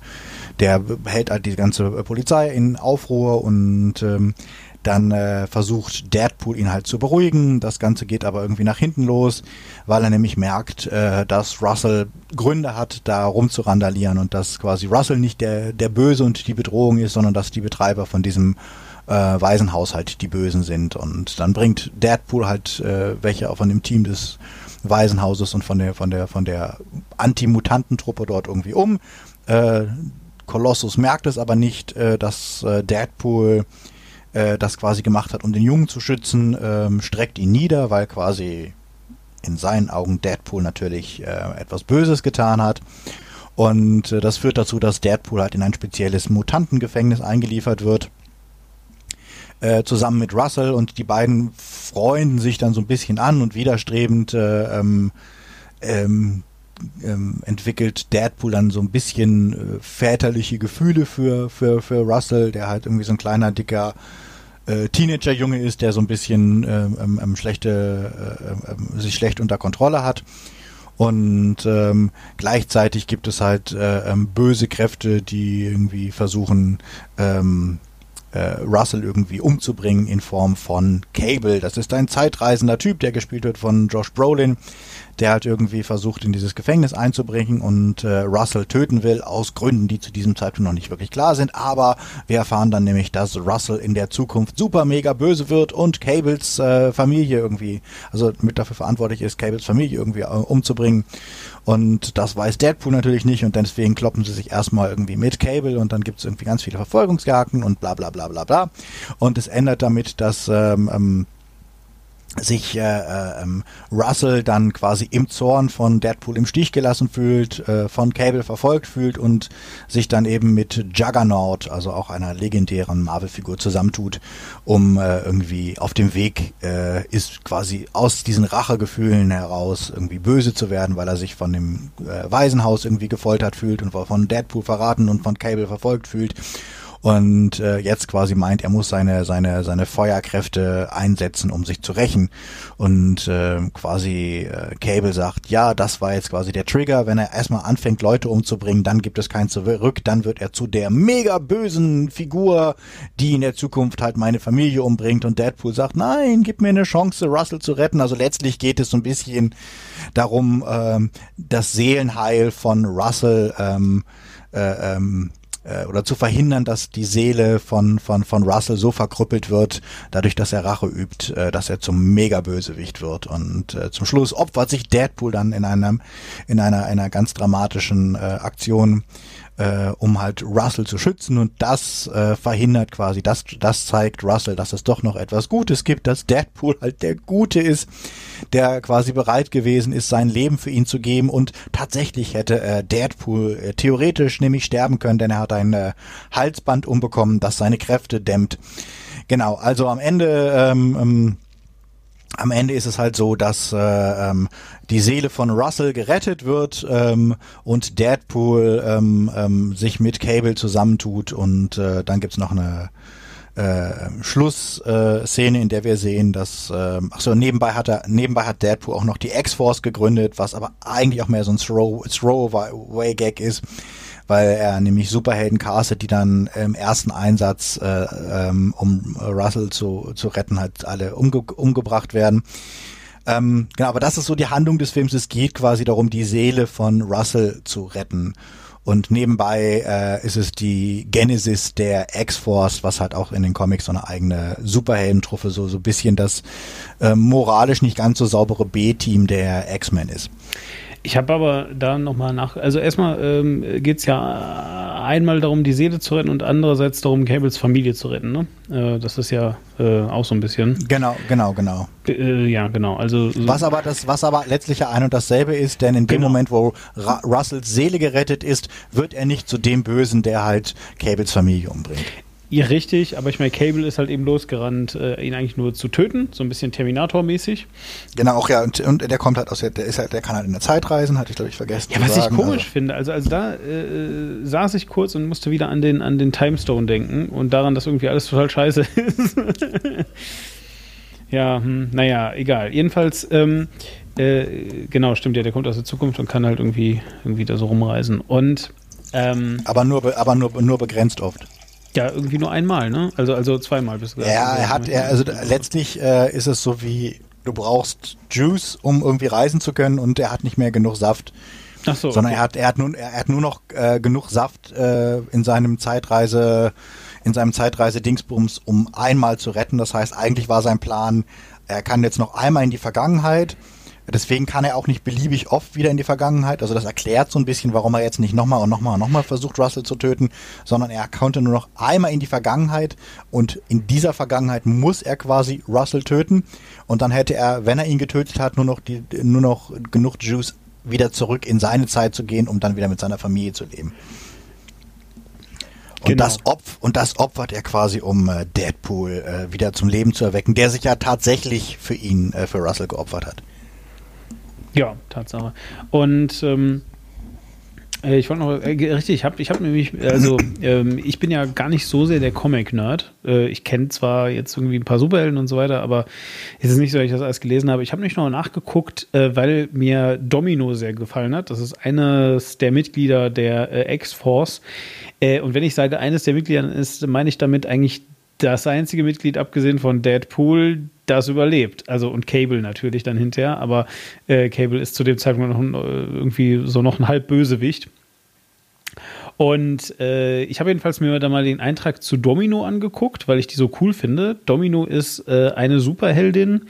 der hält halt die ganze Polizei in Aufruhr und ähm, dann äh, versucht Deadpool ihn halt zu beruhigen. Das Ganze geht aber irgendwie nach hinten los, weil er nämlich merkt, äh, dass Russell Gründe hat, da rumzurandalieren und dass quasi Russell nicht der, der Böse und die Bedrohung ist, sondern dass die Betreiber von diesem äh, Waisenhaus halt die Bösen sind. Und dann bringt Deadpool halt äh, welche von dem Team des Waisenhauses und von der von der von der Anti-Mutantentruppe dort irgendwie um. Äh, Colossus merkt es aber nicht, äh, dass äh, Deadpool äh, das quasi gemacht hat, um den Jungen zu schützen, ähm, streckt ihn nieder, weil quasi in seinen Augen Deadpool natürlich äh, etwas Böses getan hat. Und äh, das führt dazu, dass Deadpool halt in ein spezielles Mutantengefängnis eingeliefert wird. Äh, zusammen mit Russell und die beiden freunden sich dann so ein bisschen an und widerstrebend äh, ähm, ähm, ähm, entwickelt Deadpool dann so ein bisschen äh, väterliche Gefühle für, für, für Russell, der halt irgendwie so ein kleiner, dicker äh, Teenager-Junge ist, der so ein bisschen ähm, ähm, ähm, schlechte, äh, ähm, sich schlecht unter Kontrolle hat. Und ähm, gleichzeitig gibt es halt äh, ähm, böse Kräfte, die irgendwie versuchen, ähm, äh, Russell irgendwie umzubringen in Form von Cable. Das ist ein zeitreisender Typ, der gespielt wird von Josh Brolin, der halt irgendwie versucht, in dieses Gefängnis einzubrechen und äh, Russell töten will, aus Gründen, die zu diesem Zeitpunkt noch nicht wirklich klar sind. Aber wir erfahren dann nämlich, dass Russell in der Zukunft super mega böse wird und Cables äh, Familie irgendwie, also mit dafür verantwortlich ist, Cables Familie irgendwie äh, umzubringen. Und das weiß Deadpool natürlich nicht und deswegen kloppen sie sich erstmal irgendwie mit Cable und dann gibt es irgendwie ganz viele Verfolgungsjagden und bla bla bla bla bla. Und es ändert damit, dass ähm, ähm, sich äh, äh, ähm, Russell dann quasi im Zorn von Deadpool im Stich gelassen fühlt, äh, von Cable verfolgt fühlt und sich dann eben mit Juggernaut, also auch einer legendären Marvel-Figur, zusammentut, um äh, irgendwie auf dem Weg äh, ist, quasi aus diesen Rachegefühlen heraus irgendwie böse zu werden, weil er sich von dem äh, Waisenhaus irgendwie gefoltert fühlt und von Deadpool verraten und von Cable verfolgt fühlt und äh, jetzt quasi meint, er muss seine seine seine Feuerkräfte einsetzen, um sich zu rächen. Und äh, quasi äh, Cable sagt, ja, das war jetzt quasi der Trigger, wenn er erstmal anfängt Leute umzubringen, dann gibt es kein zurück, dann wird er zu der mega bösen Figur, die in der Zukunft halt meine Familie umbringt. Und Deadpool sagt, nein, gib mir eine Chance, Russell zu retten. Also letztlich geht es so ein bisschen darum, ähm, das Seelenheil von Russell ähm, äh, ähm, äh, oder zu verhindern, dass die Seele von, von, von Russell so verkrüppelt wird, dadurch, dass er Rache übt, äh, dass er zum Mega-Bösewicht wird. Und äh, zum Schluss opfert sich Deadpool dann in einem, in einer, einer ganz dramatischen äh, Aktion äh, um halt Russell zu schützen und das äh, verhindert quasi, das, das zeigt Russell, dass es doch noch etwas Gutes gibt, dass Deadpool halt der Gute ist, der quasi bereit gewesen ist, sein Leben für ihn zu geben und tatsächlich hätte äh, Deadpool äh, theoretisch nämlich sterben können, denn er hat ein äh, Halsband umbekommen, das seine Kräfte dämmt. Genau, also am Ende ähm, ähm, am Ende ist es halt so, dass äh, ähm, die Seele von Russell gerettet wird ähm, und Deadpool ähm, ähm, sich mit Cable zusammentut und äh, dann gibt's noch eine äh, Schlussszene, äh, in der wir sehen, dass äh, ach so nebenbei hat er nebenbei hat Deadpool auch noch die X-Force gegründet, was aber eigentlich auch mehr so ein Throw Throwaway Gag ist weil er nämlich Superhelden castet, die dann im ersten Einsatz, äh, ähm, um Russell zu, zu retten, halt alle umge umgebracht werden. Ähm, genau, aber das ist so die Handlung des Films. Es geht quasi darum, die Seele von Russell zu retten. Und nebenbei äh, ist es die Genesis der X-Force, was halt auch in den Comics so eine eigene Superheldentruppe, so so bisschen das äh, moralisch nicht ganz so saubere B-Team der X-Men ist. Ich habe aber da nochmal nach. Also, erstmal ähm, geht es ja einmal darum, die Seele zu retten und andererseits darum, Cables Familie zu retten. Ne? Äh, das ist ja äh, auch so ein bisschen. Genau, genau, genau. Äh, ja, genau. Also, so was, aber das, was aber letztlich ja ein und dasselbe ist, denn in dem genau. Moment, wo Ra Russells Seele gerettet ist, wird er nicht zu dem Bösen, der halt Cables Familie umbringt. Ja, richtig, aber ich meine, Cable ist halt eben losgerannt, äh, ihn eigentlich nur zu töten, so ein bisschen Terminator-mäßig. Genau, auch ja, und, und der kommt halt aus der, der ist halt, der kann halt in der Zeit reisen, hatte ich glaube ich vergessen. Ja, was sagen, ich komisch also. finde, also, also da äh, saß ich kurz und musste wieder an den, an den Timestone denken und daran, dass irgendwie alles total scheiße <laughs> ist. ja, hm, naja, egal. Jedenfalls, ähm, äh, genau, stimmt ja, der kommt aus der Zukunft und kann halt irgendwie, irgendwie da so rumreisen. Und ähm, aber nur, aber nur, nur begrenzt oft. Ja, irgendwie nur einmal, ne? Also, also zweimal bist du Ja, er hat, er, also letztlich äh, ist es so wie, du brauchst Juice, um irgendwie reisen zu können und er hat nicht mehr genug Saft. Ach so. Sondern okay. er hat, er hat nun, er hat nur noch äh, genug Saft äh, in seinem Zeitreise, in seinem Zeitreise-Dingsbums, um einmal zu retten. Das heißt, eigentlich war sein Plan, er kann jetzt noch einmal in die Vergangenheit Deswegen kann er auch nicht beliebig oft wieder in die Vergangenheit. Also das erklärt so ein bisschen, warum er jetzt nicht nochmal und nochmal und nochmal versucht, Russell zu töten, sondern er konnte nur noch einmal in die Vergangenheit und in dieser Vergangenheit muss er quasi Russell töten und dann hätte er, wenn er ihn getötet hat, nur noch die, nur noch genug Juice wieder zurück in seine Zeit zu gehen, um dann wieder mit seiner Familie zu leben. Und, genau. das Opf und das opfert er quasi, um äh, Deadpool äh, wieder zum Leben zu erwecken, der sich ja tatsächlich für ihn, äh, für Russell geopfert hat. Ja, Tatsache. Und ähm, äh, ich wollte noch, äh, richtig, ich habe ich hab nämlich, also <clears throat> ähm, ich bin ja gar nicht so sehr der Comic-Nerd. Äh, ich kenne zwar jetzt irgendwie ein paar Superhelden und so weiter, aber es ist nicht so, dass ich das alles gelesen habe. Ich habe nicht noch nachgeguckt, äh, weil mir Domino sehr gefallen hat. Das ist eines der Mitglieder der äh, X-Force. Äh, und wenn ich sage, eines der Mitglieder ist, meine ich damit eigentlich das einzige Mitglied, abgesehen von Deadpool, das überlebt. Also und Cable natürlich dann hinterher, aber äh, Cable ist zu dem Zeitpunkt noch ein, äh, irgendwie so noch ein halb Bösewicht. Und äh, ich habe jedenfalls mir da mal den Eintrag zu Domino angeguckt, weil ich die so cool finde. Domino ist äh, eine Superheldin,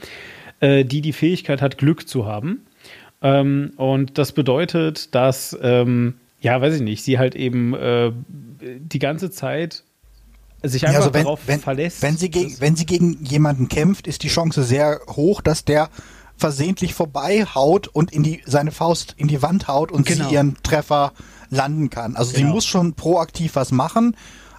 äh, die die Fähigkeit hat, Glück zu haben. Ähm, und das bedeutet, dass, ähm, ja, weiß ich nicht, sie halt eben äh, die ganze Zeit sich einfach also wenn, darauf wenn, verlässt. Wenn sie, gegen, wenn sie gegen jemanden kämpft, ist die Chance sehr hoch, dass der versehentlich vorbeihaut und in die, seine Faust in die Wand haut und Genau. sie ihren Treffer landen kann. Also sie Genau. muss schon proaktiv was machen,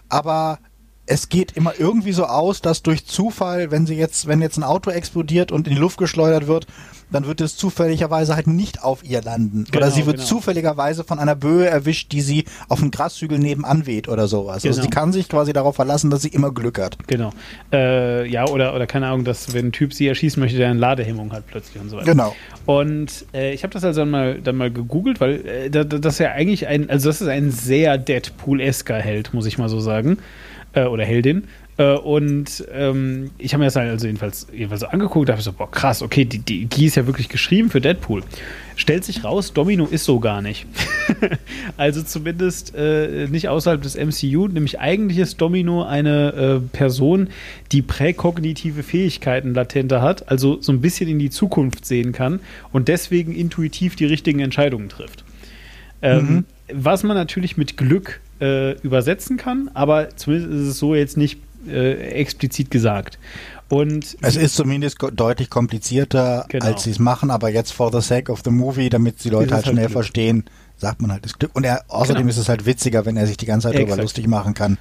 aber es geht immer irgendwie so aus, dass durch Zufall, wenn sie jetzt, wenn jetzt ein Auto explodiert und in die Luft geschleudert wird, dann wird es zufälligerweise halt nicht auf ihr landen. Genau, oder sie wird genau. zufälligerweise von einer Böe erwischt, die sie auf einen Grashügel nebenan weht oder sowas. Also Genau. sie kann sich quasi darauf verlassen, dass sie immer Glück hat. Genau. Äh, ja, oder, oder keine Ahnung, dass wenn ein Typ sie erschießen möchte, der eine Ladehemmung hat plötzlich und so weiter. Genau. Und äh, ich habe das also dann mal, dann mal gegoogelt, weil äh, da- da- das ist ja eigentlich ein, also das ist ein sehr Deadpool-esker Held, muss ich mal so sagen. Äh, oder Heldin. Äh, und ähm, ich habe mir das halt also jedenfalls, jedenfalls so angeguckt, da habe ich so, boah, krass, okay, die, die, die ist ja wirklich geschrieben für Deadpool. Stellt sich raus, Domino ist so gar nicht. <laughs> also zumindest äh, nicht außerhalb des MCU, nämlich eigentlich ist Domino eine äh, Person, die präkognitive Fähigkeiten latente hat, also so ein bisschen in die Zukunft sehen kann und deswegen intuitiv die richtigen Entscheidungen trifft. Ähm, Was man natürlich mit Glück äh, übersetzen kann, aber zumindest ist es so jetzt nicht äh, explizit gesagt. Und Es ist zumindest deutlich komplizierter, Genau. als sie es machen, aber jetzt for the sake of the movie, damit die Leute halt halt schnell Glück. verstehen, sagt man halt das Glück. Und er, außerdem Genau. ist es halt witziger, wenn er sich die ganze Zeit darüber lustig machen kann.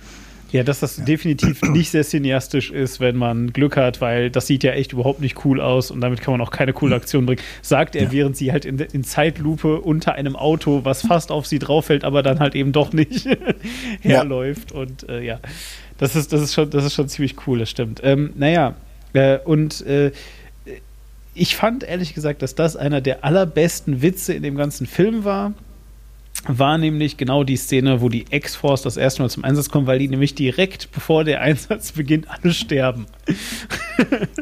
Ja, dass das definitiv <clears throat> nicht sehr cineastisch ist, wenn man Glück hat, weil das sieht ja echt überhaupt nicht cool aus und damit kann man auch keine coole Aktion bringen. Sagt er, Ja. während sie halt in, in Zeitlupe unter einem Auto, was fast auf sie drauf fällt, aber dann halt eben doch nicht <laughs> herläuft. Und äh, ja, das ist, das, ist schon, das ist schon ziemlich cool, das stimmt. Ähm, naja, äh, und äh, ich fand ehrlich gesagt, dass das einer der allerbesten Witze in dem ganzen Film war war nämlich genau die Szene, wo die X-Force das erste Mal zum Einsatz kommt, weil die nämlich direkt bevor der Einsatz beginnt, alle sterben. <laughs>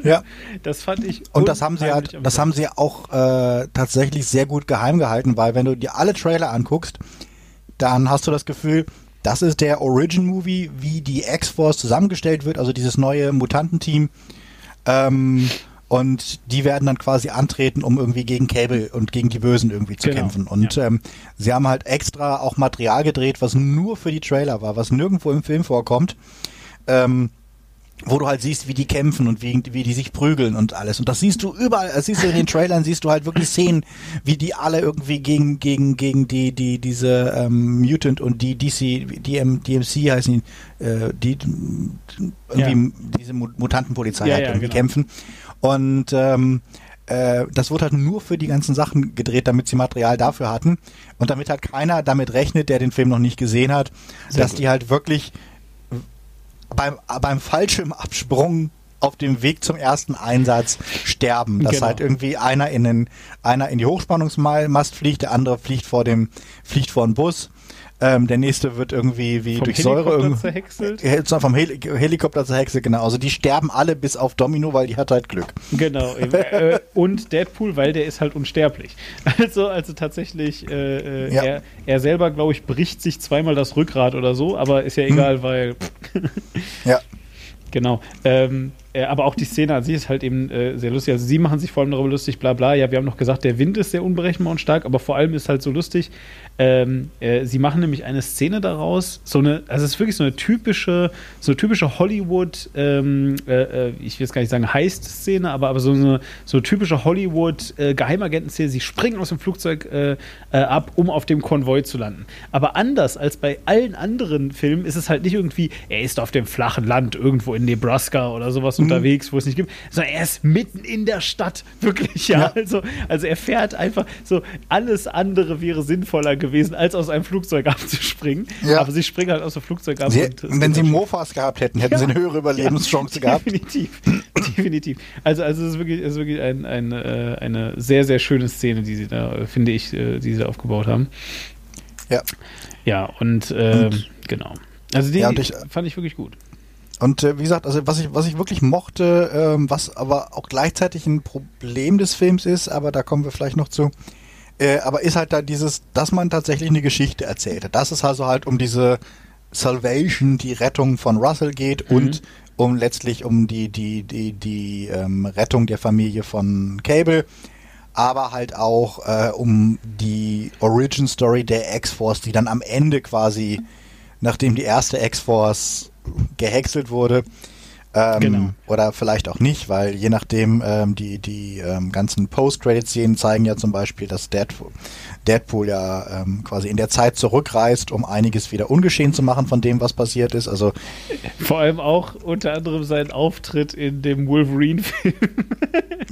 Ja. Das fand ich. Und das haben sie halt, das haben sie auch äh, tatsächlich sehr gut geheim gehalten, weil wenn du dir alle Trailer anguckst, dann hast du das Gefühl, das ist der Origin-Movie, wie die X-Force zusammengestellt wird, also dieses neue Mutantenteam. Ähm, und die werden dann quasi antreten, um irgendwie gegen Cable und gegen die Bösen irgendwie zu Genau, kämpfen. Und ja. ähm, sie haben halt extra auch Material gedreht, was nur für die Trailer war, was nirgendwo im Film vorkommt. Ähm, wo du halt siehst, wie die kämpfen und wie, wie die sich prügeln und alles. Und das siehst du überall, das siehst du in den Trailern, siehst du halt wirklich Szenen, wie die alle irgendwie gegen, gegen, gegen die, die, diese ähm, Mutant und die DC, DM, DMC heißen die, äh, die irgendwie diese Mu- Mutantenpolizei Ja, halt ja, irgendwie genau. kämpfen. Und ähm, äh, das wurde halt nur für die ganzen Sachen gedreht, damit sie Material dafür hatten. Und damit halt keiner damit rechnet, der den Film noch nicht gesehen hat, Sehr dass gut. die halt wirklich beim, beim Fallschirmabsprung auf dem Weg zum ersten Einsatz sterben. Dass Genau. halt irgendwie einer in den, einer in die Hochspannungsmast fliegt, der andere fliegt vor dem, fliegt vor den Bus. Ähm, der nächste wird irgendwie wie vom durch Säure Helikopter irgendwie zerhäckselt. Äh, vom Heli Helikopter zur Hexe, genau. Also die sterben alle bis auf Domino, weil die hat halt Glück. Genau. <laughs> äh, und Deadpool, weil der ist halt unsterblich. <laughs> Also, also tatsächlich, äh, äh, Ja. er, er selber, glaube ich, bricht sich zweimal das Rückgrat oder so, aber ist ja Hm. egal, weil. Ja. <laughs> Genau. Ähm, äh, aber auch die Szene an sich ist halt eben äh, sehr lustig. Also sie machen sich vor allem darüber lustig, bla bla. Ja, wir haben noch gesagt, der Wind ist sehr unberechenbar und stark, aber vor allem ist halt so lustig. Ähm, äh, sie machen nämlich eine Szene daraus, so eine, also es ist wirklich so eine typische, so eine typische Hollywood, ähm, äh, äh, ich will jetzt gar nicht sagen Heist-Szene, aber, aber so eine so eine typische Hollywood äh, Geheimagenten-Szene. Sie springen aus dem Flugzeug ab, um auf dem Konvoi zu landen. Aber anders als bei allen anderen Filmen ist es halt nicht irgendwie, er ist auf dem flachen Land irgendwo in Nebraska oder sowas unterwegs, wo es nicht gibt, sondern er ist mitten in der Stadt, wirklich, ja. Ja. Also, also er fährt einfach so, alles andere wäre sinnvoller gewesen, als aus einem Flugzeug <laughs> abzuspringen. Ja. Aber sie springen halt aus dem Flugzeug ab. Sie, und wenn sie. Mofas gehabt hätten, hätten sie eine höhere Überlebenschance gehabt. Definitiv, <clears throat> definitiv. Also, also es ist wirklich, es ist wirklich ein, ein, äh, eine sehr, sehr schöne Szene, die sie da, äh, finde ich, äh, die sie da aufgebaut haben. Ja. Ja, und, ähm, genau. Also die Ja, und ich- fand ich wirklich gut. Und äh, wie gesagt, also was ich, was ich wirklich mochte, ähm, was aber auch gleichzeitig ein Problem des Films ist, aber da kommen wir vielleicht noch zu, äh, aber ist halt da dieses, dass man tatsächlich eine Geschichte erzählt. Dass es also halt um diese Salvation, die Rettung von Russell geht und um letztlich um die, die, die, die ähm, Rettung der Familie von Cable, aber halt auch äh, um die Origin Story der X-Force, die dann am Ende quasi nachdem die erste X-Force gehäckselt wurde. Ähm, Genau. Oder vielleicht auch nicht, weil je nachdem ähm, die, die ähm, ganzen Post-Credit-Szenen zeigen ja zum Beispiel, dass Deadpool, Deadpool ja ähm, quasi in der Zeit zurückreist, um einiges wieder ungeschehen zu machen von dem, was passiert ist. Also Vor allem auch unter anderem sein Auftritt in dem Wolverine-Film.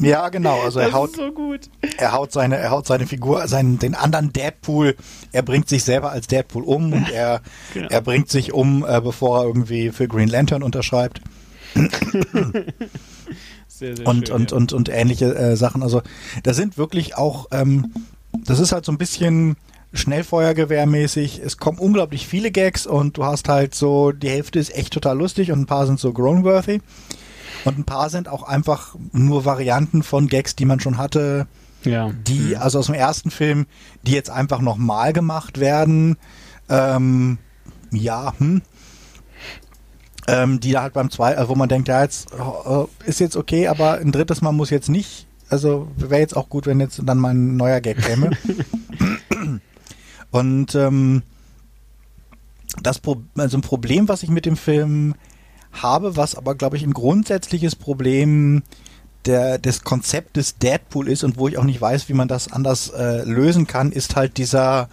ja, genau. Also er haut, so er haut seine, er haut seine Figur, seinen, den anderen Deadpool, er bringt sich selber als Deadpool um und er, Genau. er bringt sich um, äh, bevor er irgendwie für Green Lantern unterschreibt. Sehr, sehr und, schön, und, ja. und, und ähnliche äh, Sachen. Also da sind wirklich auch, ähm, das ist halt so ein bisschen Schnellfeuergewehrmäßig. Es kommen unglaublich viele Gags und du hast halt so, die Hälfte ist echt total lustig und ein paar sind so grown-worthy. Und ein paar sind auch einfach nur Varianten von Gags, die man schon hatte, ja. die, also aus dem ersten Film, die jetzt einfach nochmal gemacht werden. Ähm, ja, hm. Ähm, die da halt beim zwei, äh, wo man denkt, ja, jetzt äh, ist jetzt okay, aber ein drittes Mal muss jetzt nicht. Also wäre jetzt auch gut, wenn jetzt dann mal ein neuer Gag käme. <laughs> Und ähm, das Pro also ein Problem, was ich mit dem Film habe, was aber, glaube ich, ein grundsätzliches Problem der, des Konzeptes Deadpool ist und wo ich auch nicht weiß, wie man das anders äh, lösen kann, ist halt dieser,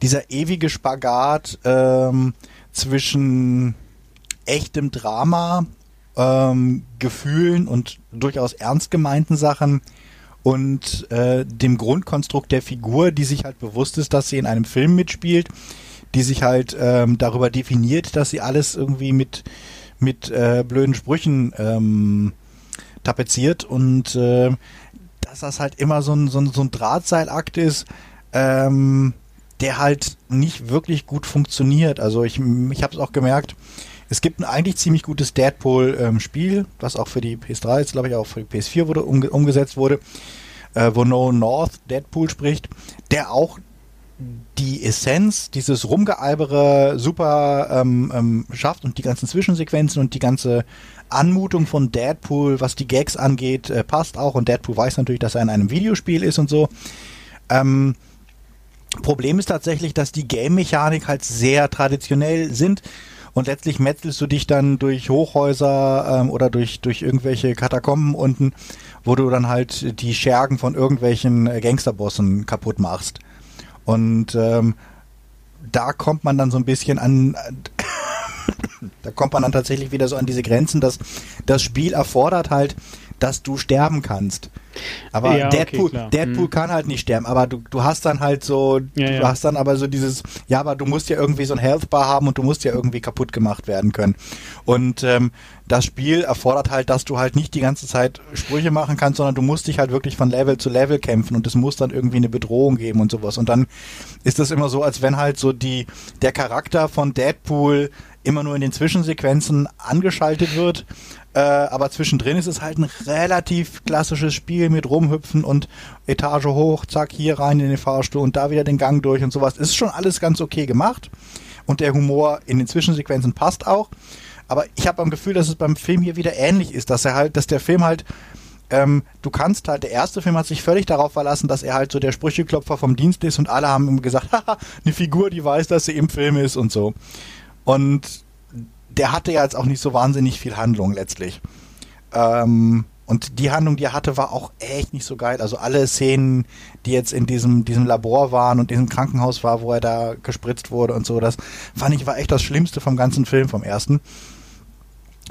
dieser ewige Spagat ähm, zwischen echtem Drama, ähm, Gefühlen und durchaus ernst gemeinten Sachen und äh, dem Grundkonstrukt der Figur, die sich halt bewusst ist, dass sie in einem Film mitspielt, die sich halt ähm, darüber definiert, dass sie alles irgendwie mit, mit äh, blöden Sprüchen ähm, tapeziert und äh, dass das halt immer so ein, so ein, so ein Drahtseilakt ist, ähm, der halt nicht wirklich gut funktioniert. Also ich, ich habe es auch gemerkt, es gibt ein eigentlich ziemlich gutes Deadpool-Spiel, was auch für die PS3 jetzt, glaube ich, auch für die PS4 wurde, umge umgesetzt wurde, äh, wo No North Deadpool spricht, der auch die Essenz, dieses Rumgealbere super ähm, ähm, schafft und die ganzen Zwischensequenzen und die ganze Anmutung von Deadpool, was die Gags angeht, äh, passt auch. Und Deadpool weiß natürlich, dass er in einem Videospiel ist und so. Ähm, Problem ist tatsächlich, dass die Game-Mechanik halt sehr traditionell sind und letztlich metzelst du dich dann durch Hochhäuser ähm, oder durch, durch irgendwelche Katakomben unten, wo du dann halt die Schergen von irgendwelchen äh, Gangsterbossen kaputt machst. Und ähm, da kommt man dann so ein bisschen an, <coughs> da kommt man dann tatsächlich wieder so an diese Grenzen, dass das Spiel erfordert halt, dass du sterben kannst. Aber Ja, okay, Deadpool, klar. Deadpool Mhm. kann halt nicht sterben, aber du, du hast dann halt so, Ja, du ja. hast dann aber so dieses, ja, aber du musst ja irgendwie so ein Health Bar haben und du musst ja irgendwie kaputt gemacht werden können. Und ähm, das Spiel erfordert halt, dass du halt nicht die ganze Zeit Sprüche machen kannst, sondern du musst dich halt wirklich von Level zu Level kämpfen und es muss dann irgendwie eine Bedrohung geben und sowas. Und dann ist das immer so, als wenn halt so die, der Charakter von Deadpool immer nur in den Zwischensequenzen angeschaltet wird. Äh, aber zwischendrin ist es halt ein relativ klassisches Spiel mit rumhüpfen und Etage hoch, zack, hier rein in den Fahrstuhl und da wieder den Gang durch und sowas. Ist schon alles ganz okay gemacht. Und der Humor in den Zwischensequenzen passt auch. Aber ich habe am Gefühl, dass es beim Film hier wieder ähnlich ist, dass er halt, dass der Film halt ähm, du kannst halt, der erste Film hat sich völlig darauf verlassen, dass er halt so der Sprücheklopfer vom Dienst ist und alle haben ihm gesagt, <laughs> haha, eine Figur, die weiß, dass sie im Film ist und so. Und der hatte ja jetzt auch nicht so wahnsinnig viel Handlung letztlich. Ähm, und die Handlung, die er hatte, war auch echt nicht so geil. Also alle Szenen, die jetzt in diesem, diesem Labor waren und diesem Krankenhaus war, wo er da gespritzt wurde und so, das fand ich war echt das Schlimmste vom ganzen Film, vom ersten.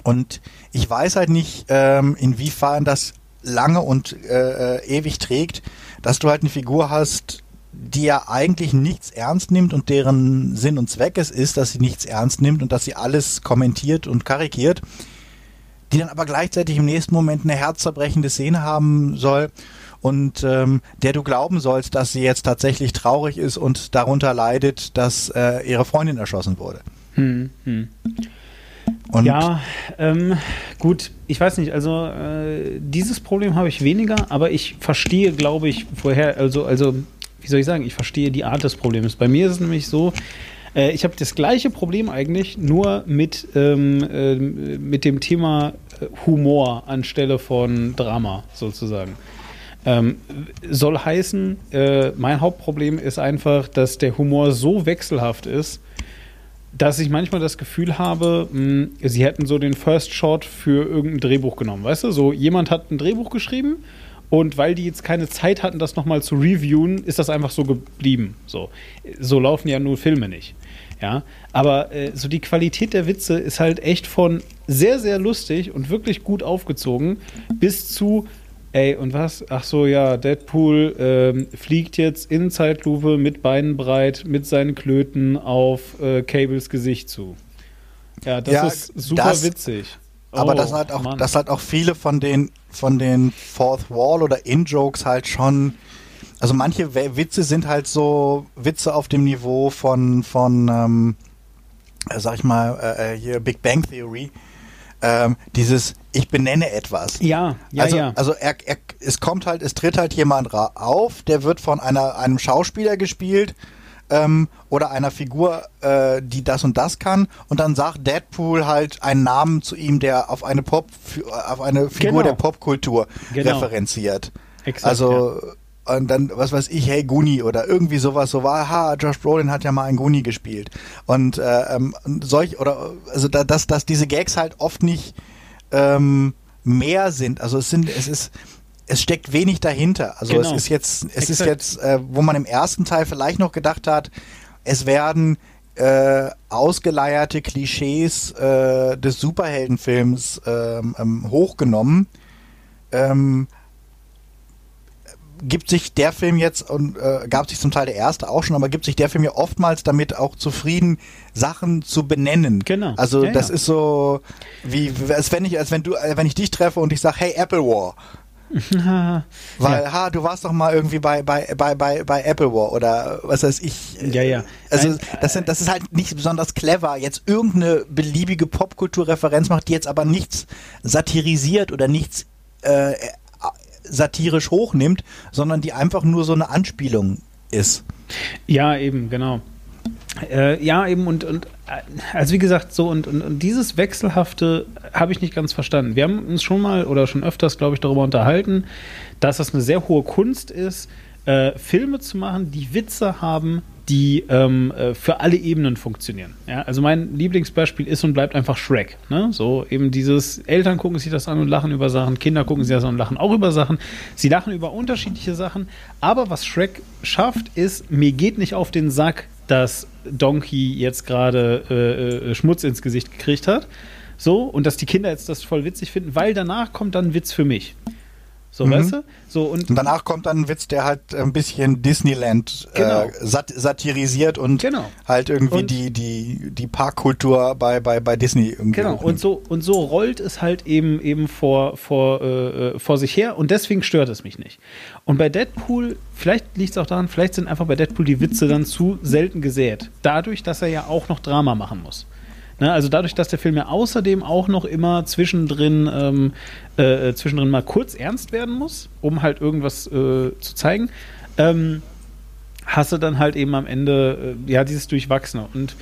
Und ich weiß halt nicht, ähm, inwiefern das lange und äh, äh, ewig trägt, dass du halt eine Figur hast, die ja eigentlich nichts ernst nimmt und deren Sinn und Zweck es ist, dass sie nichts ernst nimmt und dass sie alles kommentiert und karikiert, die dann aber gleichzeitig im nächsten Moment eine herzzerbrechende Szene haben soll und ähm, der du glauben sollst, dass sie jetzt tatsächlich traurig ist und darunter leidet, dass äh, ihre Freundin erschossen wurde. Hm, hm. Und Ja, ähm, gut, ich weiß nicht, also äh, dieses Problem habe ich weniger, aber ich verstehe, glaube ich, vorher, also, also, wie soll ich sagen, ich verstehe die Art des Problems. Bei mir ist es nämlich so, äh, ich habe das gleiche Problem eigentlich, nur mit, ähm, äh, mit dem Thema äh, Humor anstelle von Drama sozusagen. Ähm, soll heißen, äh, mein Hauptproblem ist einfach, dass der Humor so wechselhaft ist, dass ich manchmal das Gefühl habe, mh, sie hätten so den First Shot für irgendein Drehbuch genommen, weißt du? So, jemand hat ein Drehbuch geschrieben und weil die jetzt keine Zeit hatten, das nochmal zu reviewen, ist das einfach so geblieben. So, so laufen ja nur Filme nicht. Ja, aber äh, so die Qualität der Witze ist halt echt von sehr, sehr lustig und wirklich gut aufgezogen bis zu, ey, und was? Ach so, ja, Deadpool ähm, fliegt jetzt in Zeitlupe mit Beinen breit, mit seinen Klöten auf äh, Cables Gesicht zu. Ja, das Ja, ist super das- witzig. Aber Oh, das halt auch, Mann. das halt auch viele von den von den Fourth Wall oder In-Jokes halt schon. Also manche Witze sind halt so Witze auf dem Niveau von von ähm, äh, sag ich mal äh, äh, hier Big Bang Theory. Ähm, dieses ich benenne etwas. Ja, ja, also, ja. also er, er, es kommt halt, es tritt halt jemand auf, der wird von einer, einem Schauspieler gespielt ähm, oder einer Figur, äh, die das und das kann und dann sagt Deadpool halt einen Namen zu ihm, der auf eine Pop, auf eine Figur Genau. der Popkultur Genau. referenziert. Exakt, also und dann, was weiß ich, hey Goonie oder irgendwie sowas, so war, ha, Josh Brolin hat ja mal einen Goonie gespielt. Und äh, ähm, solch, oder also da, dass, dass diese Gags halt oft nicht ähm, mehr sind. Also es sind, es ist, es steckt wenig dahinter. Also Genau. es ist jetzt, es ist Exakt. jetzt, äh, wo man im ersten Teil vielleicht noch gedacht hat, es werden äh, ausgeleierte Klischees äh, des Superheldenfilms ähm, ähm, hochgenommen. Ähm, gibt sich der Film jetzt und äh, gab sich zum Teil der erste auch schon, aber gibt sich der Film ja oftmals damit auch zufrieden, Sachen zu benennen. Genau. Also Ja, das ja. ist so wie als wenn ich als wenn du äh, wenn ich dich treffe und ich sag hey Apple War. <laughs> Weil, ha, du warst doch mal irgendwie bei, bei, bei, bei, bei Apple War oder was weiß ich. Ja, ja. Also Nein, das, sind, das ist halt nicht besonders clever, jetzt irgendeine beliebige Popkulturreferenz macht, die jetzt aber nichts satirisiert oder nichts äh, satirisch hochnimmt, sondern die einfach nur so eine Anspielung ist. Ja, eben, genau. Äh, ja, eben, und, und äh, also wie gesagt, so und, und, und dieses Wechselhafte habe ich nicht ganz verstanden. Wir haben uns schon mal oder schon öfters, glaube ich, darüber unterhalten, dass das eine sehr hohe Kunst ist, äh, Filme zu machen, die Witze haben, die ähm, äh, für alle Ebenen funktionieren. Ja, also mein Lieblingsbeispiel ist und bleibt einfach Shrek. Ne? So eben dieses Eltern gucken sich das an und lachen über Sachen, Kinder gucken sich das an und lachen auch über Sachen. Sie lachen über unterschiedliche Sachen. Aber was Shrek schafft, ist, mir geht nicht auf den Sack, dass Donkey jetzt gerade äh, äh, Schmutz ins Gesicht gekriegt hat. So, und dass die Kinder jetzt das voll witzig finden, weil danach kommt dann Witz für mich. So, Mhm. weißt du? So, und Und danach kommt dann ein Witz, der halt ein bisschen Disneyland Genau. äh, sat satirisiert und Genau. halt irgendwie Und- die, die, die Parkkultur bei, bei, bei Disney irgendwie. Genau, und so, und so rollt es halt eben, eben vor, vor, äh, äh, vor sich her und deswegen stört es mich nicht. Und bei Deadpool, vielleicht liegt es auch daran, vielleicht sind einfach bei Deadpool die Witze dann zu selten gesät. Dadurch, dass er ja auch noch Drama machen muss. Ne, also dadurch, dass der Film ja außerdem auch noch immer zwischendrin, ähm, äh, äh, zwischendrin mal kurz ernst werden muss, um halt irgendwas äh, zu zeigen, ähm, hast du dann halt eben am Ende äh, ja dieses Durchwachsene. Und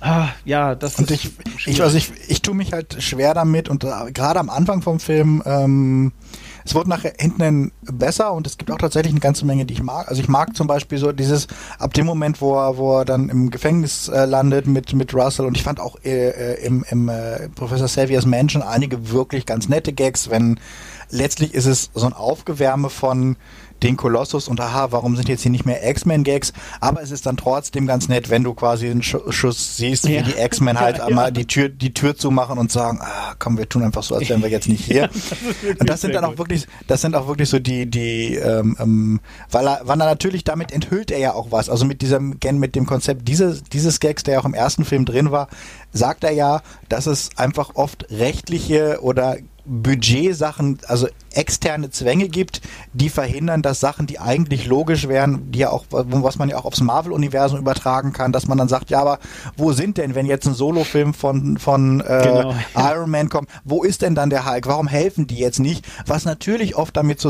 ah, ja, das Und ist ich, ich, also ich, ich tue mich halt schwer damit und äh, gerade am Anfang vom Film, ähm, es wurde nachher hinten hin besser und es gibt auch tatsächlich eine ganze Menge, die ich mag. Also ich mag zum Beispiel so dieses, ab dem Moment, wo er, wo er dann im Gefängnis äh, landet mit, mit Russell und ich fand auch äh, äh, im, im äh, Professor Saviors Mansion einige wirklich ganz nette Gags, wenn letztlich ist es so ein Aufgewärme von den Kolossus und aha, warum sind jetzt hier nicht mehr X-Men-Gags? Aber es ist dann trotzdem ganz nett, wenn du quasi einen Sch Schuss siehst, wie Ja. die X-Men halt <laughs> Ja, einmal ja. die Tür, die Tür zumachen und sagen, ah, komm, wir tun einfach so, als wären wir jetzt nicht <laughs> hier. und das sind dann auch wirklich, das sind auch wirklich so die, die, ähm, ähm, weil er, weil er natürlich damit enthüllt er ja auch was. Also mit diesem, gen- mit dem Konzept dieses, dieses Gags, der auch im ersten Film drin war, sagt er ja, dass es einfach oft rechtliche oder Budgetsachen, also externe Zwänge gibt, die verhindern, dass Sachen, die eigentlich logisch wären, die ja auch, was man ja auch aufs Marvel-Universum übertragen kann, dass man dann sagt, ja, aber wo sind denn, wenn jetzt ein Solofilm von, von äh, Genau. Iron Man kommt, wo ist denn dann der Hulk? Warum helfen die jetzt nicht? Was natürlich oft damit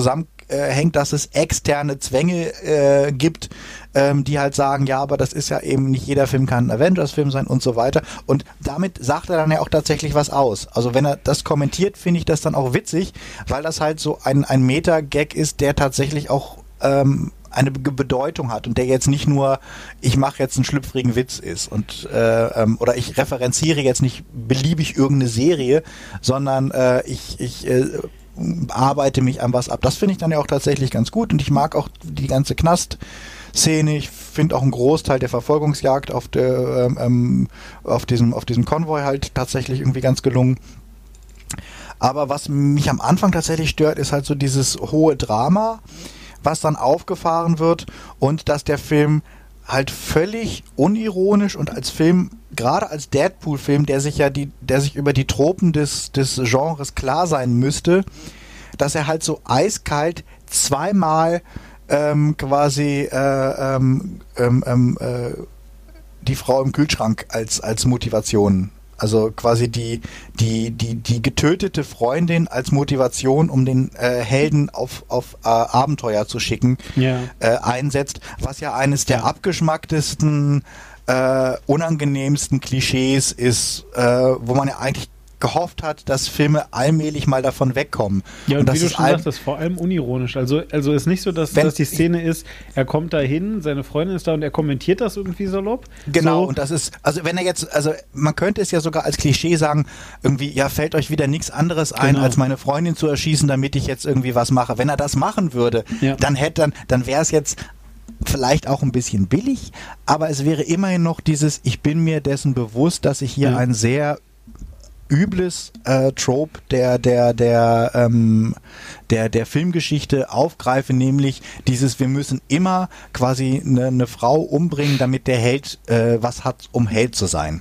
zusammenhängt, dass es externe Zwänge äh, gibt, ähm, die halt sagen, ja, aber das ist ja eben nicht jeder Film kann ein Avengers-Film sein und so weiter. Und damit sagt er dann ja auch tatsächlich was aus. Also wenn er das kommentiert, finde ich das dann auch witzig, weil das halt so ein, ein Meta-Gag ist, der tatsächlich auch ähm, eine Be- Bedeutung hat und der jetzt nicht nur, ich mache jetzt einen schlüpfrigen Witz ist und äh, ähm, oder ich referenziere jetzt nicht beliebig irgendeine Serie, sondern äh, ich, ich äh, arbeite mich an was ab. Das finde ich dann ja auch tatsächlich ganz gut und ich mag auch die ganze Knast-Szene. Ich finde auch einen Großteil der Verfolgungsjagd auf, der, ähm, ähm, auf, diesem, auf diesem Konvoi halt tatsächlich irgendwie ganz gelungen. Aber was mich am Anfang tatsächlich stört, ist halt so dieses hohe Drama, was dann aufgefahren wird und dass der Film halt völlig unironisch und als Film, gerade als Deadpool-Film, der sich ja die, der sich über die Tropen des, des Genres klar sein müsste, dass er halt so eiskalt zweimal ähm, quasi äh, ähm, ähm, ähm, äh, die Frau im Kühlschrank als, als Motivation. Also quasi die, die, die, die getötete Freundin als Motivation, um den äh, Helden auf, auf äh, Abenteuer zu schicken, Ja. äh, einsetzt, was ja eines der abgeschmacktesten, äh, unangenehmsten Klischees ist, äh, wo man ja eigentlich gehofft hat, dass Filme allmählich mal davon wegkommen. Ja, und, das wie du ist schon ist vor allem unironisch. Also, also ist nicht so, dass, Wenn- dass die Szene ist, er kommt da hin, seine Freundin ist da und er kommentiert das irgendwie salopp. Genau, So, und das ist, also wenn er jetzt, also man könnte es ja sogar als Klischee sagen, irgendwie, ja, fällt euch wieder nichts anderes ein, Genau. als meine Freundin zu erschießen, damit ich jetzt irgendwie was mache. Wenn er das machen würde, Ja. dann hätte dann, dann wäre es jetzt vielleicht auch ein bisschen billig, aber es wäre immerhin noch dieses, ich bin mir dessen bewusst, dass ich hier Ja. ein sehr übles äh, Trope der der der ähm, der der Filmgeschichte aufgreife, nämlich dieses wir müssen immer quasi eine eine Frau umbringen, damit der Held äh, was hat, um Held zu sein.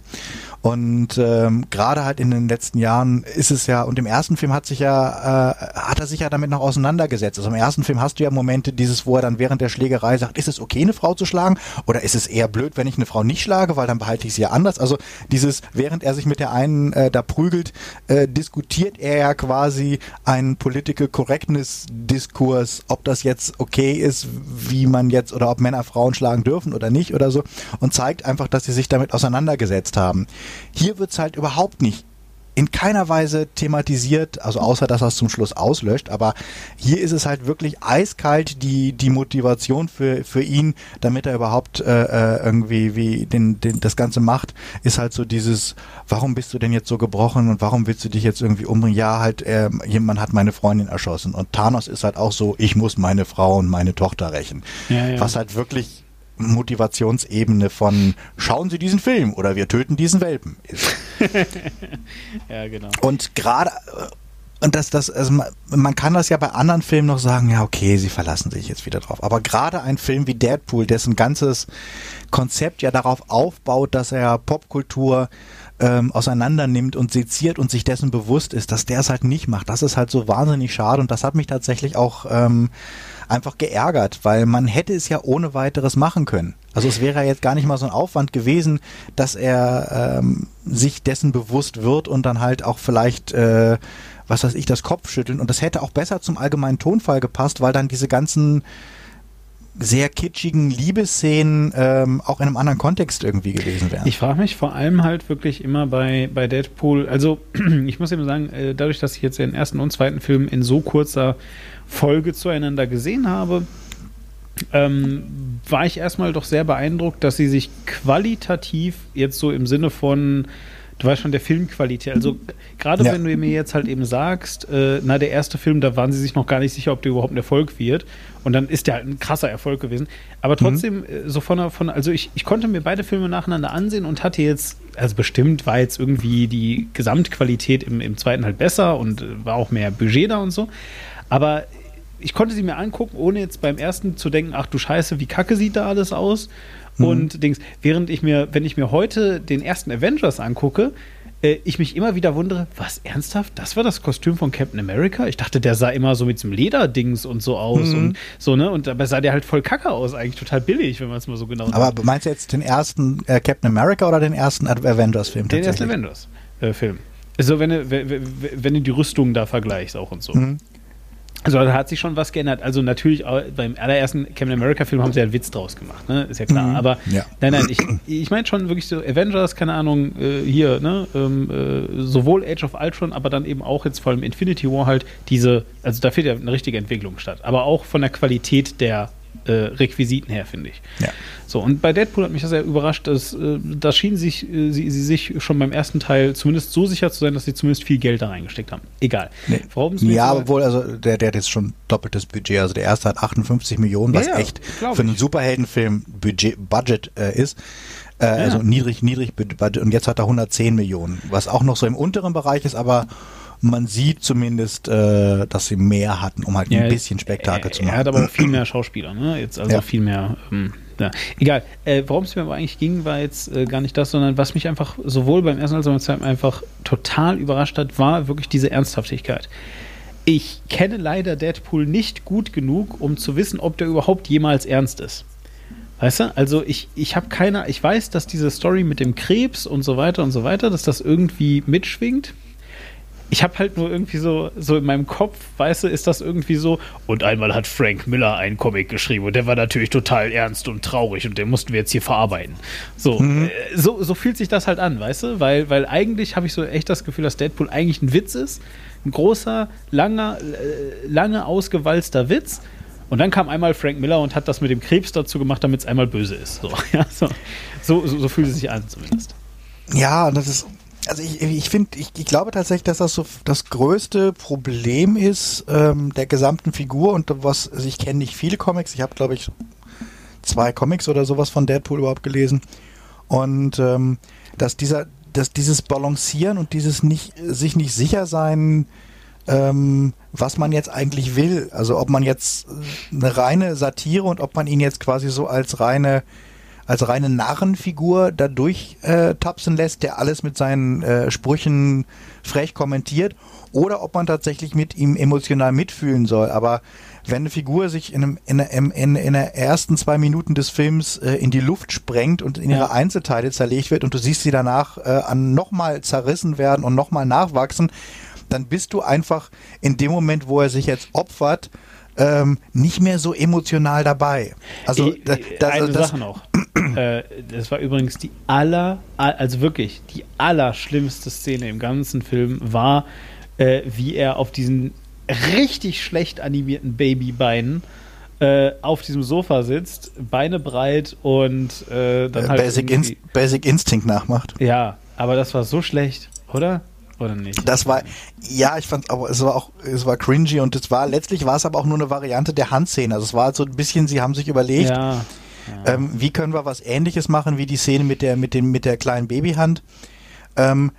Und ähm, gerade halt in den letzten Jahren ist es ja, und im ersten Film hat sich ja, äh, hat er sich ja damit noch auseinandergesetzt. Also im ersten Film hast du ja Momente dieses, wo er dann während der Schlägerei sagt, ist es okay, eine Frau zu schlagen? Oder ist es eher blöd, wenn ich eine Frau nicht schlage, weil dann behalte ich sie ja anders? Also dieses, während er sich mit der einen äh, da prügelt, äh, diskutiert er ja quasi einen Political Correctness Diskurs, ob das jetzt okay ist, wie man jetzt, oder ob Männer Frauen schlagen dürfen oder nicht oder so, und zeigt einfach, dass sie sich damit auseinandergesetzt haben. Hier wird's halt überhaupt nicht in keiner Weise thematisiert, also außer dass er es zum Schluss auslöscht, aber hier ist es halt wirklich eiskalt die, die Motivation für, für ihn, damit er überhaupt äh, äh, irgendwie wie den, den, das Ganze macht, ist halt so dieses, warum bist du denn jetzt so gebrochen und warum willst du dich jetzt irgendwie umbringen? Ja, halt, äh, jemand hat meine Freundin erschossen und Thanos ist halt auch so, ich muss meine Frau und meine Tochter rächen. Ja, ja. Was halt wirklich Motivationsebene von schauen Sie diesen Film oder wir töten diesen Welpen ist. <laughs> Ja, genau. Und gerade und das, das, also man, man kann das ja bei anderen Filmen noch sagen, ja, okay, sie verlassen sich jetzt wieder drauf. Aber gerade ein Film wie Deadpool, dessen ganzes Konzept ja darauf aufbaut, dass er Popkultur ähm, auseinander und seziert und sich dessen bewusst ist, dass der es halt nicht macht. Das ist halt so wahnsinnig schade und das hat mich tatsächlich auch ähm, einfach geärgert, weil man hätte es ja ohne weiteres machen können. Also es wäre ja jetzt gar nicht mal so ein Aufwand gewesen, dass er ähm, sich dessen bewusst wird und dann halt auch vielleicht, äh, was weiß ich, das Kopfschütteln. Und das hätte auch besser zum allgemeinen Tonfall gepasst, weil dann diese ganzen sehr kitschigen Liebesszenen ähm, auch in einem anderen Kontext irgendwie gewesen wären. Ich frage mich vor allem halt wirklich immer bei, bei Deadpool, also <clears throat> ich muss eben sagen, äh, dadurch, dass ich jetzt den ersten und zweiten Film in so kurzer Folge zueinander gesehen habe, ähm, war ich erstmal doch sehr beeindruckt, dass sie sich qualitativ jetzt so im Sinne von, du weißt schon, der Filmqualität, also gerade Ja. wenn du mir jetzt halt eben sagst, äh, na, der erste Film, da waren sie sich noch gar nicht sicher, ob der überhaupt ein Erfolg wird. Und dann ist der halt ein krasser Erfolg gewesen. Aber trotzdem, äh, so von, von also ich, ich konnte mir beide Filme nacheinander ansehen und hatte jetzt, also bestimmt war jetzt irgendwie die Gesamtqualität im, im zweiten halt besser und äh, war auch mehr Budget da und so. Aber ich konnte sie mir angucken, ohne jetzt beim ersten zu denken, ach du Scheiße, wie kacke sieht da alles aus. Und Dings, während ich mir, wenn ich mir heute den ersten Avengers angucke, äh, ich mich immer wieder wundere, was ernsthaft? Das war das Kostüm von Captain America? Ich dachte, der sah immer so mit diesem Lederdings und so aus und so, ne? Und dabei sah der halt voll kacke aus, eigentlich total billig, wenn man es mal so genau Aber meinst du jetzt den ersten äh, Captain America oder den ersten Avengers-Film Den ersten? Avengers-Film. Also wenn du, wenn, du die Rüstungen da vergleichst auch und so. Also da hat sich schon was geändert. Also natürlich beim allerersten Captain America Film haben sie ja einen Witz draus gemacht, ne? Ist ja klar. Aber Ja. nein, nein, ich, ich meine schon wirklich so Avengers, keine Ahnung, äh, hier, ne? Ähm, äh, sowohl Age of Ultron, aber dann eben auch jetzt vor allem Infinity War halt diese, also da findet ja eine richtige Entwicklung statt. Aber auch von der Qualität der äh, Requisiten her, finde ich. Ja. So, und bei Deadpool hat mich das sehr überrascht, dass äh, da schien sich, äh, sie, sie sich schon beim ersten Teil zumindest so sicher zu sein, dass sie zumindest viel Geld da reingesteckt haben. Egal. Nee. Ja, obwohl, also der, der hat jetzt schon doppeltes Budget. Also der erste hat 58 Millionen, was Ja, ja, echt für einen. Superheldenfilm Budget, Budget äh, ist. Äh, Also niedrig, niedrig Budget. Und jetzt hat er 110 Millionen, was auch noch so im unteren Bereich ist, aber man sieht zumindest, äh, dass sie mehr hatten, um halt Ja, ein bisschen Spektakel er, zu machen. Er hat aber auch viel mehr Schauspieler, ne? Jetzt also Ja. viel mehr. Ähm, ja. Egal. Äh, Worum es mir aber eigentlich ging, war jetzt äh, gar nicht das, sondern was mich einfach sowohl beim ersten als auch beim zweiten einfach total überrascht hat, war wirklich diese Ernsthaftigkeit. Ich kenne leider Deadpool nicht gut genug, um zu wissen, ob der überhaupt jemals ernst ist. Weißt du? Also ich, ich habe keine, ich weiß, dass diese Story mit dem Krebs und so weiter und so weiter, dass das irgendwie mitschwingt. Ich habe halt nur irgendwie so, so in meinem Kopf, weißt du, ist das irgendwie so. Und einmal hat Frank Miller einen Comic geschrieben und der war natürlich total ernst und traurig und den mussten wir jetzt hier verarbeiten. So, äh, so, so fühlt sich das halt an, weißt du? Weil, weil eigentlich habe ich so echt das Gefühl, dass Deadpool eigentlich ein Witz ist. Ein großer, langer, äh, lange ausgewalzter Witz. Und dann kam einmal Frank Miller und hat das mit dem Krebs dazu gemacht, damit es einmal böse ist. So, <laughs> ja, so, so, so, so fühlt es sich an zumindest. Ja, und das ist, also ich, ich finde, ich, ich glaube tatsächlich, dass das so das größte Problem ist ähm, der gesamten Figur und was, also ich kenne nicht viele Comics, ich habe glaube ich zwei Comics oder sowas von Deadpool überhaupt gelesen und ähm, dass dieser, dass dieses Balancieren und dieses nicht, sich nicht sicher sein, ähm, was man jetzt eigentlich will. Also ob man jetzt äh, eine reine Satire und ob man ihn jetzt quasi so als reine als reine Narrenfigur da durchtapsen äh, tapsen lässt, der alles mit seinen äh, Sprüchen frech kommentiert, oder ob man tatsächlich mit ihm emotional mitfühlen soll. Aber wenn eine Figur sich in, einem, in, in, in, in der ersten zwei Minuten des Films äh, in die Luft sprengt und in Ja. ihre Einzelteile zerlegt wird und du siehst sie danach äh, an nochmal zerrissen werden und nochmal nachwachsen, dann bist du einfach in dem Moment, wo er sich jetzt opfert, ähm, nicht mehr so emotional dabei. Also Ich- da, da, eine das, Sache noch. <clears throat> äh, das war übrigens die aller, also wirklich die allerschlimmste Szene im ganzen Film war, äh, wie er auf diesen richtig schlecht animierten Babybeinen äh, auf diesem Sofa sitzt, Beine breit und äh, dann äh, halt Basic, Inst Basic Instinct nachmacht. Ja, aber das war so schlecht, oder? Oder nicht? Das war, ja, ich fand, aber es war auch, es war cringy und es war, letztlich war es aber auch nur eine Variante der Handszene. Also es war so ein bisschen, sie haben sich überlegt, ja. ähm, wie können wir was ähnliches machen wie die Szene mit der, mit dem, mit der kleinen Babyhand. Ähm,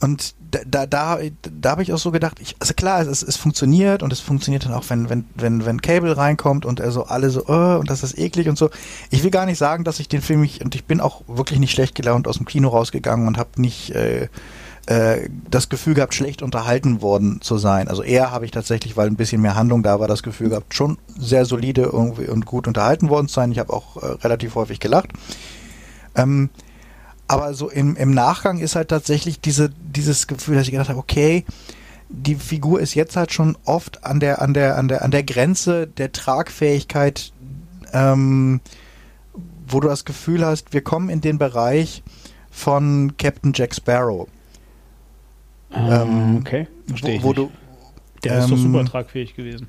und da, da, da, da habe ich auch so gedacht, ich, also klar, es, es funktioniert und es funktioniert dann auch, wenn, wenn, wenn, wenn Cable reinkommt und er so alle so, oh, und das ist eklig und so. Ich will gar nicht sagen, dass ich den Film nicht, und ich bin auch wirklich nicht schlecht gelaunt aus dem Kino rausgegangen und habe nicht äh, äh, das Gefühl gehabt, schlecht unterhalten worden zu sein. Also eher habe ich tatsächlich, weil ein bisschen mehr Handlung da war, das Gefühl gehabt, schon sehr solide irgendwie und gut unterhalten worden zu sein. Ich habe auch äh, relativ häufig gelacht. Ähm, aber so im, im Nachgang ist halt tatsächlich diese, dieses Gefühl, dass ich gedacht habe, okay, die Figur ist jetzt halt schon oft an der, an der, an der, an der Grenze der Tragfähigkeit, ähm, wo du das Gefühl hast, wir kommen in den Bereich von Captain Jack Sparrow. Ähm, okay, verstehe ich wo, wo du, Der ist doch ähm, super tragfähig gewesen.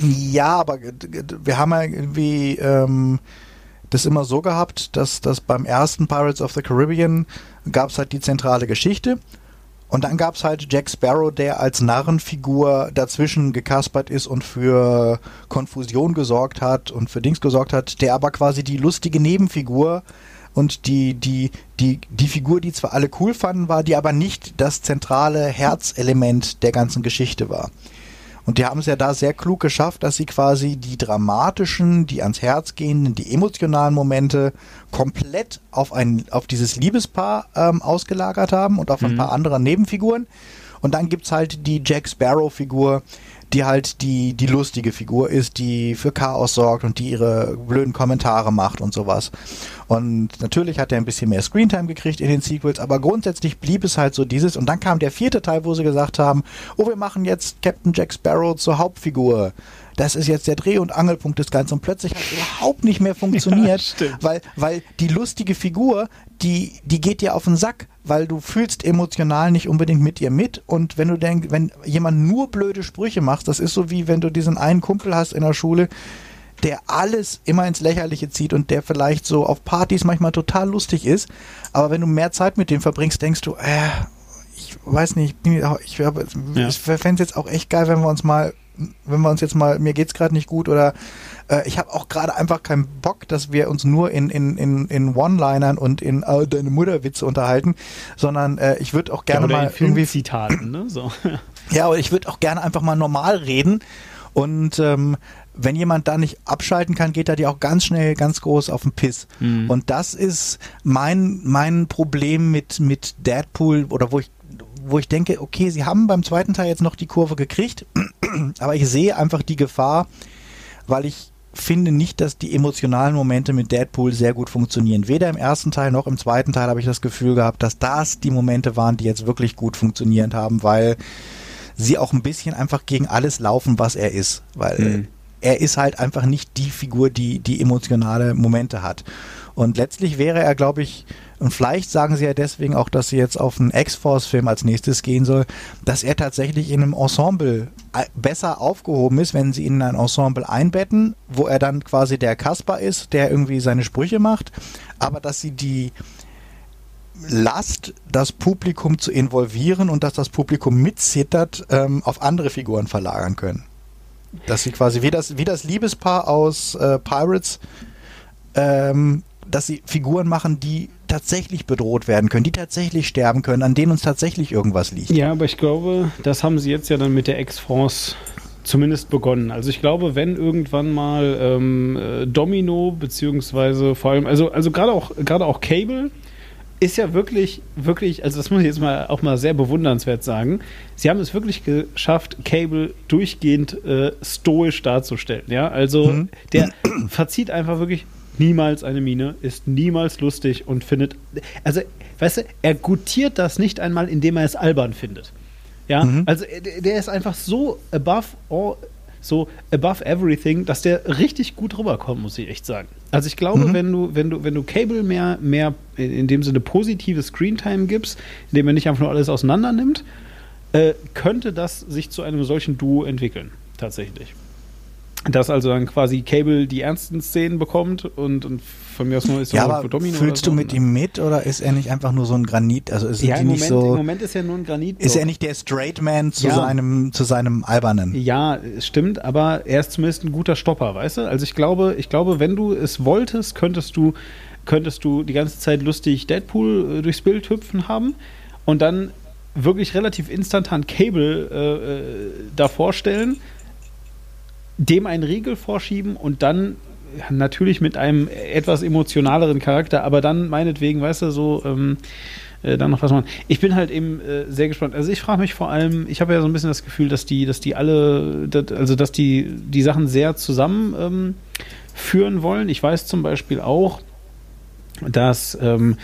Ja, aber wir haben ja irgendwie ähm, das immer so gehabt, dass, dass beim ersten Pirates of the Caribbean gab es halt die zentrale Geschichte und dann gab es halt Jack Sparrow, der als Narrenfigur dazwischen gekaspert ist und für Konfusion gesorgt hat und für Dings gesorgt hat, der aber quasi die lustige Nebenfigur und die, die, die, die Figur, die zwar alle cool fanden, war, die aber nicht das zentrale Herzelement der ganzen Geschichte war. Und die haben es ja da sehr klug geschafft, dass sie quasi die dramatischen, die ans Herz gehenden, die emotionalen Momente komplett auf ein, auf dieses Liebespaar ähm, ausgelagert haben und auf ein paar andere Nebenfiguren. Und dann gibt's halt die Jack Sparrow-Figur, die halt die, die lustige Figur ist, die für Chaos sorgt und die ihre blöden Kommentare macht und sowas. Und natürlich hat er ein bisschen mehr Screentime gekriegt in den Sequels, aber grundsätzlich blieb es halt so dieses. Und dann kam der vierte Teil, wo sie gesagt haben, oh, wir machen jetzt Captain Jack Sparrow zur Hauptfigur. Das ist jetzt der Dreh- und Angelpunkt des Ganzen. Und plötzlich hat es überhaupt nicht mehr funktioniert, <laughs> stimmt. weil, weil die lustige Figur, die, die geht dir auf den Sack, weil du fühlst emotional nicht unbedingt mit ihr mit. Und wenn du denkst, wenn jemand nur blöde Sprüche macht, das ist so wie wenn du diesen einen Kumpel hast in der Schule, der alles immer ins Lächerliche zieht und der vielleicht so auf Partys manchmal total lustig ist, aber wenn du mehr Zeit mit dem verbringst, denkst du, äh, ich weiß nicht, ich, ich, Ja. ich fände es jetzt auch echt geil, wenn wir uns mal, wenn wir uns jetzt mal, mir geht's gerade nicht gut oder äh, ich habe auch gerade einfach keinen Bock, dass wir uns nur in, in, in, in One-Linern und in äh, deine Mutterwitze unterhalten, sondern äh, ich würde auch gerne oder mal irgendwie Filmzitaten, ne? So. <laughs> ja, aber ich würde auch gerne einfach mal normal reden. Und ähm, wenn jemand da nicht abschalten kann, geht er dir auch ganz schnell ganz groß auf den Piss. Mhm. Und das ist mein, mein Problem mit, mit Deadpool oder wo ich, wo ich denke, okay, sie haben beim zweiten Teil jetzt noch die Kurve gekriegt, <clears throat> aber ich sehe einfach die Gefahr, weil ich finde nicht, dass die emotionalen Momente mit Deadpool sehr gut funktionieren. Weder im ersten Teil noch im zweiten Teil habe ich das Gefühl gehabt, dass das die Momente waren, die jetzt wirklich gut funktioniert haben, weil sie auch ein bisschen einfach gegen alles laufen, was er ist. Weil Mhm. er ist halt einfach nicht die Figur, die, die emotionale Momente hat. Und letztlich wäre er, glaube ich, und vielleicht sagen sie ja deswegen auch, dass sie jetzt auf einen X-Force-Film als nächstes gehen soll, dass er tatsächlich in einem Ensemble äh, besser aufgehoben ist, wenn sie ihn in ein Ensemble einbetten, wo er dann quasi der Kasper ist, der irgendwie seine Sprüche macht, aber dass sie die Last, das Publikum zu involvieren und dass das Publikum mitzittert, ähm, auf andere Figuren verlagern können. Dass sie quasi wie das, wie das Liebespaar aus äh, Pirates, ähm, dass sie Figuren machen, die tatsächlich bedroht werden können, die tatsächlich sterben können, an denen uns tatsächlich irgendwas liegt. Ja, aber ich glaube, das haben sie jetzt ja dann mit der Ex-France zumindest begonnen. Also ich glaube, wenn irgendwann mal ähm, äh, Domino, beziehungsweise vor allem, also, also gerade auch, gerade auch Cable, ist ja wirklich, wirklich, also das muss ich jetzt mal auch mal sehr bewundernswert sagen. Sie haben es wirklich geschafft, Cable durchgehend äh, stoisch darzustellen. Ja, also Mhm. der verzieht einfach wirklich niemals eine Miene, ist niemals lustig und findet, also, weißt du, er gutiert das nicht einmal, indem er es albern findet. Ja, Mhm. also äh, der ist einfach so above all, so above everything, dass der richtig gut rüberkommt, muss ich echt sagen. Also ich glaube, Mhm. wenn du, wenn du, wenn du Cable mehr, mehr in in dem Sinne positive Screentime gibst, indem er nicht einfach nur alles auseinander nimmt, äh, könnte das sich zu einem solchen Duo entwickeln, tatsächlich. Dass also dann quasi Cable die ernsten Szenen bekommt und, und von mir aus nur ist Ja, er aber für Domino fühlst oder du so, mit ne? ihm mit oder ist er nicht einfach nur so ein Granit? Also ist Ja, im nicht Moment, im so, Moment ist er nur ein Granit. ist er nicht der Straight Man zu Ja. seinem zu seinem albernen? Ja, es stimmt, aber er ist zumindest ein guter Stopper, weißt du? Also ich glaube, ich glaube, wenn du es wolltest, könntest du, könntest du die ganze Zeit lustig Deadpool äh, durchs Bild hüpfen haben und dann wirklich relativ instantan Cable äh, äh, davor stellen, dem einen Riegel vorschieben und dann natürlich mit einem etwas emotionaleren Charakter, aber dann meinetwegen, weißt du, so ähm, äh, dann noch was machen. Ich bin halt eben äh, sehr gespannt. Also ich frage mich vor allem, ich habe ja so ein bisschen das Gefühl, dass die, dass die alle, dat, also dass die die Sachen sehr zusammen ähm, wollen. Ich weiß zum Beispiel auch, dass ähm,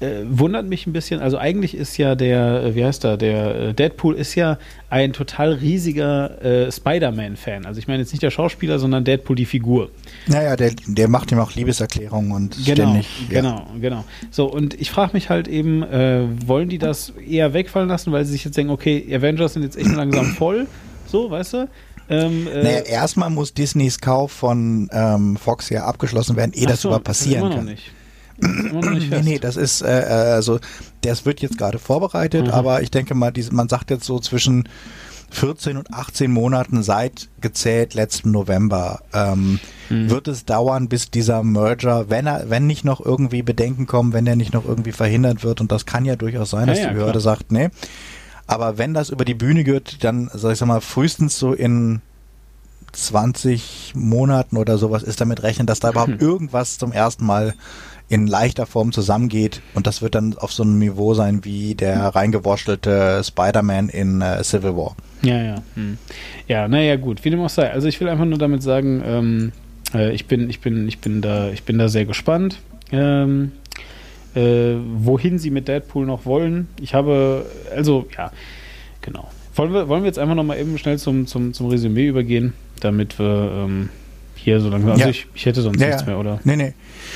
äh, wundert mich ein bisschen. Also eigentlich ist ja der, äh, wie heißt er, der äh, Deadpool ist ja ein total riesiger äh, Spider-Man-Fan. Also ich meine jetzt nicht der Schauspieler, sondern Deadpool die Figur. Naja, der, der macht ihm auch Liebeserklärungen und Genau, ständig. ja. genau, genau. So, und ich frage mich halt eben, äh, wollen die das eher wegfallen lassen, weil sie sich jetzt denken, okay, Avengers sind jetzt echt langsam <clears throat> voll, so, weißt du? Ähm, äh, Naja, erstmal muss Disneys Kauf von ähm, Fox ja abgeschlossen werden, ehe das so, überhaupt passieren kann. Nicht. Nee, nee, das ist, äh, äh, also, das wird jetzt gerade vorbereitet, Mhm. aber ich denke mal, diese, man sagt jetzt so zwischen 14 und 18 Monaten seit gezählt letzten November ähm, Mhm. wird es dauern, bis dieser Merger, wenn er, wenn nicht noch irgendwie Bedenken kommen, wenn er nicht noch irgendwie verhindert wird, und das kann ja durchaus sein, dass Ja, ja, die Behörde sagt, nee. Aber wenn das über die Bühne geht, dann, sag ich sag mal, frühestens so in 20 Monaten oder sowas ist damit rechnen, dass da überhaupt <laughs> irgendwas zum ersten Mal in leichter Form zusammengeht und das wird dann auf so einem Niveau sein wie der reingewurstelte Spider-Man in äh, Civil War. Ja, ja. Hm. Ja, naja, gut, wie dem auch sei. Also ich will einfach nur damit sagen, ähm, äh, ich bin, ich bin, ich bin da, ich bin da sehr gespannt. Ähm, äh, wohin sie mit Deadpool noch wollen. Ich habe, also, ja, genau. Wollen wir, wollen wir jetzt einfach nochmal eben schnell zum, zum, zum Resümee übergehen, damit wir ähm, hier so langsam. Also Ja. ich, ich hätte sonst Ja, nichts ja. mehr, oder? Nee, nee,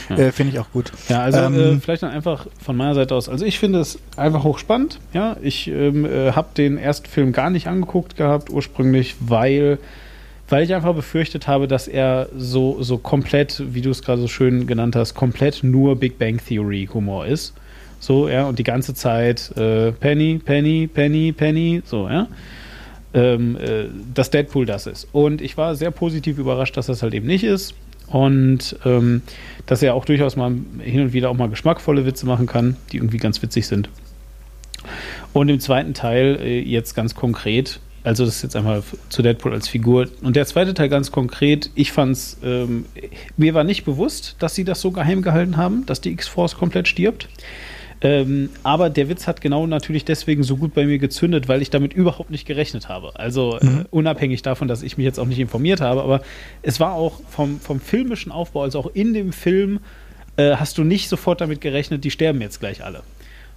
Ja. äh, finde ich auch gut. Ja, also Ähm, äh, vielleicht dann einfach von meiner Seite aus. Also ich finde es einfach hochspannend. Ja, ich ähm, äh, habe den ersten Film gar nicht angeguckt gehabt ursprünglich, weil weil ich einfach befürchtet habe, dass er so, so komplett, wie du es gerade so schön genannt hast, komplett nur Big Bang Theory Humor ist. So, ja, und die ganze Zeit äh, Penny, Penny, Penny, Penny, so, ja. Ähm, äh, dass Deadpool das ist. Und ich war sehr positiv überrascht, dass das halt eben nicht ist. Und ähm, dass er auch durchaus mal hin und wieder auch mal geschmackvolle Witze machen kann, die irgendwie ganz witzig sind. Und im zweiten Teil äh, jetzt ganz konkret, also das ist jetzt einmal zu Deadpool als Figur. Und der zweite Teil ganz konkret, ich fand's, ähm, mir war nicht bewusst, dass sie das so geheim gehalten haben, dass die X-Force komplett stirbt. Ähm, aber der Witz hat genau natürlich deswegen so gut bei mir gezündet, weil ich damit überhaupt nicht gerechnet habe. Also mhm. äh, unabhängig davon, dass ich mich jetzt auch nicht informiert habe, aber es war auch vom, vom filmischen Aufbau, also auch in dem Film, äh, hast du nicht sofort damit gerechnet, die sterben jetzt gleich alle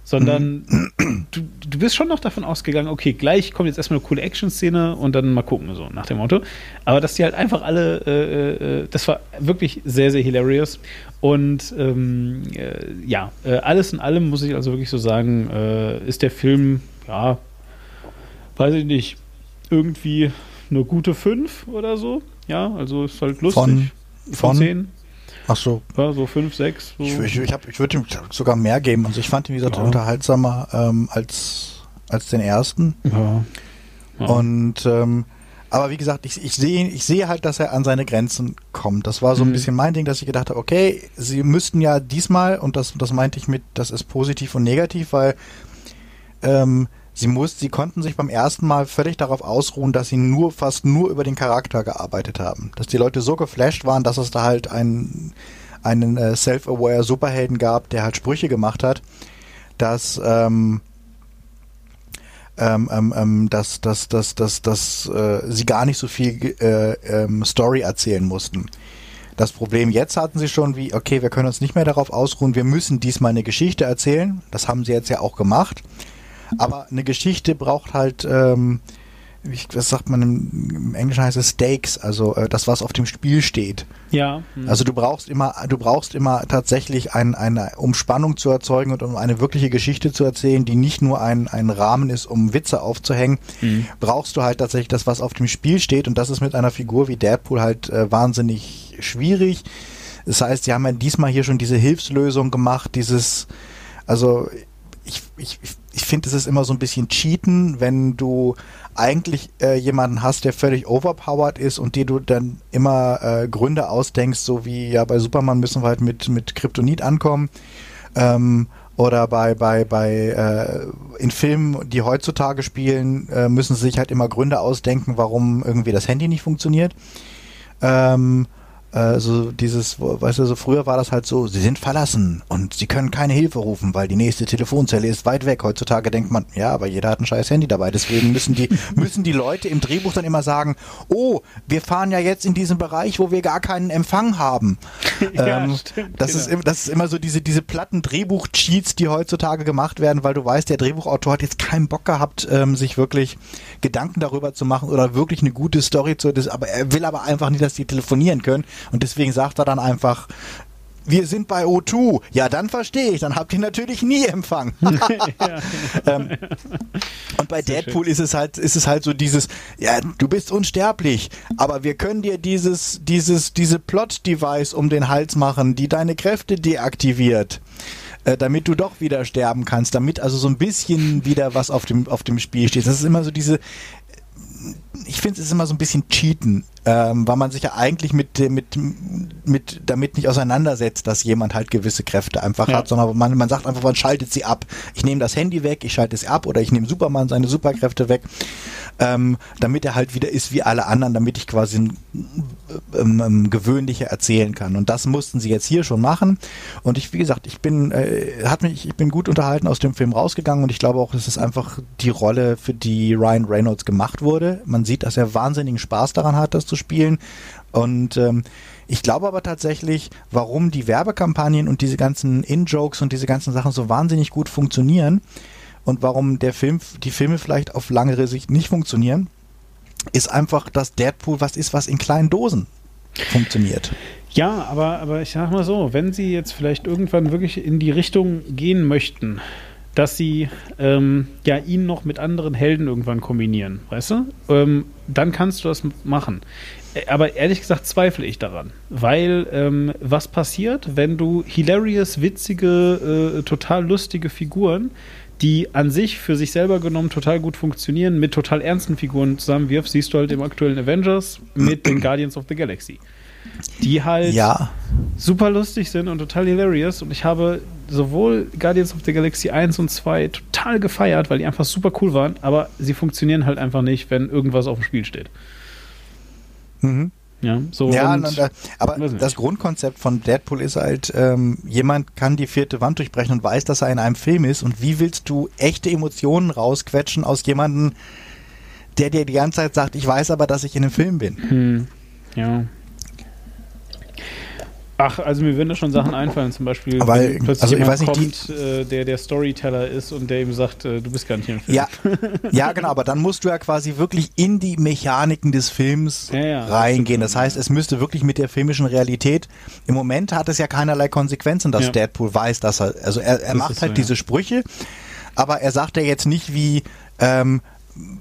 sondern mhm. du, du bist schon noch davon ausgegangen, okay, gleich kommt jetzt erstmal eine coole Action-Szene und dann mal gucken, so nach dem Motto. Aber dass die halt einfach alle, äh, äh, das war wirklich sehr, sehr hilarious. Und ähm, äh, ja, äh, alles in allem muss ich also wirklich so sagen, äh, ist der Film, ja, weiß ich nicht, irgendwie eine gute 5 oder so. Ja, also ist halt lustig. Von, von 10. Ach so. Ja, so fünf, sechs. So. Ich, ich, ich, ich würde ihm sogar mehr geben. Also ich fand ihn, wie gesagt, ja. unterhaltsamer ähm, als, als den ersten. Ja. ja. Und ähm, aber wie gesagt, ich, ich sehe ich sehe halt, dass er an seine Grenzen kommt. Das war so ein mhm. bisschen mein Ding, dass ich gedacht habe, okay, sie müssten ja diesmal, und das, das meinte ich mit, das ist positiv und negativ, weil ähm, sie muss, sie konnten sich beim ersten Mal völlig darauf ausruhen, dass sie nur fast nur über den Charakter gearbeitet haben. Dass die Leute so geflasht waren, dass es da halt einen, einen äh, self-aware Superhelden gab, der halt Sprüche gemacht hat, dass ähm, ähm, ähm, ähm dass, dass, dass, dass, dass äh, sie gar nicht so viel äh, ähm, Story erzählen mussten. Das Problem jetzt hatten sie schon wie, okay, wir können uns nicht mehr darauf ausruhen, wir müssen diesmal eine Geschichte erzählen. Das haben sie jetzt ja auch gemacht. Aber eine Geschichte braucht halt, ähm, was sagt man im, im Englischen heißt es Stakes, also äh, das, was auf dem Spiel steht. Ja. Mhm. Also du brauchst immer, du brauchst immer tatsächlich ein, eine Umspannung zu erzeugen und um eine wirkliche Geschichte zu erzählen, die nicht nur ein, ein Rahmen ist, um Witze aufzuhängen, mhm. brauchst du halt tatsächlich das, was auf dem Spiel steht und das ist mit einer Figur wie Deadpool halt äh, wahnsinnig schwierig. Das heißt, sie haben ja diesmal hier schon diese Hilfslösung gemacht, dieses, also ich, ich, ich finde, es ist immer so ein bisschen Cheaten, wenn du eigentlich äh, jemanden hast, der völlig overpowered ist und dir du dann immer äh, Gründe ausdenkst, so wie ja bei Superman müssen wir halt mit, mit Kryptonit ankommen. Ähm, oder bei, bei, bei äh, in Filmen, die heutzutage spielen, äh, müssen sie sich halt immer Gründe ausdenken, warum irgendwie das Handy nicht funktioniert. Ähm, äh, so dieses, weißt du, so früher war das halt so, sie sind verlassen und sie können keine Hilfe rufen, weil die nächste Telefonzelle ist weit weg. Heutzutage denkt man, ja, aber jeder hat ein scheiß Handy dabei. Deswegen müssen die, <laughs> müssen die Leute im Drehbuch dann immer sagen, oh, wir fahren ja jetzt in diesen Bereich, wo wir gar keinen Empfang haben. <laughs> ja, ähm, stimmt, das, genau. ist, das ist immer so diese, diese platten Drehbuch-Cheats, die heutzutage gemacht werden, weil du weißt, der Drehbuchautor hat jetzt keinen Bock gehabt, ähm, sich wirklich Gedanken darüber zu machen oder wirklich eine gute Story zu, das, aber er will aber einfach nicht, dass die telefonieren können und deswegen sagt er dann einfach, wir sind bei O2. Ja, dann verstehe ich. Dann habt ihr natürlich nie Empfang. <laughs> <laughs> ähm, und bei Sehr Deadpool schön. ist es halt, ist es halt so dieses, ja, du bist unsterblich, aber wir können dir dieses, dieses, diese Plot-Device um den Hals machen, die deine Kräfte deaktiviert. Äh, damit du doch wieder sterben kannst, damit also so ein bisschen wieder was auf dem, auf dem Spiel steht. Das ist immer so diese, ich finde es ist immer so ein bisschen Cheaten ähm, weil man sich ja eigentlich mit, mit, mit damit nicht auseinandersetzt, dass jemand halt gewisse Kräfte einfach ja. hat, sondern man, man sagt einfach, man schaltet sie ab. Ich nehme das Handy weg, ich schalte es ab oder ich nehme Superman seine Superkräfte weg, ähm, damit er halt wieder ist wie alle anderen, damit ich quasi ein, ähm, ähm, gewöhnlicher erzählen kann. Und das mussten sie jetzt hier schon machen. Und ich, wie gesagt, ich bin, äh, hat mich, ich bin gut unterhalten aus dem Film rausgegangen und ich glaube auch, es ist einfach die Rolle, für die Ryan Reynolds gemacht wurde. Man sieht, dass er wahnsinnigen Spaß daran hat, das zu spielen. Und ähm, ich glaube aber tatsächlich, warum die Werbekampagnen und diese ganzen In-Jokes und diese ganzen Sachen so wahnsinnig gut funktionieren und warum der Film, die Filme vielleicht auf langere Sicht nicht funktionieren, ist einfach, dass Deadpool was ist, was in kleinen Dosen funktioniert. Ja, aber, aber ich sag mal so, wenn sie jetzt vielleicht irgendwann wirklich in die Richtung gehen möchten, dass sie ähm, ja ihn noch mit anderen Helden irgendwann kombinieren, weißt du? Ähm, dann kannst du das machen. Aber ehrlich gesagt zweifle ich daran. Weil ähm, was passiert, wenn du hilarious, witzige, äh, total lustige Figuren, die an sich für sich selber genommen total gut funktionieren, mit total ernsten Figuren zusammenwirfst, siehst du halt im aktuellen Avengers mit den Guardians of the Galaxy. Die halt Ja, super lustig sind und total hilarious. Und ich habe sowohl Guardians of the Galaxy 1 und 2 total gefeiert, weil die einfach super cool waren, aber sie funktionieren halt einfach nicht, wenn irgendwas auf dem Spiel steht. Ja, so ja, und, äh, aber das Grundkonzept von Deadpool ist halt, ähm, jemand kann die vierte Wand durchbrechen und weiß, dass er in einem Film ist. Und wie willst du echte Emotionen rausquetschen aus jemandem, der dir die ganze Zeit sagt, ich weiß aber, dass ich in einem Film bin? Hm, ja. Ach, also mir würden da schon Sachen einfallen, zum Beispiel, Weil, plötzlich also ich weiß nicht, kommt, äh, der der Storyteller ist und der ihm sagt, äh, du bist gar nicht im Film. Ja, ja, genau, aber dann musst du ja quasi wirklich in die Mechaniken des Films Ja, ja, reingehen. Das heißt, es müsste wirklich mit der filmischen Realität. Im Moment hat es ja keinerlei Konsequenzen, dass Ja. Deadpool weiß, dass er, also er, er macht halt so, diese. Sprüche, aber er sagt ja jetzt nicht wie, ähm,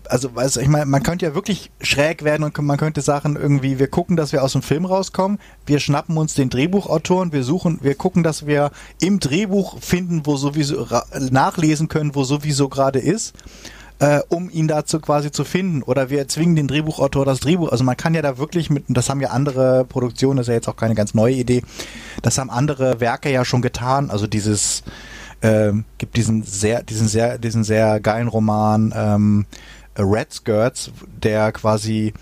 also weiß ich meine, man könnte ja wirklich schräg werden und man könnte Sachen irgendwie, wir gucken, dass wir aus dem Film rauskommen, wir schnappen uns den Drehbuchautoren, wir suchen, wir gucken, dass wir im Drehbuch finden, wo sowieso nachlesen können, wo sowieso gerade ist, äh, um ihn dazu quasi zu finden. Oder wir zwingen den Drehbuchautor das Drehbuch. Also man kann ja da wirklich mit, und das haben ja andere Produktionen, das ist ja jetzt auch keine ganz neue Idee, das haben andere Werke ja schon getan. Also dieses ähm, gibt diesen sehr, diesen sehr, diesen sehr geilen Roman ähm, Red Skirts, der quasi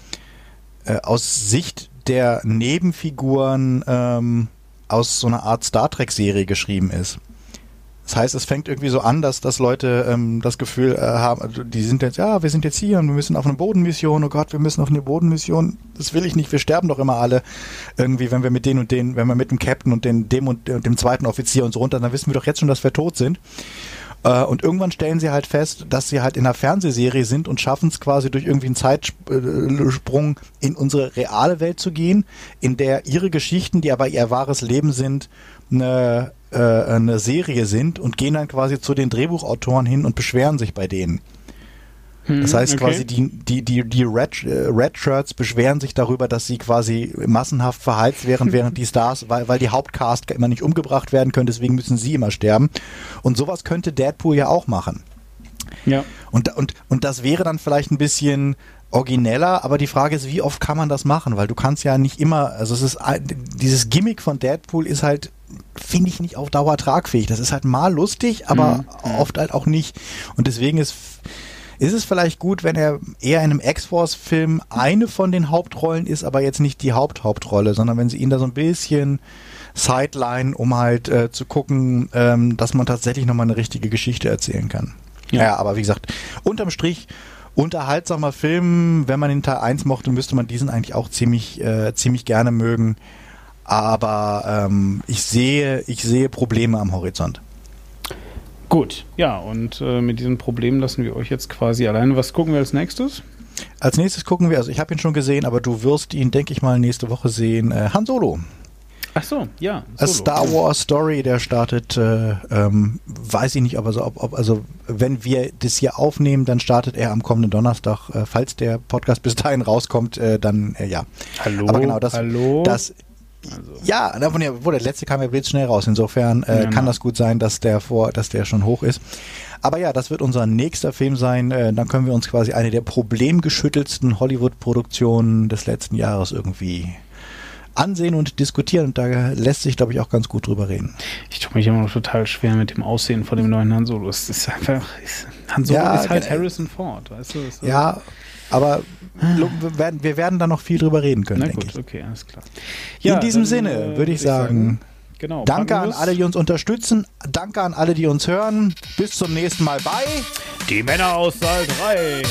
äh, aus Sicht der Nebenfiguren ähm, aus so einer Art Star Trek Serie geschrieben ist. Das heißt, es fängt irgendwie so an, dass, dass Leute ähm, das Gefühl äh, haben, also die sind jetzt, ja, wir sind jetzt hier und wir müssen auf eine Bodenmission, oh Gott, wir müssen auf eine Bodenmission. Das will ich nicht, wir sterben doch immer alle. Irgendwie, wenn wir mit denen und denen, wenn wir mit dem Captain und den, dem und dem zweiten Offizier und so runter, dann wissen wir doch jetzt schon, dass wir tot sind. Äh, Und irgendwann stellen sie halt fest, dass sie halt in einer Fernsehserie sind und schaffen es quasi durch irgendwie einen Zeitsprung in unsere reale Welt zu gehen, in der ihre Geschichten, die aber ihr wahres Leben sind, eine, äh, eine Serie sind und gehen dann quasi zu den Drehbuchautoren hin und beschweren sich bei denen. Das heißt okay. quasi, die, die, die, die Red, äh, Red Shirts beschweren sich darüber, dass sie quasi massenhaft verheizt wären, <laughs> während die Stars, weil, weil die Hauptcast immer nicht umgebracht werden können, deswegen müssen sie immer sterben. Und sowas könnte Deadpool ja auch machen. Ja. Und, und, und das wäre dann vielleicht ein bisschen origineller, aber die Frage ist, wie oft kann man das machen? Weil du kannst ja nicht immer, also es ist dieses Gimmick von Deadpool ist halt, finde ich nicht auf Dauer tragfähig. Das ist halt mal lustig, aber oft halt auch nicht. Und deswegen ist ist es vielleicht gut, wenn er eher in einem X-Force-Film eine von den Hauptrollen ist, aber jetzt nicht die Haupthauptrolle, sondern wenn sie ihn da so ein bisschen sideline, um halt äh, zu gucken, ähm, dass man tatsächlich nochmal eine richtige Geschichte erzählen kann. Ja. Ja. aber wie gesagt, unterm Strich unterhaltsamer Film. Wenn man den Teil 1 mochte, müsste man diesen eigentlich auch ziemlich, äh, ziemlich gerne mögen. Aber ähm, ich sehe, ich sehe Probleme am Horizont. Gut, ja, und äh, mit diesem Problem lassen wir euch jetzt quasi alleine. Was gucken wir als nächstes? Als nächstes gucken wir, also ich habe ihn schon gesehen, aber du wirst ihn, denke ich mal, nächste Woche sehen. Äh, Han Solo. Ach so, ja. A Solo. Star Wars Story, der startet, äh, ähm, weiß ich nicht, ob, also, ob, ob, also wenn wir das hier aufnehmen, dann startet er am kommenden Donnerstag. Äh, falls der Podcast bis dahin rauskommt, äh, dann äh, ja. Hallo, Aber genau, das, hallo. das Also, ja, da von der, wo der letzte kam ja blitzschnell raus. Insofern äh, Ja, kann das gut sein, dass der vor, dass der schon hoch ist. Aber ja, das wird unser nächster Film sein. Äh, dann können wir uns quasi eine der problemgeschüttelsten Hollywood-Produktionen des letzten Jahres irgendwie ansehen und diskutieren. Und da lässt sich, glaube ich, auch ganz gut drüber reden. ich tue mich immer noch total schwer mit dem Aussehen von dem neuen Han Solo. Es ist einfach. Es, Han Solo Ja, ist halt genau. Harrison Ford, weißt du? Ja, aber wir werden, wir werden da noch viel drüber reden können, Na denke gut, ich. okay, alles klar. In diesem dann, Sinne äh, würde ich sagen, genau. danke an alle, die uns unterstützen. Danke an alle, die uns hören. Bis zum nächsten Mal bei Die Männer aus Saal 3.